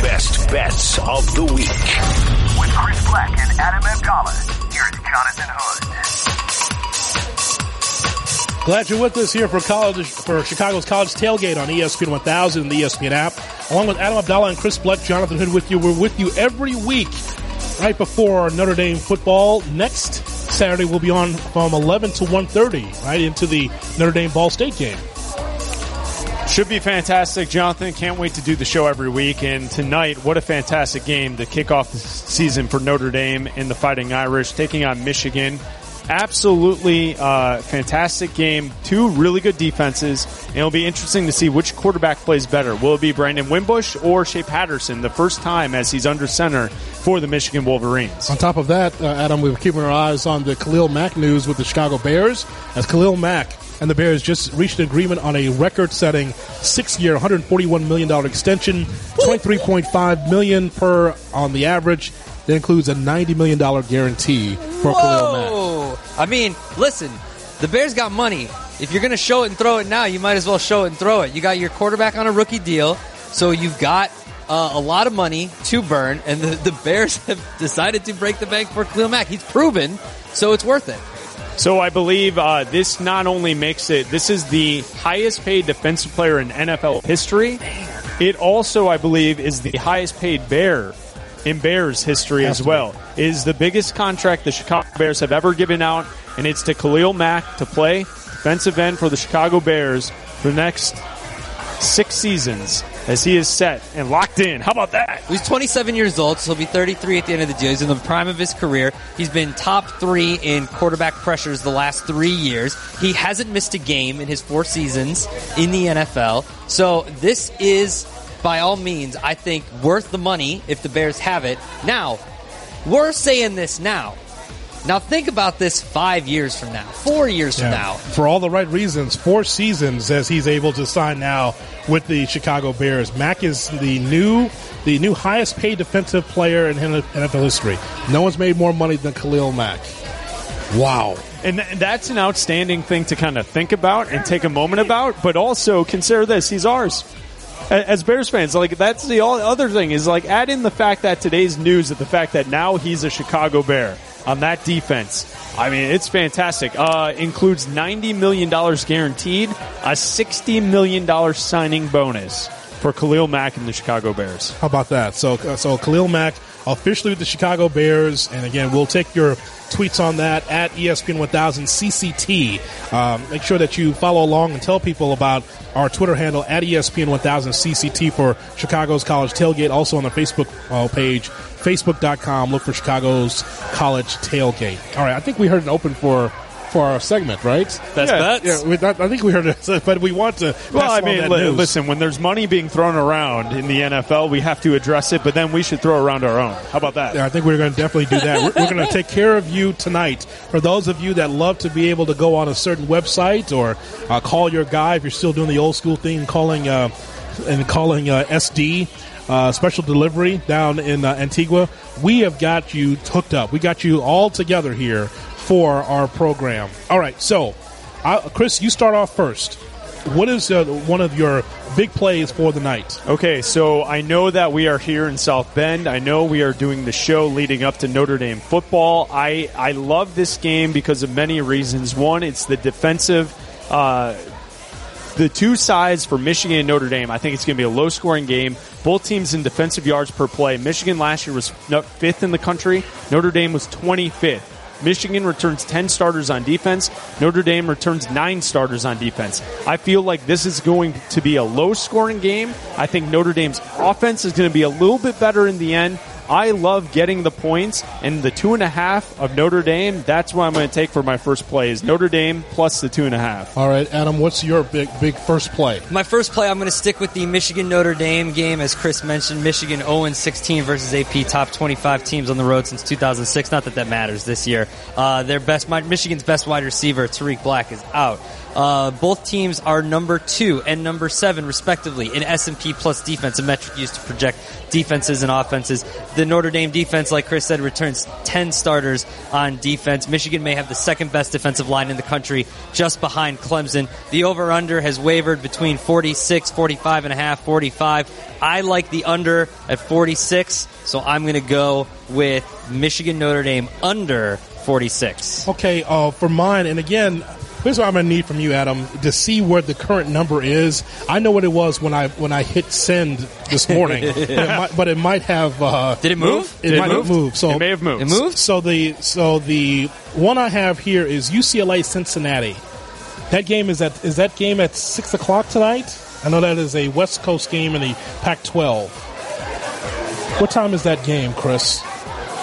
Best bets of the week. With Chris Black and Adam Abdallah, here's Jonathan Hood. Glad you're with us here for college for Chicago's College Tailgate on ESPN 1000 and the ESPN app. Along with Adam Abdallah and Chris Black, Jonathan Hood with you. We're with you every week right before Notre Dame football. Next Saturday we'll be on from 11 to 1:30, right into the Notre Dame Ball State game. Should be fantastic, Jonathan. Can't wait to do the show every week. And tonight, what a fantastic game to kick off the season for Notre Dame and the Fighting Irish taking on Michigan. Absolutely uh, fantastic game. Two really good defenses. And it'll be interesting to see which quarterback plays better. Will it be Brandon Wimbush or Shea Patterson the first time as he's under center for the Michigan Wolverines? On top of that, uh, Adam, we're keeping our eyes on the Khalil Mack news with the Chicago Bears, as Khalil Mack and the Bears just reached an agreement on a record-setting six-year, $141 million extension, 23.5 million per on the average. That includes a $90 million guarantee for Khalil Mack. I mean, listen, the Bears got money. If you're going to show it and throw it now, you might as well show it and throw it. You got your quarterback on a rookie deal, so you've got uh, a lot of money to burn, and the, the Bears have decided to break the bank for Khalil Mack. He's proven, so it's worth it. So I believe uh, this not only makes it, this is the highest paid defensive player in NFL history. It also, I believe, is the highest paid Bear in Bears history as well. It is the biggest contract the Chicago Bears have ever given out, and it's to Khalil Mack to play defensive end for the Chicago Bears for the next six seasons as he is set and locked in. How about that? He's 27 years old, so he'll be 33 at the end of the deal. He's in the prime of his career. He's been top three in quarterback pressures the last three years. He hasn't missed a game in his four seasons in the NFL. So this is, by all means, I think worth the money if the Bears have it. Now, we're saying this now. Now think about this five years from now, four years from now. For all the right reasons, four seasons as he's able to sign now with the Chicago Bears. Mack is the new the new highest paid defensive player in NFL history. No one's made more money than Khalil Mack. Wow. And th- that's an outstanding thing to kind of think about and take a moment about, but also consider this: he's ours. As Bears fans, like that's the other thing is like add in the fact that today's news that the fact that now he's a Chicago Bear on that defense. I mean, it's fantastic. Uh, includes ninety million dollars guaranteed, a sixty million dollars signing bonus for Khalil Mack and the Chicago Bears. How about that? So, uh, so Khalil Mack officially with the Chicago Bears, and again, we'll take your tweets on that at ESPN 1000 CCT. Um, make sure that you follow along and tell people about our Twitter handle at ESPN 1000 CCT for Chicago's College Tailgate. Also on the Facebook uh, page, facebook.com. Look for Chicago's College Tailgate. All right, I think we heard an open for. For our segment, right? Best yeah, bets? Yeah, we, I think we heard it, but we want to. Well, I mean, li- listen, when there's money being thrown around in the NFL, we have to address it, but then we should throw around our own. How about that? Yeah, I think we're going to definitely do that. We're, we're going to take care of you tonight. For those of you that love to be able to go on a certain website or uh, call your guy if you're still doing the old school thing, calling uh, and calling uh, SD. Uh, special delivery down in uh, Antigua. We have got you hooked up. We got you all together here for our program. All right, so uh, Chris, you start off first. What is uh, one of your big plays for the night? Okay, so I know that we are here in South Bend. I know we are doing the show leading up to Notre Dame football. I, I love this game because of many reasons. One, it's the defensive. Uh, the two sides for Michigan and Notre Dame, I think it's going to be a low scoring game. Both teams in defensive yards per play. Michigan last year was fifth in the country. Notre Dame was 25th. Michigan returns 10 starters on defense. Notre Dame returns 9 starters on defense. I feel like this is going to be a low scoring game. I think Notre Dame's offense is going to be a little bit better in the end. I love getting the points, and the two and a half of Notre Dame, that's what I'm going to take for my first play is Notre Dame plus the two and a half. All right, Adam, what's your big big first play? My first play, I'm going to stick with the Michigan Notre Dame game. As Chris mentioned, Michigan 0 16 versus AP, top 25 teams on the road since 2006. Not that that matters this year. Uh, their best, Michigan's best wide receiver, Tarik Black, is out. Uh, both teams are number two and number seven, respectively, in S&P plus defense, a metric used to project defenses and offenses. The Notre Dame defense, like Chris said, returns 10 starters on defense. Michigan may have the second best defensive line in the country, just behind Clemson. The over-under has wavered between 46, 45 and a half, 45. I like the under at 46, so I'm going to go with Michigan Notre Dame under 46. Okay, uh, for mine, and again, here's what I'm gonna need from you, Adam, to see where the current number is. I know what it was when I when I hit send this morning, but, it might, but it might have. Uh, Did it move? It, It might moved? have moved. So It may have moved. It moved? So the so the one I have here is UCLA Cincinnati. That game is at is that game at six o'clock tonight? I know that is a West Coast game in the Pac-12. What time is that game, Chris?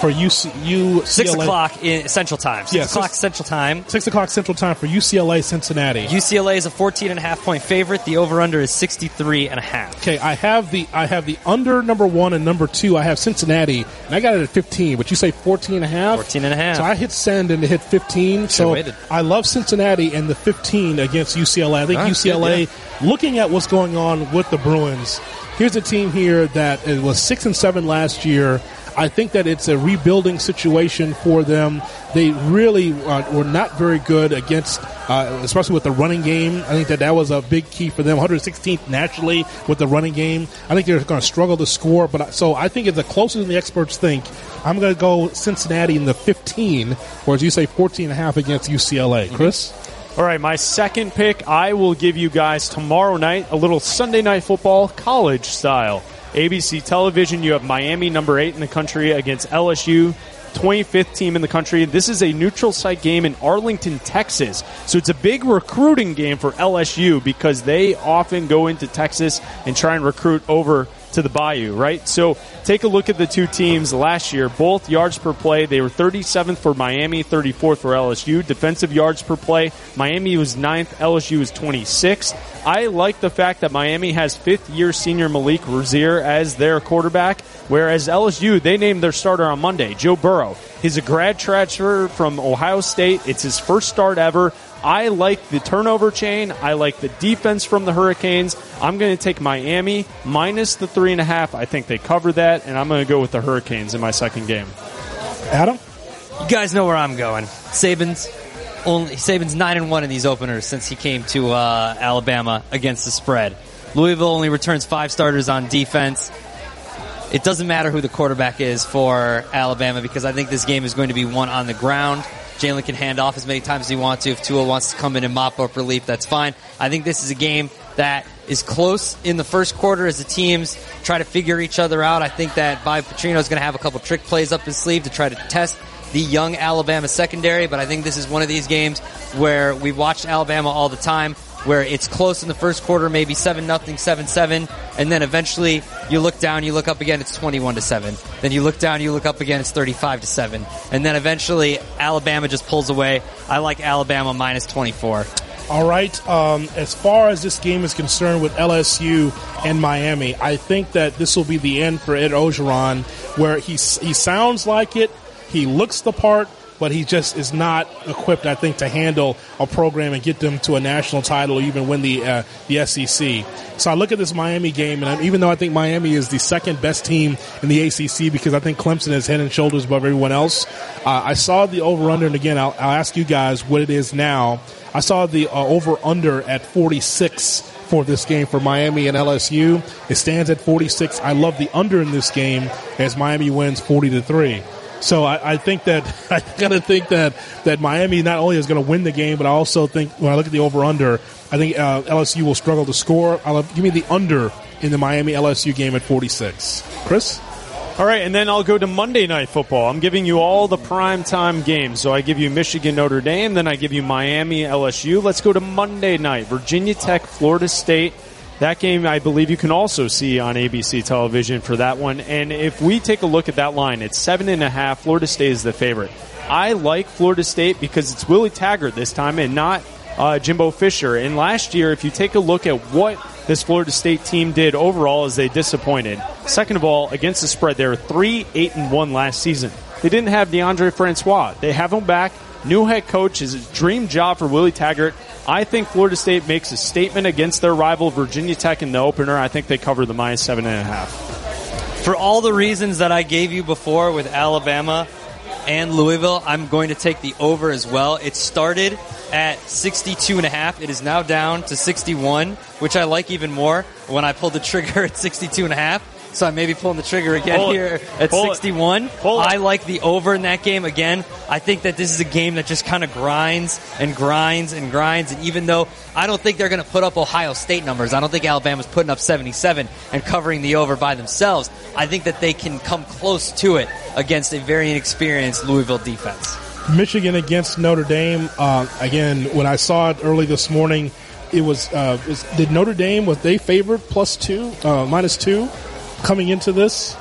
For UC, UCLA? Six o'clock in Central Time. Six Yeah, o'clock six- Central Time. Six o'clock Central Time for UCLA Cincinnati. UCLA is a 14 and a half point favorite. The over under is 63 and a half. Okay, I have the I have the under number one and number two. I have Cincinnati, and I got it at fifteen. But you say 14 and a half? 14 and a half. So I hit send and it hit fifteen. So waited. I love Cincinnati and the fifteen against UCLA. I think ah, UCLA, looking at what's going on with the Bruins, here's a team here that it was six and seven last year. I think that it's a rebuilding situation for them. They really uh, were not very good against, uh, especially with the running game. I think that that was a big key for them. 116th nationally with the running game. I think they're going to struggle to score. But I- so I think it's the closer than the experts think. I'm going to go Cincinnati in the 15, or as you say, 14 and a half against UCLA. Chris. All right, my second pick, I will give you guys tomorrow night a little Sunday night football college style. ABC television, you have Miami number 8 in the country against LSU, 25th team in the country. This is a neutral site game in Arlington, Texas. So it's a big recruiting game for LSU because they often go into Texas and try and recruit over to the Bayou, right? So take a look at the two teams last year. Both yards per play, they were 37th for Miami, 34th for LSU. Defensive yards per play, Miami was 9th, LSU was 26th. I like the fact that Miami has fifth year senior Malik Rosier as their quarterback, whereas LSU, they named their starter on Monday, Joe Burrow. He's a grad transfer from Ohio State. It's his first start ever. I like the turnover chain. I like the defense from the Hurricanes. I'm going to take Miami minus the three and a half. I think they cover that, and I'm going to go with the Hurricanes in my second game. Adam, you guys know where I'm going. Saban's only Saban's nine and one in these openers since he came to uh, Alabama against the spread. Louisville only returns five starters on defense. It doesn't matter who the quarterback is for Alabama because I think this game is going to be won on the ground. Jalen can hand off as many times as he wants to. If Tua wants to come in and mop up relief, that's fine. I think this is a game that is close in the first quarter as the teams try to figure each other out. I think that Bobby Petrino is going to have a couple trick plays up his sleeve to try to test the young Alabama secondary, but I think this is one of these games where we've watched Alabama all the time where it's close in the first quarter, maybe seven nothing, seven seven, and then eventually you look down, you look up again, it's twenty one to seven. Then you look down, you look up again, it's thirty five to seven, and then eventually Alabama just pulls away. I like Alabama minus twenty four. All right. Um, as far as this game is concerned with LSU and Miami, I think that this will be the end for Ed Orgeron, where he he sounds like it, he looks the part, but he just is not equipped, I think, to handle a program and get them to a national title or even win the uh, the SEC. So I look at this Miami game, and even though I think Miami is the second best team in the ACC because I think Clemson is head and shoulders above everyone else, uh, I saw the over under, and again, I'll, I'll, ask you guys what it is now. I saw the uh, over under at 46 for this game for Miami and LSU. It stands at 46. I love the under in this game as Miami wins 40 to 3. So I, I, think that I of think that that Miami not only is going to win the game, but I also think when I look at the over under, I think uh, LSU will struggle to score. I'll give me the under in the Miami LSU game at 46. Chris. All right, and then I'll go to Monday Night Football. I'm giving you all the prime time games. So I give you Michigan Notre Dame, then I give you Miami LSU. Let's go to Monday night. Virginia Tech Florida State. That game, I believe you can also see on ABC television for that one. And if we take a look at that line, it's seven and a half. Florida State is the favorite. I like Florida State because it's Willie Taggart this time and not uh, Jimbo Fisher. And last year, if you take a look at what this Florida State team did overall, is they disappointed. Second of all, against the spread, they were three eight and one last season. They didn't have Deondre Francois. They have him back. New head coach is a dream job for Willie Taggart. I think Florida State makes a statement against their rival Virginia Tech in the opener. I think they cover the minus seven and a half. For all the reasons that I gave you before with Alabama and Louisville, I'm going to take the over as well. It started at 62 and a half. It is now down to 61, which I like even more when I pulled the trigger at 62 and a half so I may be pulling the trigger again Pull here it. at Pull 61. I like the over in that game again. I think that this is a game that just kind of grinds and grinds and grinds. And even though I don't think they're going to put up Ohio State numbers, I don't think Alabama's putting up 77 and covering the over by themselves. I think that they can come close to it against a very inexperienced Louisville defense. Michigan against Notre Dame. Uh, again, when I saw it early this morning, it was, uh, was did Notre Dame was they favored plus two, uh, minus two? Coming into this?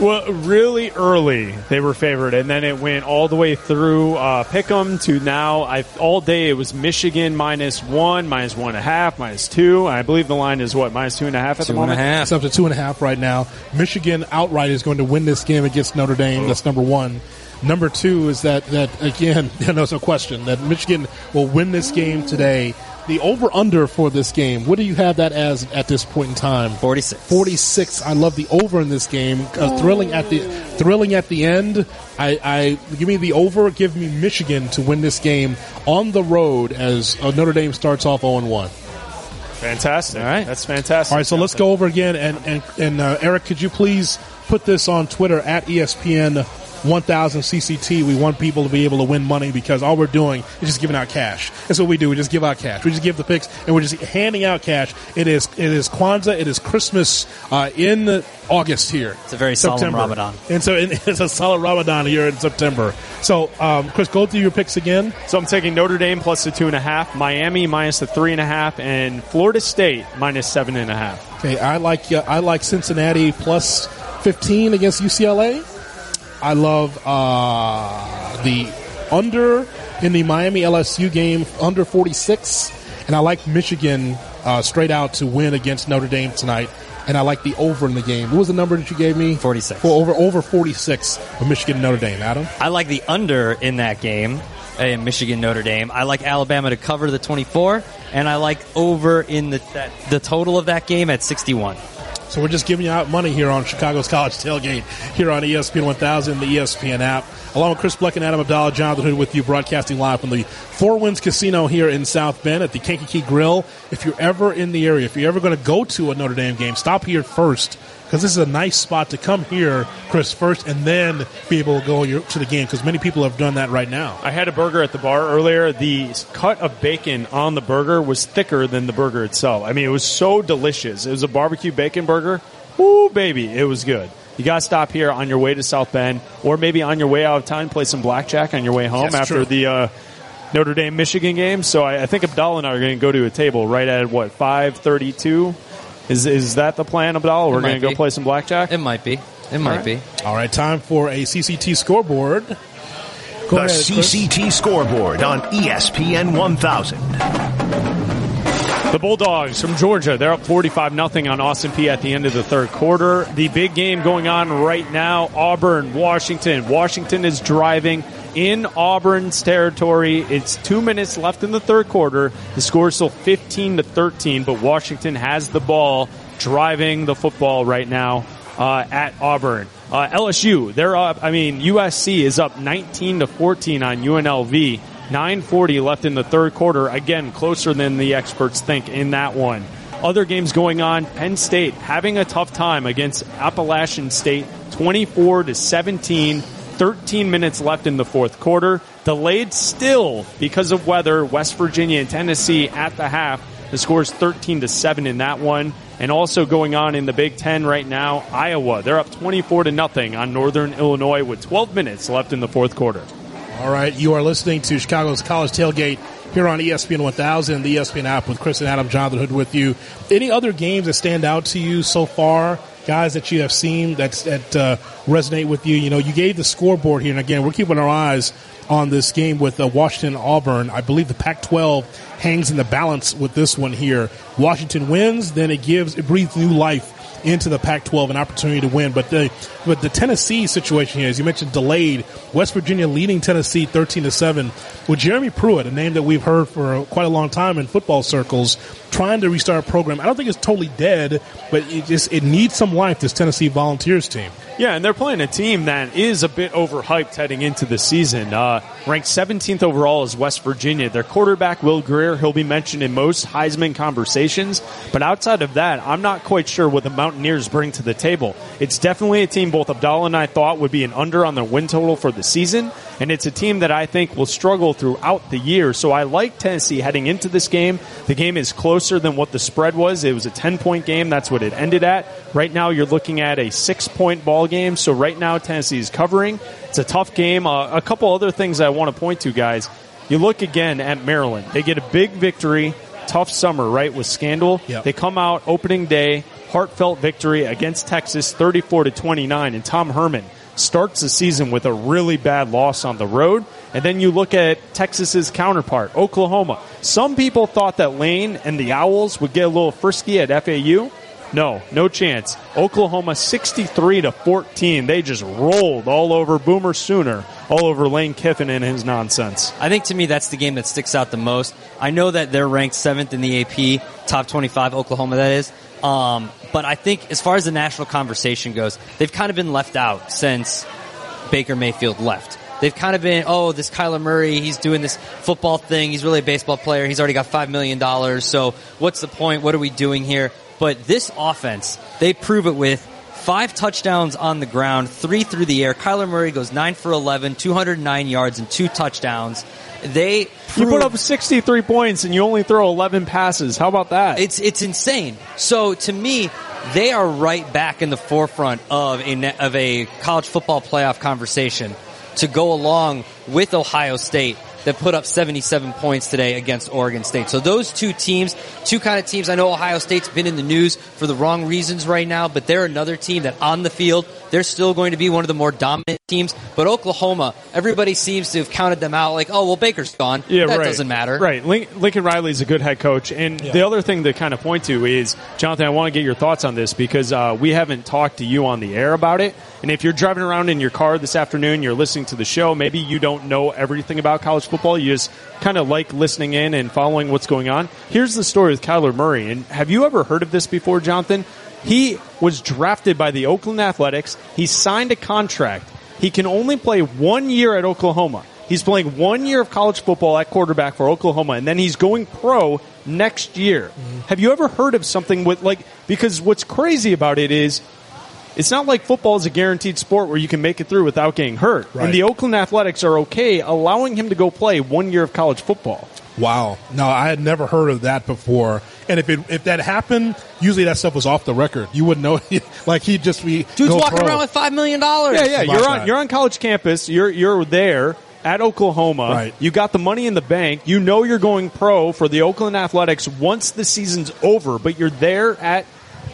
Well, really early they were favored, and then it went all the way through uh, Pick'em to now. I all day it was Michigan minus one, minus one and a half, minus two. I believe the line is what minus two and a half at two the moment. And a half. It's up to two and a half right now. Michigan outright is going to win this game against Notre Dame. That's number one. Number two is that that again, there's no question that Michigan will win this game today the over under for this game. What do you have that as at this point in time? 46. 46. I love the over in this game. Uh, thrilling at the thrilling at the end. I, I give me the over. Give me Michigan to win this game on the road as uh, Notre Dame starts off 0 1. Fantastic. All right. That's fantastic. All right, so let's go over again. And, and, and uh, Eric, could you please put this on Twitter at ESPN 1000 CCT, we want people to be able to win money because all we're doing is just giving out cash. That's what we do. We just give out cash. We just give the picks and we're just handing out cash. It is it is Kwanzaa. It is Christmas uh, in August here. It's a very solemn September. Ramadan. And so it- it's a solid Ramadan here in September. So, um, Chris, go through your picks again. So I'm taking Notre Dame plus the two and a half, Miami minus the three and a half, and Florida State minus seven and a half. Okay, I like uh, I like Cincinnati plus 15 against UCLA. I love uh, the under in the Miami LSU game under 46, and I like Michigan uh, straight out to win against Notre Dame tonight. And I like the over in the game. What was the number that you gave me? 46. Well, over over 46 for Michigan and Notre Dame. Adam. I like the under in that game in Michigan Notre Dame. I like Alabama to cover the 24, and I like over in the that, the total of that game at 61. So we're just giving you out money here on Chicago's College Tailgate here on ESPN 1000, the ESPN app. Along with Chris Bleck and Adam Abdallah, Jonathan Hood with you, broadcasting live from the Four Winds Casino here in South Bend at the Kankakee Grill. If you're ever in the area, if you're ever going to go to a Notre Dame game, stop here first because this is a nice spot to come here, Chris, first, and then be able to go to the game because many people have done that right now. I had a burger at the bar earlier. The cut of bacon on the burger was thicker than the burger itself. I mean, it was so delicious. It was a barbecue bacon burger. Ooh, baby, it was good. You got to stop here on your way to South Bend, or maybe on your way out of town, play some blackjack on your way home Yes, after true. the uh, Notre Dame Michigan game. So I, I think Abdallah and I are going to go to a table right at what five thirty two. Is is that the plan, Abdallah? We're going to go play some blackjack. It might be. It might right. be. All right, time for a CCT scoreboard. Go The ahead, CCT scoreboard on ESPN 1000. The Bulldogs from Georgia, they're up 45 nothing on Austin Peay at the end of the third quarter. The big game going on right now, Auburn, Washington. Washington is driving in Auburn's territory. It's two minutes left in the third quarter. The score is still 15 to 13, but Washington has the ball driving the football right now uh, at Auburn. Uh, LSU, they're up. I mean, USC is up 19 to 14 on UNLV. 9:40 left in the third quarter. Again, closer than the experts think in that one. Other games going on. Penn State having a tough time against Appalachian State, 24 to 17. 13 minutes left in the fourth quarter. Delayed still because of weather. West Virginia and Tennessee at the half. The score is 13 to 7 in that one. And also going on in the Big Ten right now, Iowa. They're up 24 to nothing on Northern Illinois with 12 minutes left in the fourth quarter. All right, you are listening to Chicago's College Tailgate here on ESPN 1000, the ESPN app with Chris and Adam, Jonathan Hood with you. Any other games that stand out to you so far, guys that you have seen that that uh, resonate with you? You know, you gave the scoreboard here, and again, we're keeping our eyes on this game with uh, Washington Auburn. I believe the Pac-12 hangs in the balance with this one here. Washington wins, then it gives it breathes new life into the Pac-12 an opportunity to win. But the but the Tennessee situation here, as you mentioned, delayed. West Virginia leading Tennessee 13 to seven with Jeremy Pruitt, a name that we've heard for quite a long time in football circles, trying to restart a program. I don't think it's totally dead, but it just it needs some life. This Tennessee Volunteers team. Yeah, and they're playing a team that is a bit overhyped heading into the season. Uh, ranked 17th overall is West Virginia. Their quarterback, Will Grier, he'll be mentioned in most Heisman conversations. But outside of that, I'm not quite sure what the Mountaineers bring to the table. It's definitely a team both Abdallah and I thought would be an under on their win total for the season. And it's a team that I think will struggle throughout the year. So I like Tennessee heading into this game. The game is closer than what the spread was. It was a 10 point game. That's what it ended at. Right now, you're looking at a six point ball game. So right now, Tennessee is covering. It's a tough game. Uh, a couple other things I want to point to, guys. You look again at Maryland. They get a big victory. Tough summer, right, with scandal. Yep. They come out opening day, heartfelt victory against Texas, 34 to 29, and Tom Herman starts the season with a really bad loss on the road. And then you look at Texas's counterpart, Oklahoma. Some people thought that Lane and the Owls would get a little frisky at FAU. No, no chance. Oklahoma 63 to 14. They just rolled all over Boomer Sooner, all over Lane Kiffin and his nonsense. I think to me that's the game that sticks out the most. I know that they're ranked seventh in the AP, top 25, Oklahoma that is. Um, but I think as far as the national conversation goes, they've kind of been left out since Baker Mayfield left. They've kind of been, oh, this Kyler Murray, he's doing this football thing. He's really a baseball player. He's already got $5 million. So what's the point? What are we doing here? But this offense, they prove it with five touchdowns on the ground, three through the air. Kyler Murray goes 9 for 11, 209 yards, and two touchdowns. They You put up 63 points and you only throw 11 passes. How about that? It's it's insane. So to me, they are right back in the forefront of a of a college football playoff conversation to go along with Ohio State that put up 77 points today against Oregon State. So those two teams, two kind of teams. I know Ohio State's been in the news for the wrong reasons right now, but they're another team that on the field they're still going to be one of the more dominant teams. But Oklahoma, everybody seems to have counted them out like, oh well, Baker's gone. Yeah, that right. doesn't matter. Right. Lin- Lincoln Riley's a good head coach. And the other thing to kind of point to is, Jonathan, I want to get your thoughts on this because uh, we haven't talked to you on the air about it. And if you're driving around in your car this afternoon, you're listening to the show, maybe you don't know everything about college football. You just kind of like listening in and following what's going on. Here's the story with Kyler Murray. And have you ever heard of this before, Jonathan? He was drafted by the Oakland Athletics. He signed a contract. He can only play one year at Oklahoma. He's playing one year of college football at quarterback for Oklahoma, and then he's going pro next year. Mm-hmm. Have you ever heard of something with like? Because what's crazy about it is, it's not like football is a guaranteed sport where you can make it through without getting hurt. Right. And the Oakland Athletics are okay allowing him to go play one year of college football. Wow. No, I had never heard of that before. And if it if that happened, usually that stuff was off the record. You wouldn't know. like he'd just be Dude's walking pro. around with five million dollars. Yeah, yeah. About You're on that. you're on college campus. You're you're there at Oklahoma. Right. You got the money in the bank. You know you're going pro for the Oakland Athletics once the season's over, but you're there at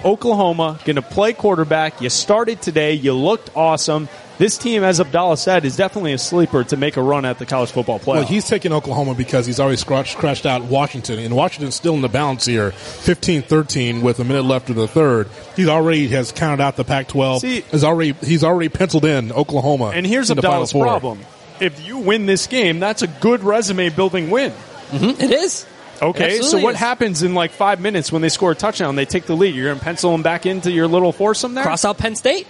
Oklahoma, going to play quarterback. You started today. You looked awesome. This team, as Abdallah said, is definitely a sleeper to make a run at the college football playoff. Well, he's taking Oklahoma because he's already scratched, scratched out Washington, and Washington's still in the balance here, 15-13 with a minute left in the third. He's already has counted out the Pac-12. See- Has already he's already penciled in Oklahoma. and here's in the Final Abdallah's Four. problem. If you win this game, that's a good resume building win. Mm-hmm. It is. Okay, so what is. happens in like five minutes when they score a touchdown? They take the lead. You're going to pencil them back into your little foursome there. Cross out Penn State.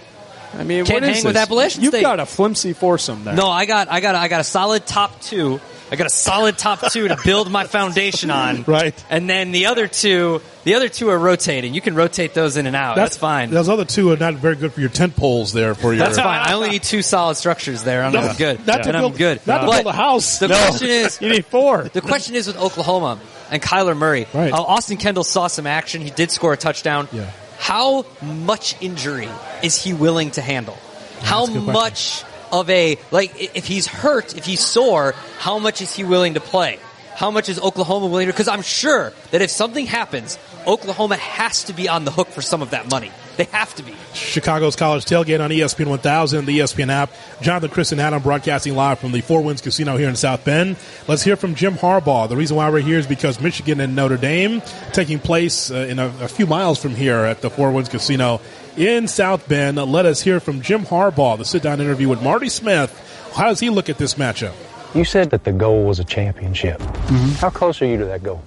I mean, Can't what is hang with this? Appalachian You've State. got a flimsy foursome there. No, I got, I got, I got a solid top two. I got a solid top two to build my foundation on. Right. And then the other two, the other two are rotating. You can rotate those in and out. That's, fine. Those other two are not very good for your tent poles there for your. That's fine. I only need two solid structures there, I'm good. Not to and build- I'm good. not to build a house. The No. question is, you need four. The question is with Oklahoma and Kyler Murray. Right. Uh, Austin Kendall saw some action. He did score a touchdown. Yeah. How much injury is he willing to handle? How a question. much of a like if he's hurt, if he's sore, how much is he willing to play? How much is Oklahoma willing to? Because I'm sure that if something happens, Oklahoma has to be on the hook for some of that money. They have to be. Chicago's College Tailgate on ESPN 1000, the ESPN app. Jonathan, Chris, and Adam broadcasting live from the Four Winds Casino here in South Bend. Let's hear from Jim Harbaugh. The reason why we're here is because Michigan and Notre Dame taking place uh, in a, a few miles from here at the Four Winds Casino in South Bend. Let us hear from Jim Harbaugh, the sit-down interview with Marty Smith. How does he look at this matchup? You said that the goal was a championship. Mm-hmm. How close are you to that goal?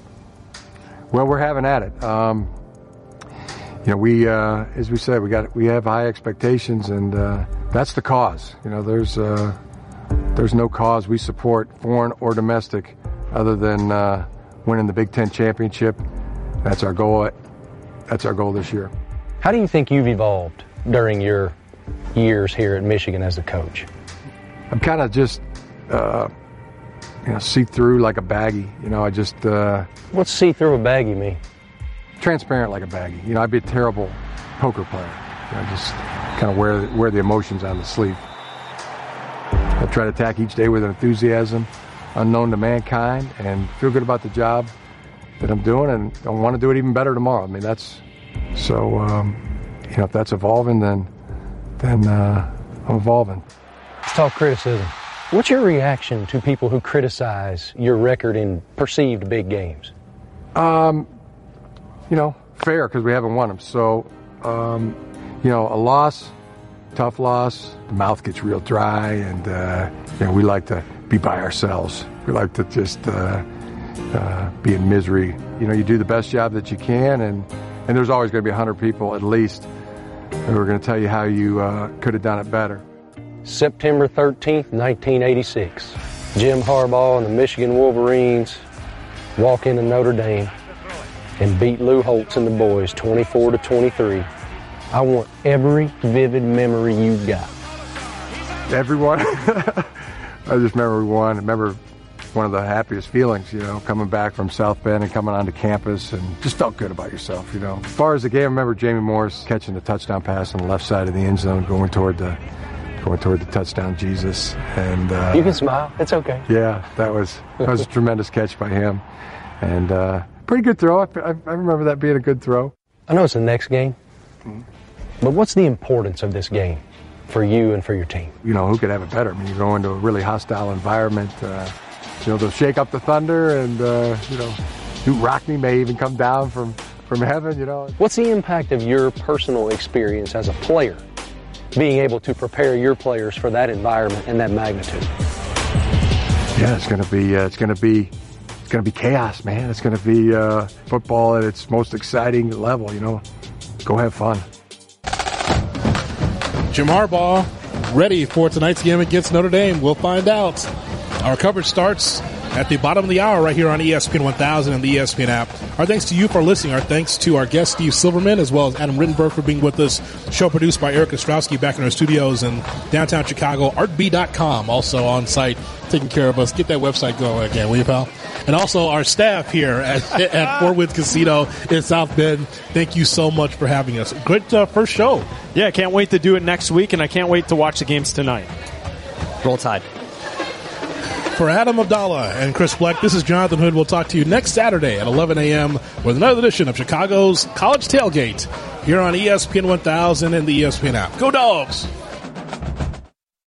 Well, we're having at it. Um, you know, we, uh, as we said, we got we have high expectations, and uh, that's the cause. You know, there's uh, there's no cause we support, foreign or domestic, other than uh, winning the Big Ten championship. That's our goal. That's our goal this year. How do you think you've evolved during your years here at Michigan as a coach? I'm kind of just, uh, you know, see through like a baggie. You know, I just. Uh, What's see through a baggie mean? Transparent like a baggie. You know, I'd be a terrible poker player. You know, just kind of wear wear the emotions on the sleeve. I try to attack each day with an enthusiasm, unknown to mankind, and feel good about the job that I'm doing, and I want to do it even better tomorrow. I mean, that's so. Um, you know, if that's evolving, then then uh, I'm evolving. Let's talk criticism. What's your reaction to people who criticize your record in perceived big games? Um, you know, fair because we haven't won them. So, um, you know, a loss, tough loss, the mouth gets real dry, and uh, you know, we like to be by ourselves. We like to just uh, uh, be in misery. You know, you do the best job that you can, and and there's always going to be hundred people at least who are going to tell you how you uh, could have done it better. September 13th, 1986. Jim Harbaugh and the Michigan Wolverines walk into Notre Dame and beat Lou Holtz and the boys 24 to 23 I want every vivid memory you've got. Everyone. I just remember we won. I remember one of the happiest feelings, you know, coming back from South Bend and coming onto campus and just felt good about yourself, you know. As far as the game, I remember Jamie Morris catching the touchdown pass on the left side of the end zone, going toward the going toward the touchdown Jesus. And uh, You can smile. It's okay. yeah, that was that was a tremendous catch by him, and uh, pretty good throw. I, I, I remember that being a good throw. I know it's the next game, but what's the importance of this game for you and for your team? You know, who could have it better? I mean, you go into a really hostile environment. Uh, you know, they'll shake up the thunder, and uh, you know, Knute Rockne may even come down from from heaven. You know, What's the impact of your personal experience as a player, being able to prepare your players for that environment and that magnitude? yeah, it's gonna be uh, it's gonna be it's gonna be chaos, man. It's gonna be uh, football at its most exciting level. You know, go have fun. Jim Harbaugh ready for tonight's game against Notre Dame. We'll find out. Our coverage starts at the bottom of the hour right here on ESPN 1000 and the ESPN app. Our thanks to you for listening. Our thanks to our guest Steve Silverman as well as Adam Rittenberg for being with us. Show produced by Eric Ostrowski back in our studios in downtown Chicago. Artb.com also on site taking care of us. Get that website going again, will you, pal? And also our staff here at, at Four Winds Casino in South Bend. Thank you so much for having us. Great uh, first show. Yeah, I can't wait to do it next week, and I can't wait to watch the games tonight. Roll Tide. For Adam Abdallah and Chris Bleck, this is Jonathan Hood. We'll talk to you next Saturday at 11 a.m. with another edition of Chicago's College Tailgate here on ESPN 1000 and the ESPN app. Go Dogs!